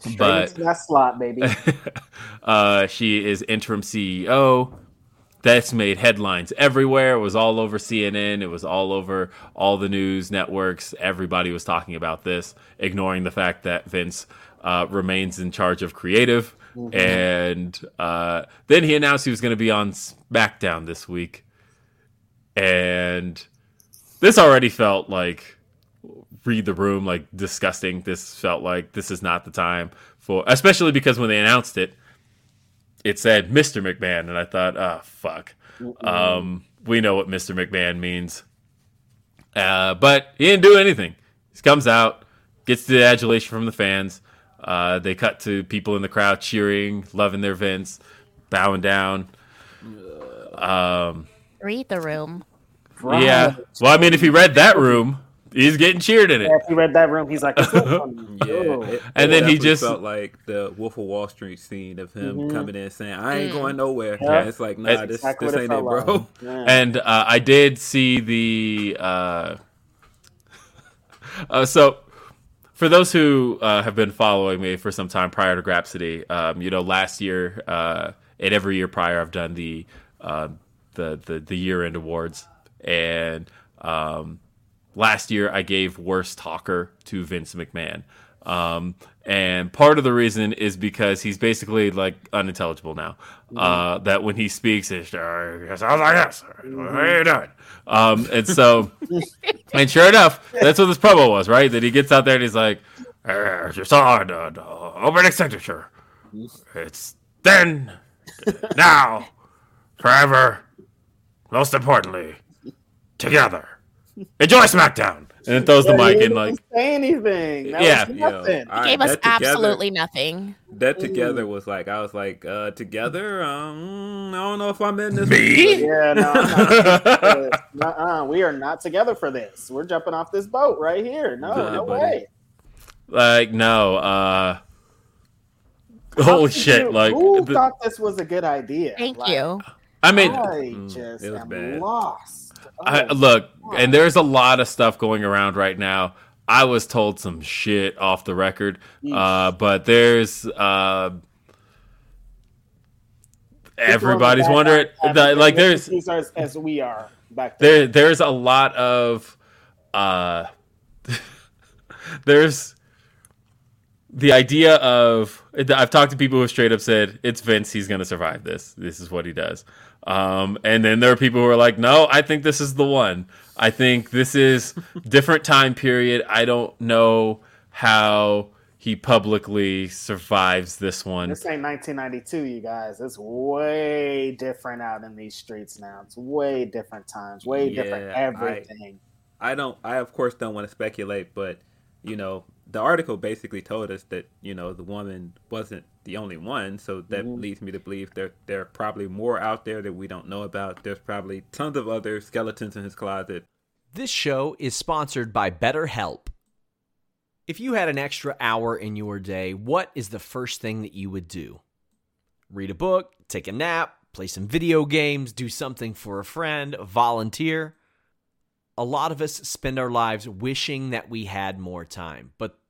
Straight But- that slot, baby. <laughs> uh, she is interim CEO. That's made headlines everywhere. It was all over CNN. It was all over all the news networks. Everybody was talking about this, ignoring the fact that Vince uh, remains in charge of creative. And uh, then he announced he was going to be on SmackDown this week. And this already felt like read the room like disgusting. This felt like this is not the time for, especially because when they announced it, it said Mr. McMahon, and I thought, oh fuck, um, we know what Mr. McMahon means. Uh, but he didn't do anything. He comes out, gets the adulation from the fans. Uh, they cut to people in the crowd cheering, loving their Vince, bowing down. Um, Read the room. yeah. Well, I mean, if he read that room, he's getting cheered in it. If he read that room, he's like, <laughs> funny. Yeah, Oh. it- And then he just- felt like the Wolf of Wall Street scene of him Mhm. coming in saying, "I ain't going nowhere." Yeah. It's like, nah, That's this Exactly this ain't it, bro. Yeah. And uh, I did see the. Uh, <laughs> uh, so, for those who uh, have been following me for some time prior to Grapsody, um, you know, last year uh, and every year prior, I've done the uh, the the, the year end awards, and um, last year I gave worst talker to Vince McMahon. Um, and part of the reason is because he's basically like unintelligible now. Uh, that when he speaks, it's uh, sounds like this. What are you doing? Um, and so, <laughs> and sure enough, that's what this promo was, right? That he gets out there and he's like, "Just on the, the opening signature. It's then, now, forever. Most importantly, together. Enjoy SmackDown." And it throws the Yeah, he mic didn't in like, say anything. That Yeah. was Yo, nothing. I- Gave us that together- absolutely nothing. That together was like, I was like, uh, together. Um, I don't know if I'm in this. Me? Yeah, no, I'm not. <laughs> uh-uh, we are not together for this. We're jumping off this boat right here. No, Nah, no buddy. way. like no. uh Holy shit! you- Like, who the- thought this was a good idea? Thank Like, you. I mean, I Mm, just am bad. lost. I, Oh, look, and there's a lot of stuff going around right now. I was told some shit off the record, uh, but there's uh, everybody's the wondering, like, there's as, as we are back there then. there's a lot of uh, <laughs> there's the idea of I've talked to people who have straight up said it's Vince. He's going to survive this. This is what he does. Um, and then there are people who are like, no, I think this is the one. I think this is <laughs> different time period. I don't know how he publicly survives this one. This ain't 1992, you guys. It's way different out in these streets now. It's way different times, way different Yeah, I- everything. I don't. I of course don't want to speculate, but you know, the article basically told us that you know the woman wasn't the only one, so that Mhm. leads me to believe there there are probably more out there that we don't know about. There's probably tons of other skeletons in his closet. This show is sponsored by BetterHelp. If you had an extra hour in your day, what is the first thing that you would do? Read a book, take a nap, play some video games, do something for a friend, volunteer. A lot of us spend our lives wishing that we had more time. But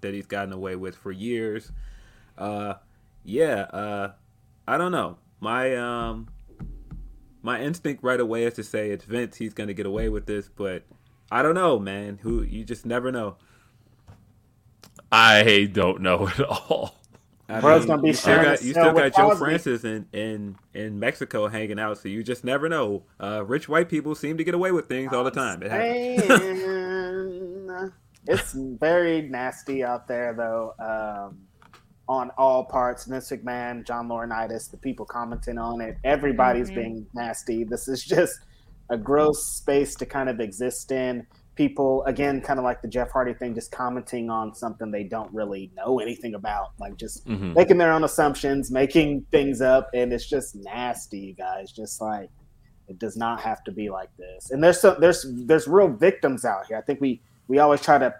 That he's gotten away with for years. Uh, yeah, uh, I don't know. My um, my instinct right away is to say it's Vince. He's gonna get away with this, but I don't know, man. Who you just never know. I don't know <laughs> at all. I Bro's gonna be you still got, you still got Joe Francis in, in in Mexico hanging out, so you just never know. Uh, rich white people seem to get away with things all the time. It happens. And it's very nasty out there, though. Um, on all parts, Vince McMahon, John Laurinaitis, the people commenting on it, everybody's Mhm. being nasty. This is just a gross space to kind of exist in. People, again, kind of like the Jeff Hardy thing, just commenting on something they don't really know anything about, like just Mhm. making their own assumptions, making things up, and it's just nasty, you guys. Just like it does not have to be like this. And there's some, there's there's real victims out here. I think we we always try to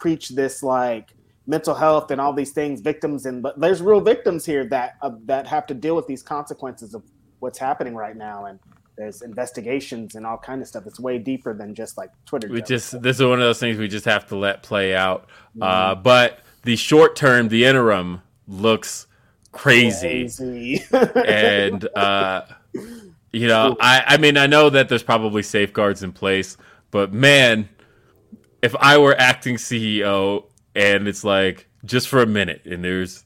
preach this like mental health and all these things, victims, and but there's real victims here that uh, that have to deal with these consequences of what's happening right now. And there's investigations and all kind of stuff. It's way deeper than just like Twitter. We jokes. just this is one of those things we just have to let play out. Uh, but the short term, the interim looks crazy, Crazy. and uh, <laughs> you know, I I mean, I know that there's probably safeguards in place, but man, if I were acting CEO and it's like just for a minute, and there's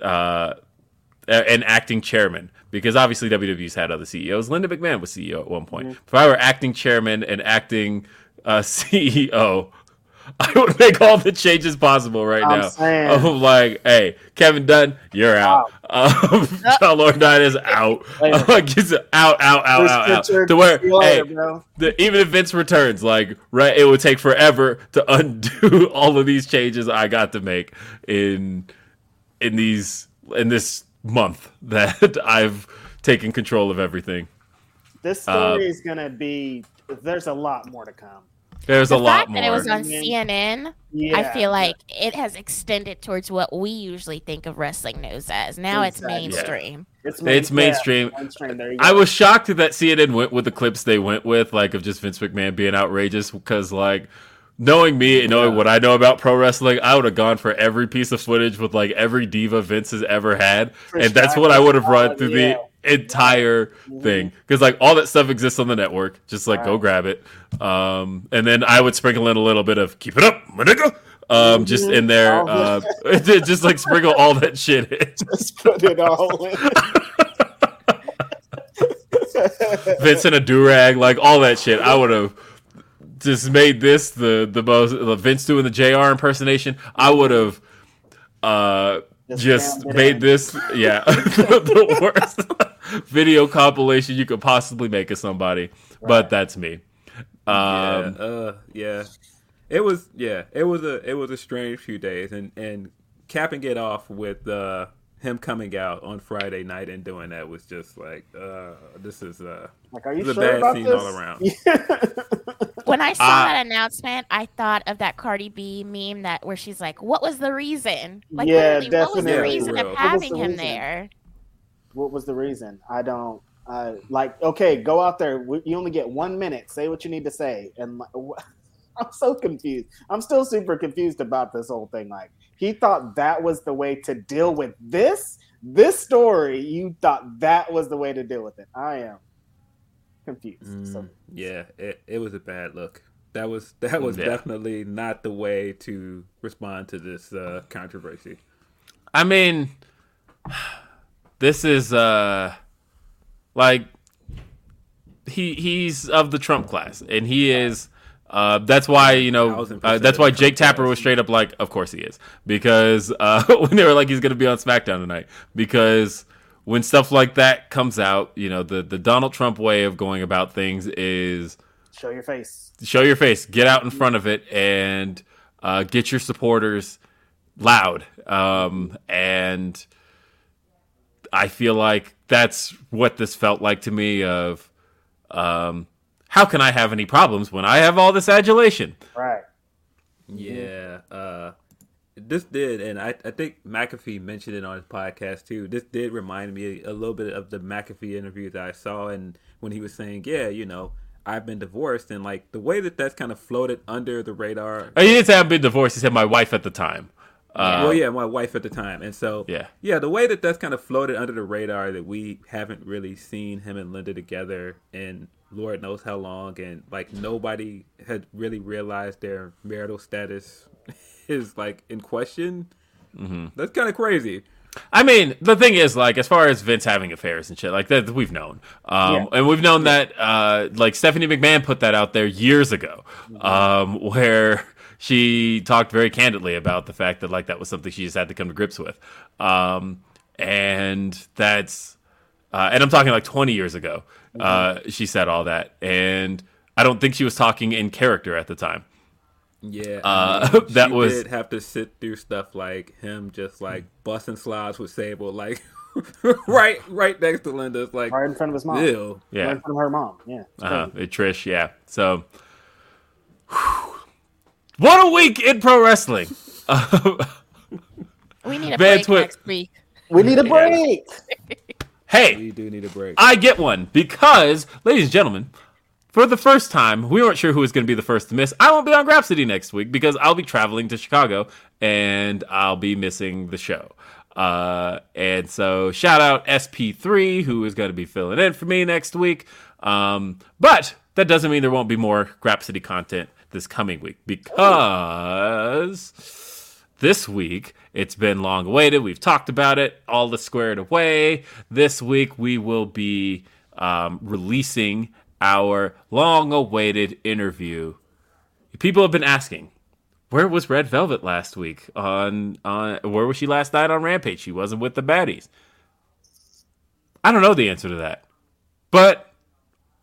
uh, an acting chairman because obviously WWE's had other CEOs. Linda McMahon was CEO at one point. If I were acting chairman and acting uh, <laughs> CEO, <laughs> I would make all the changes possible right I'm now. saying. I'm like, hey, Kevin Dunn, you're out. Um, <laughs> John Laurinaitis is out. <laughs> Like, out, out, out, Bruce out, out. To where, later, hey, the, even if Vince returns, like right, it would take forever to undo all of these changes I got to make in in these in this month that I've taken control of everything. This Uh, story is gonna be. There's a lot more to come. There's the a lot fact more. that it was on mm-hmm. Yeah. CNN, Yeah, I feel like it has extended towards what we usually think of wrestling news as. Now it's Exactly. mainstream. it's, it's yeah, mainstream. mainstream. There you I was shocked that CNN went with the clips they went with, like of just Vince McMahon being outrageous, because like knowing me and knowing what I know about pro wrestling, I would have gone for every piece of footage with like every diva Vince has ever had, and that's what I would have run oh, through Yeah. the entire thing because like all that stuff exists on the network. Just like go grab it, um, and then I would sprinkle in a little bit of "Keep it up, my nigga." Um, just in there, uh, <laughs> just like sprinkle all that shit in. <laughs> Just put it all in. Vince in a durag, like all that shit. I would have just made this the the most the Vince doing the Jr. impersonation. I would have uh Just just made this yeah <laughs> <laughs> the worst <laughs> video compilation you could possibly make of somebody. But that's me. Um, yeah, uh, yeah. It was yeah, it was a it was a strange few days, and and capping it off with uh, him coming out on Friday night and doing that was just like uh, this is uh, Like, are you this is sure a bad about scene this? all around. When I saw Uh, that announcement, I thought of that Cardi B meme that where she's like, "What was the reason? Like, Yeah, literally, what was the reason Yeah, of for real. What was having the him reason? there?" What was the reason? I don't. Uh, like, okay, go out there. You only get one minute. Say what you need to say. And like, <laughs> I'm so confused. I'm still super confused about this whole thing. Like, he thought that was the way to deal with this this story. You thought that was the way to deal with it. I am confused. So Mm, yeah, it, it was a bad look. That was that was Yeah. definitely not the way to respond to this uh, controversy. I mean, this is uh like he he's of the Trump class, and he is. Uh, that's why you know. Uh, that's why Jake Tapper was straight up like, "Of course he is," because uh, <laughs> when they were like, "He's going to be on SmackDown tonight," because when stuff like that comes out, you know, the the Donald Trump way of going about things is show your face. show your face, get out in front of it, and uh, get your supporters loud. Um, and I feel like that's what this felt like to me. Of um, how can I have any problems when I have all this adulation? Right. Yeah, uh, this did, and I, I think McAfee mentioned it on his podcast too. This did remind me a little bit of the McAfee interview that I saw, and when he was saying, "Yeah, you know, I've been divorced," and like the way that that's kind of floated under the radar. Oh, He didn't say I've been divorced. He said my wife at the time. Uh, well, yeah, my wife at the time, and so Yeah. yeah, the way that that's kind of floated under the radar that we haven't really seen him and Linda together in Lord knows how long, and like nobody had really realized their marital status is like in question. Mm-hmm. That's kind of crazy. I mean, the thing is, like, as far as Vince having affairs and shit like that, we've known, um, and we've known that, uh, like, Stephanie McMahon put that out there years ago, um, where she talked very candidly about the fact that, like, that was something she just had to come to grips with, um, and that's, uh, and I'm talking like 20 years ago. Uh, she said all that, and I don't think she was talking in character at the time. Yeah, Uh, I mean, <laughs> that she was- did have to sit through stuff like him just like busting slides with Sable, like <laughs> right, right next to Linda. Like, Right in front of his mom. ew. Yeah. Right in front of her mom. Yeah. Uh-huh. crazy. Trish, yeah. So, what a week in pro wrestling. We need a break Twi- next week. We need a break. hey, We do need a break. I get one because, ladies and gentlemen, for the first time, we weren't sure who was going to be the first to miss. I won't be on Grapsody next week because I'll be traveling to Chicago and I'll be missing the show. Uh, and so, shout out SP3, who is going to be filling in for me next week. Um, but that doesn't mean there won't be more Grapsody content this coming week because this week it's been long awaited we've talked about it all the squared away this week we will be um, releasing our long awaited interview. People have been asking where was red velvet last week on on where was she last night on rampage? She wasn't with the baddies. I don't know the answer to that. But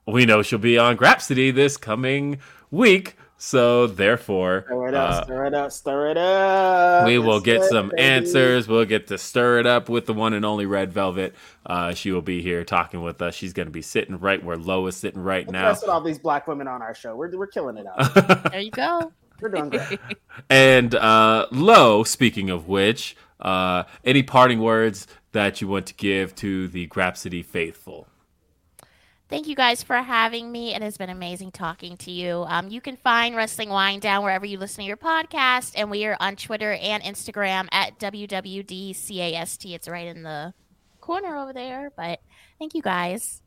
we know she'll be on grapsody this coming week so therefore Stir it up, uh, stir it up, stir it up. we will get do it, some baby. answers. We'll get to stir it up with the one and only Red Velvet. Uh, she will be here talking with us. She's going to be sitting right where Lo is sitting right Let's now. mess with all these black women on our show. We're, we're killing it out. <laughs> There you go. We're doing great. <laughs> And uh, Lo, speaking of which, uh, any parting words that you want to give to the Grapsody faithful? Thank you guys for having me. It has been amazing talking to you. Um, you can find Wrestling Wine Down wherever you listen to your podcast, and we are on Twitter and Instagram at WWDCAST. It's right in the corner over there. But thank you guys.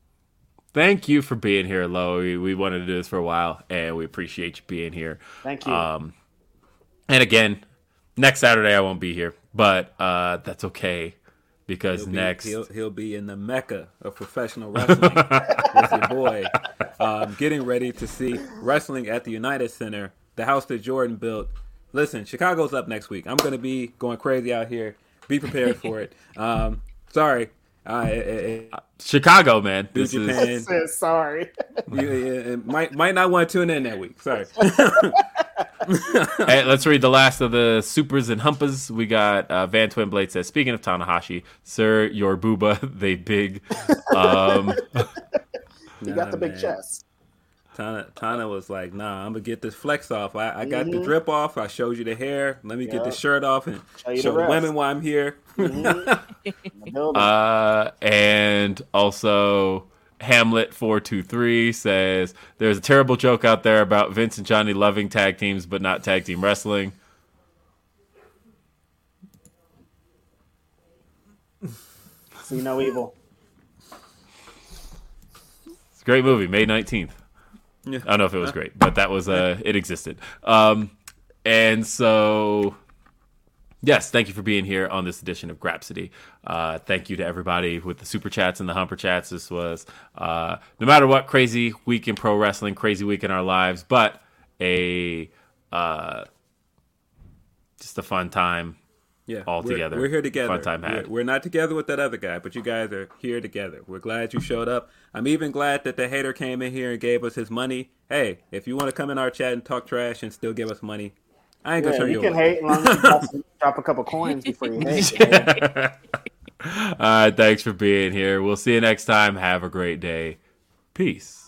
Thank you for being here, Lo. We, we wanted to do this for a while, and we appreciate you being here. Thank you. Um, and again, next Saturday I won't be here, but uh, that's okay because He'll be- next he'll, he'll be in the mecca of professional wrestling <laughs> with your boy, um, getting ready to see wrestling at the United Center, the house that Jordan built. Listen, Chicago's up next week. I'm going to be going crazy out here. Be prepared for it. <laughs> Um, sorry, I, I, I, Chicago, man. New This is Japan. Says sorry. you, you- you might might not want to tune in that week. Sorry. <laughs> <laughs> hey, let's read the last of the supers and humpas. We got uh, Van Twinblade says, speaking of Tanahashi, sir, your booba, <laughs> they big. Um, You got the big man. chest. Tana, Tana was like, "Nah, I'm gonna get this flex off. I, I got the drip off. I showed you the hair. Let me get the shirt off and Show the show the women why I'm here." In the building. uh, and also, Hamlet four two three says, there's a terrible joke out there about Vince and Johnny loving tag teams but not tag team wrestling. See no evil. It's a great movie, May 19th. Yeah. I don't know if it was great, but that was uh it existed. Um and so yes, thank you for being here on this edition of Grapsody. Uh thank you to everybody with the super chats and the humper chats. This was uh no matter what crazy week in pro wrestling, crazy week in our lives, but a uh just a fun time. Yeah, All we're- together. We're here together. Fun time had. We're, we're not together with that other guy, but you guys are here together. We're glad you showed up. I'm even glad that the hater came in here and gave us his money. Hey, if you want to come in our chat and talk trash and still give us money, I ain't gonna Yeah, turn you you can away. hate as long as you drop, drop a couple coins before you hate. <laughs> All right, thanks for being here. We'll see you next time. Have a great day. Peace.